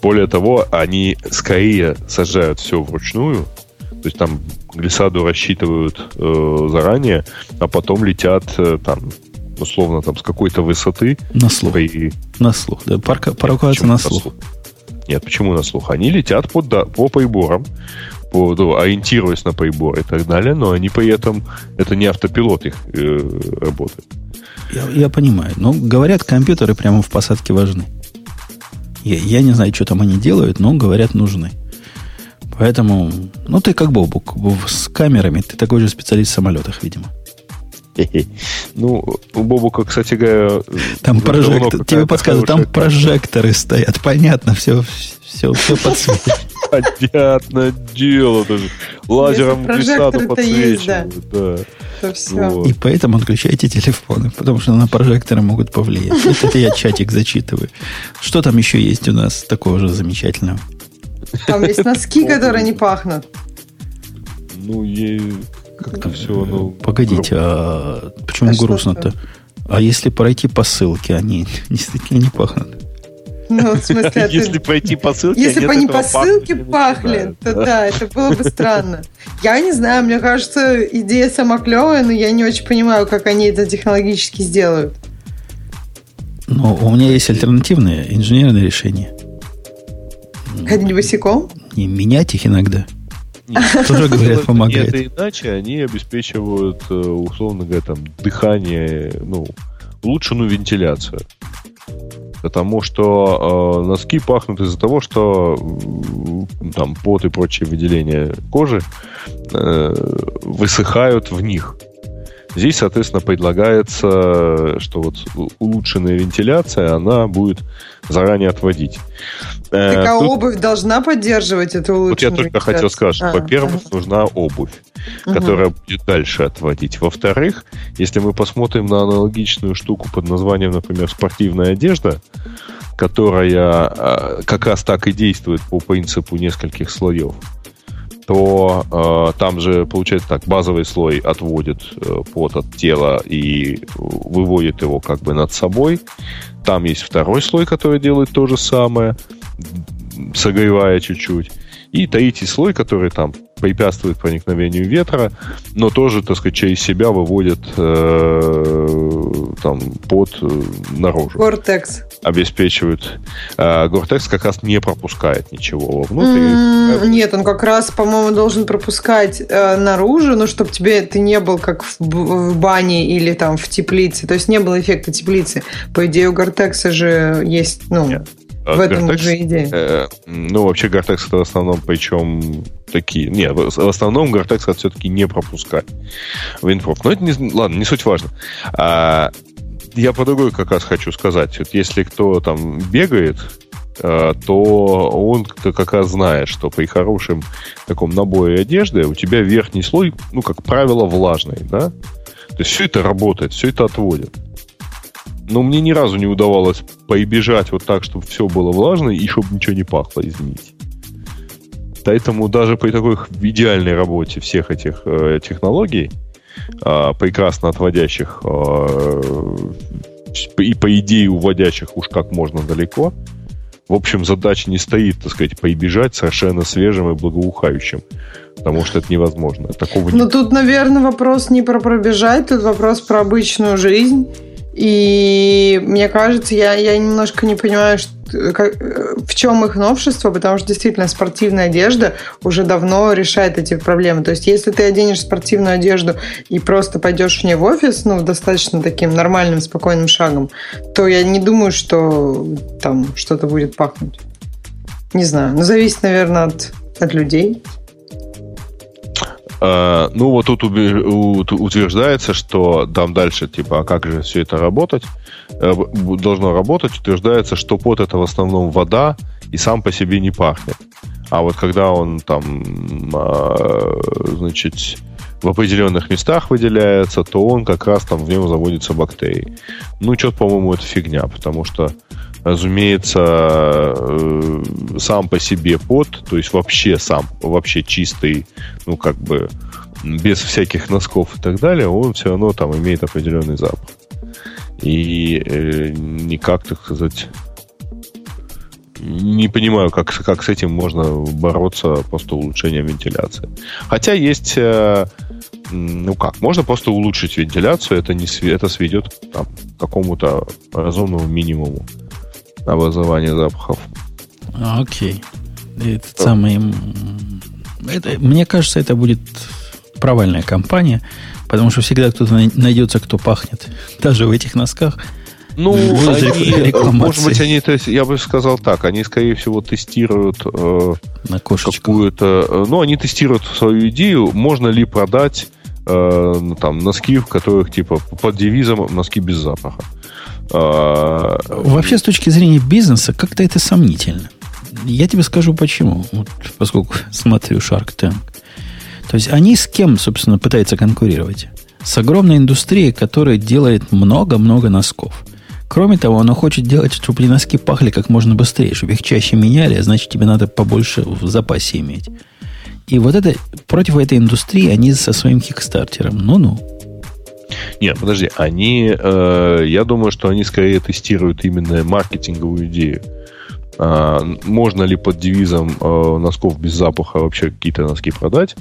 Более того, они скорее сажают все вручную, то есть там глиссаду рассчитывают э, заранее, а потом летят э, там условно там с какой-то высоты. На слух. При... На слух, да. Парка, парковаться на слух. слух. Нет, почему на слух? Они летят по, да, по приборам, по, ну, ориентируясь на прибор и так далее, но они при этом, это не автопилот их э, работает. Я, я понимаю. Но говорят, компьютеры прямо в посадке важны. Я, я не знаю, что там они делают, но говорят, нужны. Поэтому, ну ты как Бобук, с камерами, ты такой же специалист в самолетах, видимо. Ну, у Бобука, кстати говоря... Там прожектор, тебе подсказывают, там прожекторы стоят. Понятно, все, все, все подсвечивает. Понятное дело. Даже лазером глиссаду подсвечивают. Да. И поэтому отключайте телефоны, потому что на прожекторы могут повлиять. Вот это я чатик зачитываю. Что там еще есть у нас такого же замечательного? Там есть носки, которые не пахнут. Ну, ей как-то все, ну... Погодите, а почему а грустно-то? А если пройти по ссылке, они действительно не пахнут? Ну, в смысле, а Если пройти по ссылке, Если бы они по ссылке пахли, то да, это было бы странно. Я не знаю, мне кажется, идея сама клевая, но я не очень понимаю, как они это технологически сделают. Ну, у меня есть альтернативные инженерные решения. Ходить босиком? Не, менять их иногда. Тоже, говорят, помогает. Это иначе они обеспечивают, э, условно говоря, там, дыхание, ну, улучшенную вентиляцию. Потому что э, носки пахнут из-за того, что там пот и прочие выделения кожи э, высыхают в них. Здесь, соответственно, предлагается, что вот улучшенная вентиляция, она будет заранее отводить. Э, так а Тут... обувь должна поддерживать эту улучшенную Вот я только хотел сказать, что, а, во-первых, ага. нужна обувь, которая угу. будет дальше отводить. Во-вторых, если мы посмотрим на аналогичную штуку под названием, например, спортивная одежда, которая а, как раз так и действует по принципу нескольких слоев, то э, там же получается так, базовый слой отводит э, пот от тела и выводит его как бы над собой. Там есть второй слой, который делает то же самое, согревая чуть-чуть. И третий слой, который там препятствует проникновению ветра, но тоже, так сказать, через себя выводит э, там под э, наружу. Гортекс. Обеспечивают. А Гортекс как раз не пропускает ничего вовнутрь. Mm, нет, он как раз, по-моему, должен пропускать э, наружу, ну, чтобы тебе ты не был как в, в бане или там в теплице. То есть не было эффекта теплицы. По идее, у Гортекса же есть, ну... Нет. В этом же идея. Э, ну, вообще Gore-Tex это в основном, причем такие... Нет, в основном Gore-Tex это все-таки не пропускать винпроф. Но это не... Ладно, не суть важно. А, я по другой как раз хочу сказать. Вот если кто там бегает, э, то он как раз знает, что при хорошем таком наборе одежды у тебя верхний слой, ну, как правило, влажный, да? То есть все это работает, все это отводит. Но мне ни разу не удавалось поибежать вот так, чтобы все было влажно и чтобы ничего не пахло, извините. Поэтому даже при такой идеальной работе всех этих э, технологий, э, прекрасно отводящих э, и по идее уводящих уж как можно далеко, в общем, задача не стоит, так сказать, поибежать совершенно свежим и благоухающим. Потому что это невозможно. Такого ну, тут, наверное, вопрос не про пробежать, тут вопрос про обычную жизнь. И мне кажется, я, я немножко не понимаю, что, как, в чем их новшество, потому что действительно спортивная одежда уже давно решает эти проблемы. То есть, если ты оденешь спортивную одежду и просто пойдешь в ней в офис, ну, достаточно таким нормальным, спокойным шагом, то я не думаю, что там что-то будет пахнуть. Не знаю. Ну, зависит, наверное, от, от людей. Uh, ну, вот тут утверждается, что там дальше, типа, а как же все это работать? Uh, должно работать, утверждается, что пот это в основном вода и сам по себе не пахнет. А вот когда он там, uh, значит, в определенных местах выделяется, то он как раз там в нем заводится бактерии. Ну, что-то, по-моему, это фигня, потому что разумеется, э, сам по себе пот, то есть вообще сам, вообще чистый, ну, как бы, без всяких носков и так далее, он все равно там имеет определенный запах. И э, никак, так сказать, не понимаю, как, как с этим можно бороться просто улучшением вентиляции. Хотя есть, э, ну как, можно просто улучшить вентиляцию, это, не, это сведет там, к какому-то разумному минимуму образования запахов. Окей. Это самый... Это, мне кажется, это будет провальная кампания, потому что всегда кто-то найдется, кто пахнет. Даже в этих носках. Ну, они, может быть, они, то есть, я бы сказал так, они, скорее всего, тестируют э, На какую-то... Э, ну, они тестируют свою идею, можно ли продать э, там носки, в которых, типа, под девизом носки без запаха. А, Вообще, с точки зрения бизнеса, как-то это сомнительно. Я тебе скажу почему, вот, поскольку смотрю Shark Tank. То есть они с кем, собственно, пытаются конкурировать? С огромной индустрией, которая делает много-много носков. Кроме того, она хочет делать, чтобы эти носки пахли как можно быстрее, чтобы их чаще меняли, а значит, тебе надо побольше в запасе иметь. И вот это против этой индустрии они со своим хикстартером. Ну-ну. Нет, подожди, они, э, я думаю, что они скорее тестируют именно маркетинговую идею. А, можно ли под девизом э, носков без запаха вообще какие-то носки продать?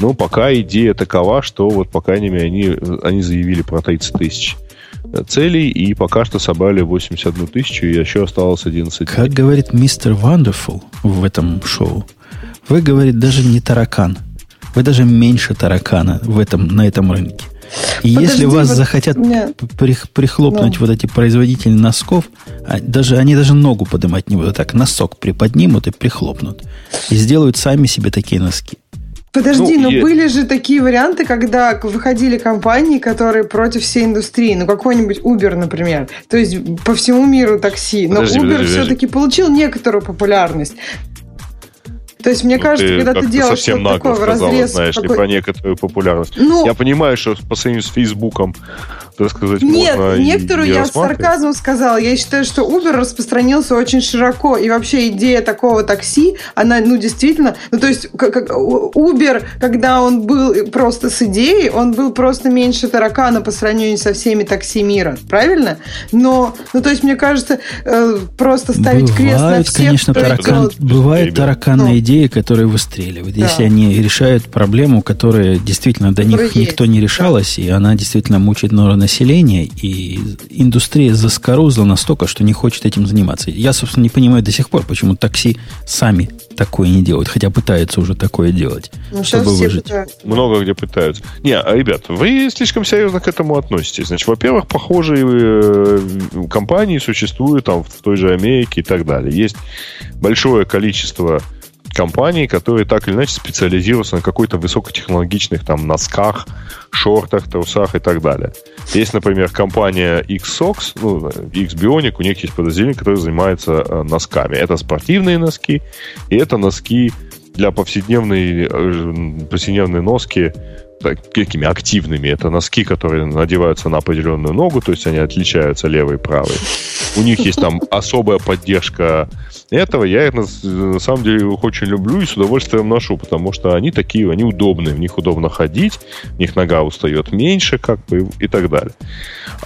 Но пока идея такова, что вот по крайней мере они, они заявили про 30 тысяч целей, и пока что собрали 81 тысячу, и еще осталось 11 Как говорит мистер Wonderful в этом шоу, вы, говорит, даже не таракан. Вы даже меньше таракана в этом, на этом рынке. И Подожди, если вас вот захотят нет. прихлопнуть ну. вот эти производители носков, а даже, они даже ногу поднимать не будут, так носок приподнимут и прихлопнут. И сделают сами себе такие носки. Подожди, ну, но есть. были же такие варианты, когда выходили компании, которые против всей индустрии. Ну, какой-нибудь Uber, например. То есть по всему миру такси. Но подожди, Uber подожди, все-таки получил некоторую популярность. То есть, мне ну, кажется, ты когда ты делаешь совсем что-то такое в разрез... знаешь какой... ли, про некоторую популярность. Ну, Я понимаю, что по сравнению с Фейсбуком так сказать, Нет, можно некоторую я с сарказмом сказала. Я считаю, что Uber распространился очень широко. И вообще идея такого такси, она, ну, действительно... Ну, то есть как, Uber, когда он был просто с идеей, он был просто меньше таракана по сравнению со всеми такси мира. Правильно? Но, ну, то есть, мне кажется, э, просто ставить бывают, крест на всех... конечно, таракан, бывают тараканные ну, идеи, которые выстреливают. Да. Если они решают проблему, которая действительно до них никто не решалась, да. и она действительно мучает народ населения, и индустрия заскорузла настолько, что не хочет этим заниматься. Я, собственно, не понимаю до сих пор, почему такси сами такое не делают, хотя пытаются уже такое делать, ну, чтобы выжить. Пытаются. Много где пытаются. Не, а, ребят, вы слишком серьезно к этому относитесь. Значит, во-первых, похожие э, компании существуют там в той же Америке и так далее. Есть большое количество компаний, которые так или иначе специализируются на какой-то высокотехнологичных там носках, шортах, трусах и так далее. Есть, например, компания XSOX, ну, X-Bionic, у них есть подразделение, которое занимается э, носками. Это спортивные носки, и это носки для повседневной, э, повседневной носки такими активными. Это носки, которые надеваются на определенную ногу, то есть они отличаются левой и правой. У них есть там особая поддержка этого. Я их на, самом деле их очень люблю и с удовольствием ношу, потому что они такие, они удобные, в них удобно ходить, в них нога устает меньше, как бы, и так далее.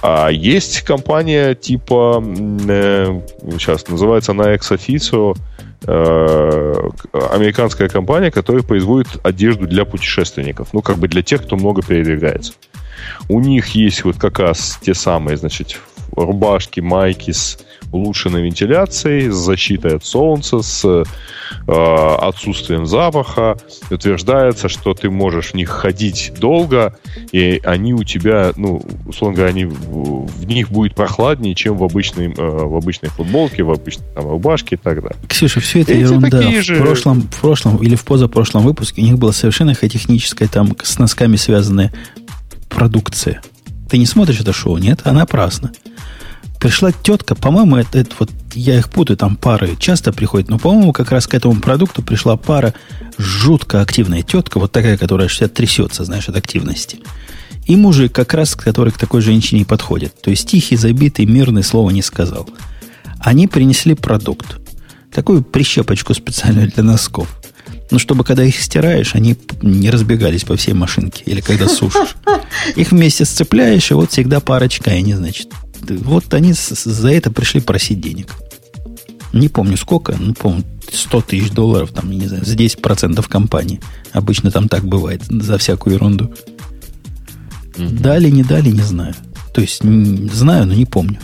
А есть компания типа, э, сейчас называется она Ex Officio, Э, американская компания, которая производит одежду для путешественников. Ну, как бы для тех, кто много передвигается. У них есть вот как раз те самые, значит, рубашки, майки с улучшенной вентиляцией, с защитой от солнца, с э, отсутствием запаха. Утверждается, что ты можешь в них ходить долго, и они у тебя, ну, условно говоря, они, в них будет прохладнее, чем в обычной, э, в обычной футболке, в обычной там, рубашке и так далее. Ксюша, все это Эти ерунда. В же... прошлом, в прошлом или в позапрошлом выпуске у них была совершенно техническая, там, с носками связанная продукция. Ты не смотришь это шоу, нет? Она напрасно. Пришла тетка, по-моему, это, это вот я их путаю, там пары часто приходят, но, по-моему, как раз к этому продукту пришла пара жутко активная тетка, вот такая, которая вся трясется, знаешь, от активности. И мужик, как раз, который к такой женщине и подходит. То есть тихий, забитый, мирный, слова не сказал. Они принесли продукт. Такую прищепочку специальную для носков. Ну, чтобы когда их стираешь, они не разбегались по всей машинке. Или когда сушишь. Их вместе сцепляешь, и вот всегда парочка, и они, значит, вот они за это пришли просить денег. Не помню сколько, ну, помню, 100 тысяч долларов, там, не знаю, за 10% компании. Обычно там так бывает, за всякую ерунду. Mm-hmm. Дали, не дали, не знаю. То есть, знаю, но не помню.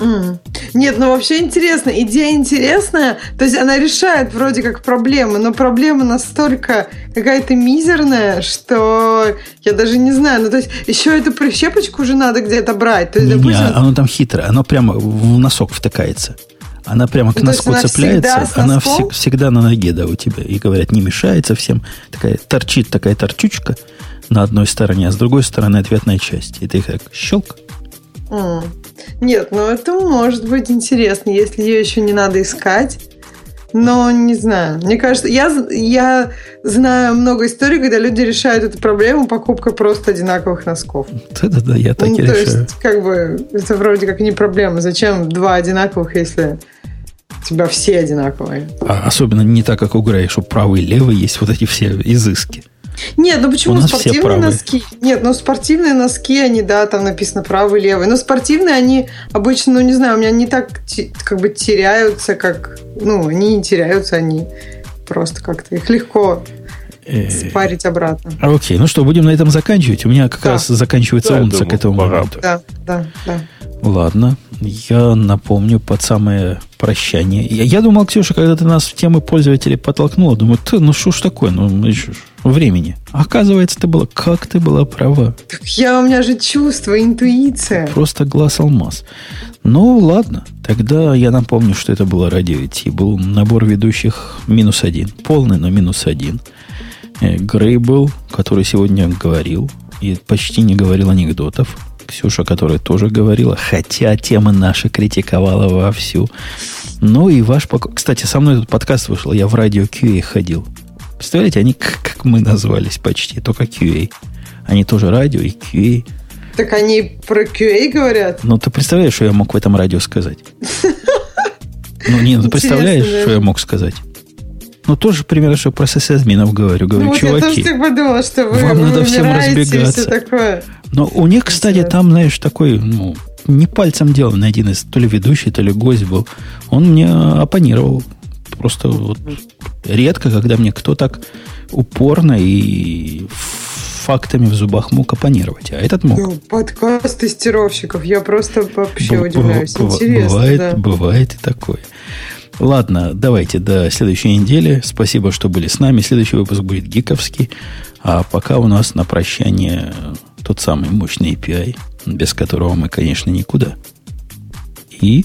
Mm. Нет, ну вообще интересно. Идея интересная. То есть она решает вроде как проблемы, но проблема настолько какая-то мизерная, что я даже не знаю. Ну, то есть еще эту прищепочку уже надо где-то брать. То есть, не, допустим... не, оно там хитрое. Оно прямо в носок втыкается. Она прямо к носку цепляется. Она всег, всегда на ноге, да, у тебя. И говорят, не мешает совсем. Такая торчит такая торчучка на одной стороне, а с другой стороны ответная часть. И ты как щелк. Mm. Нет, ну это может быть интересно, если ее еще не надо искать. Но не знаю. Мне кажется, я, я знаю много историй, когда люди решают эту проблему покупкой просто одинаковых носков. Да-да-да, я так ну, и то решаю. Есть, как бы, это вроде как не проблема. Зачем два одинаковых, если у тебя все одинаковые? А особенно не так, как у Грея, что правый и левый есть вот эти все изыски. Нет, ну почему спортивные носки? Нет, ну спортивные носки, они, да, там написано правый, левый. Но спортивные, они обычно, ну не знаю, у меня не так как бы теряются, как... Ну, они не теряются, они просто как-то их легко э, спарить обратно. А, окей, ну что, будем на этом заканчивать? У меня как да. раз заканчивается да, умница к этому моменту. Да, да, да. Ладно, я напомню под самое прощание. Я, я думал, Ксюша, когда ты нас в темы пользователей подтолкнула, думаю, ты, ну что ж такое, ну еще времени. Оказывается, ты была, как ты была права. Так я, у меня же чувство, интуиция. Просто глаз алмаз. Ну, ладно. Тогда я напомню, что это было радио IT. Был набор ведущих минус один. Полный, но минус один. Э, Грей был, который сегодня говорил и почти не говорил анекдотов. Ксюша, которая тоже говорила, хотя тема наша критиковала вовсю. Ну и ваш... Кстати, со мной этот подкаст вышел, я в радио QA ходил. Представляете, они как, как мы назвались почти, только QA. Они тоже радио и QA. Так они про QA говорят? Ну, ты представляешь, что я мог в этом радио сказать? Ну, не, ну, представляешь, что я мог сказать? Ну, тоже примерно, что про сисадминов говорю. Говорю, ну, чуваки, я тоже подумала, что вы, вам вы надо всем разбегаться. Такое. Но у них, кстати, там, знаешь, такой, ну, не пальцем деланный один из, то ли ведущий, то ли гость был. Он мне оппонировал. Просто вот редко, когда мне кто так упорно и фактами в зубах мог оппонировать, а этот мог. Ну, подкаст тестировщиков, я просто вообще Б- удивляюсь. Интересно, бывает, да. бывает и такое. Ладно, давайте до следующей недели. Спасибо, что были с нами. Следующий выпуск будет гиковский. А пока у нас на прощание тот самый мощный API, без которого мы, конечно, никуда. И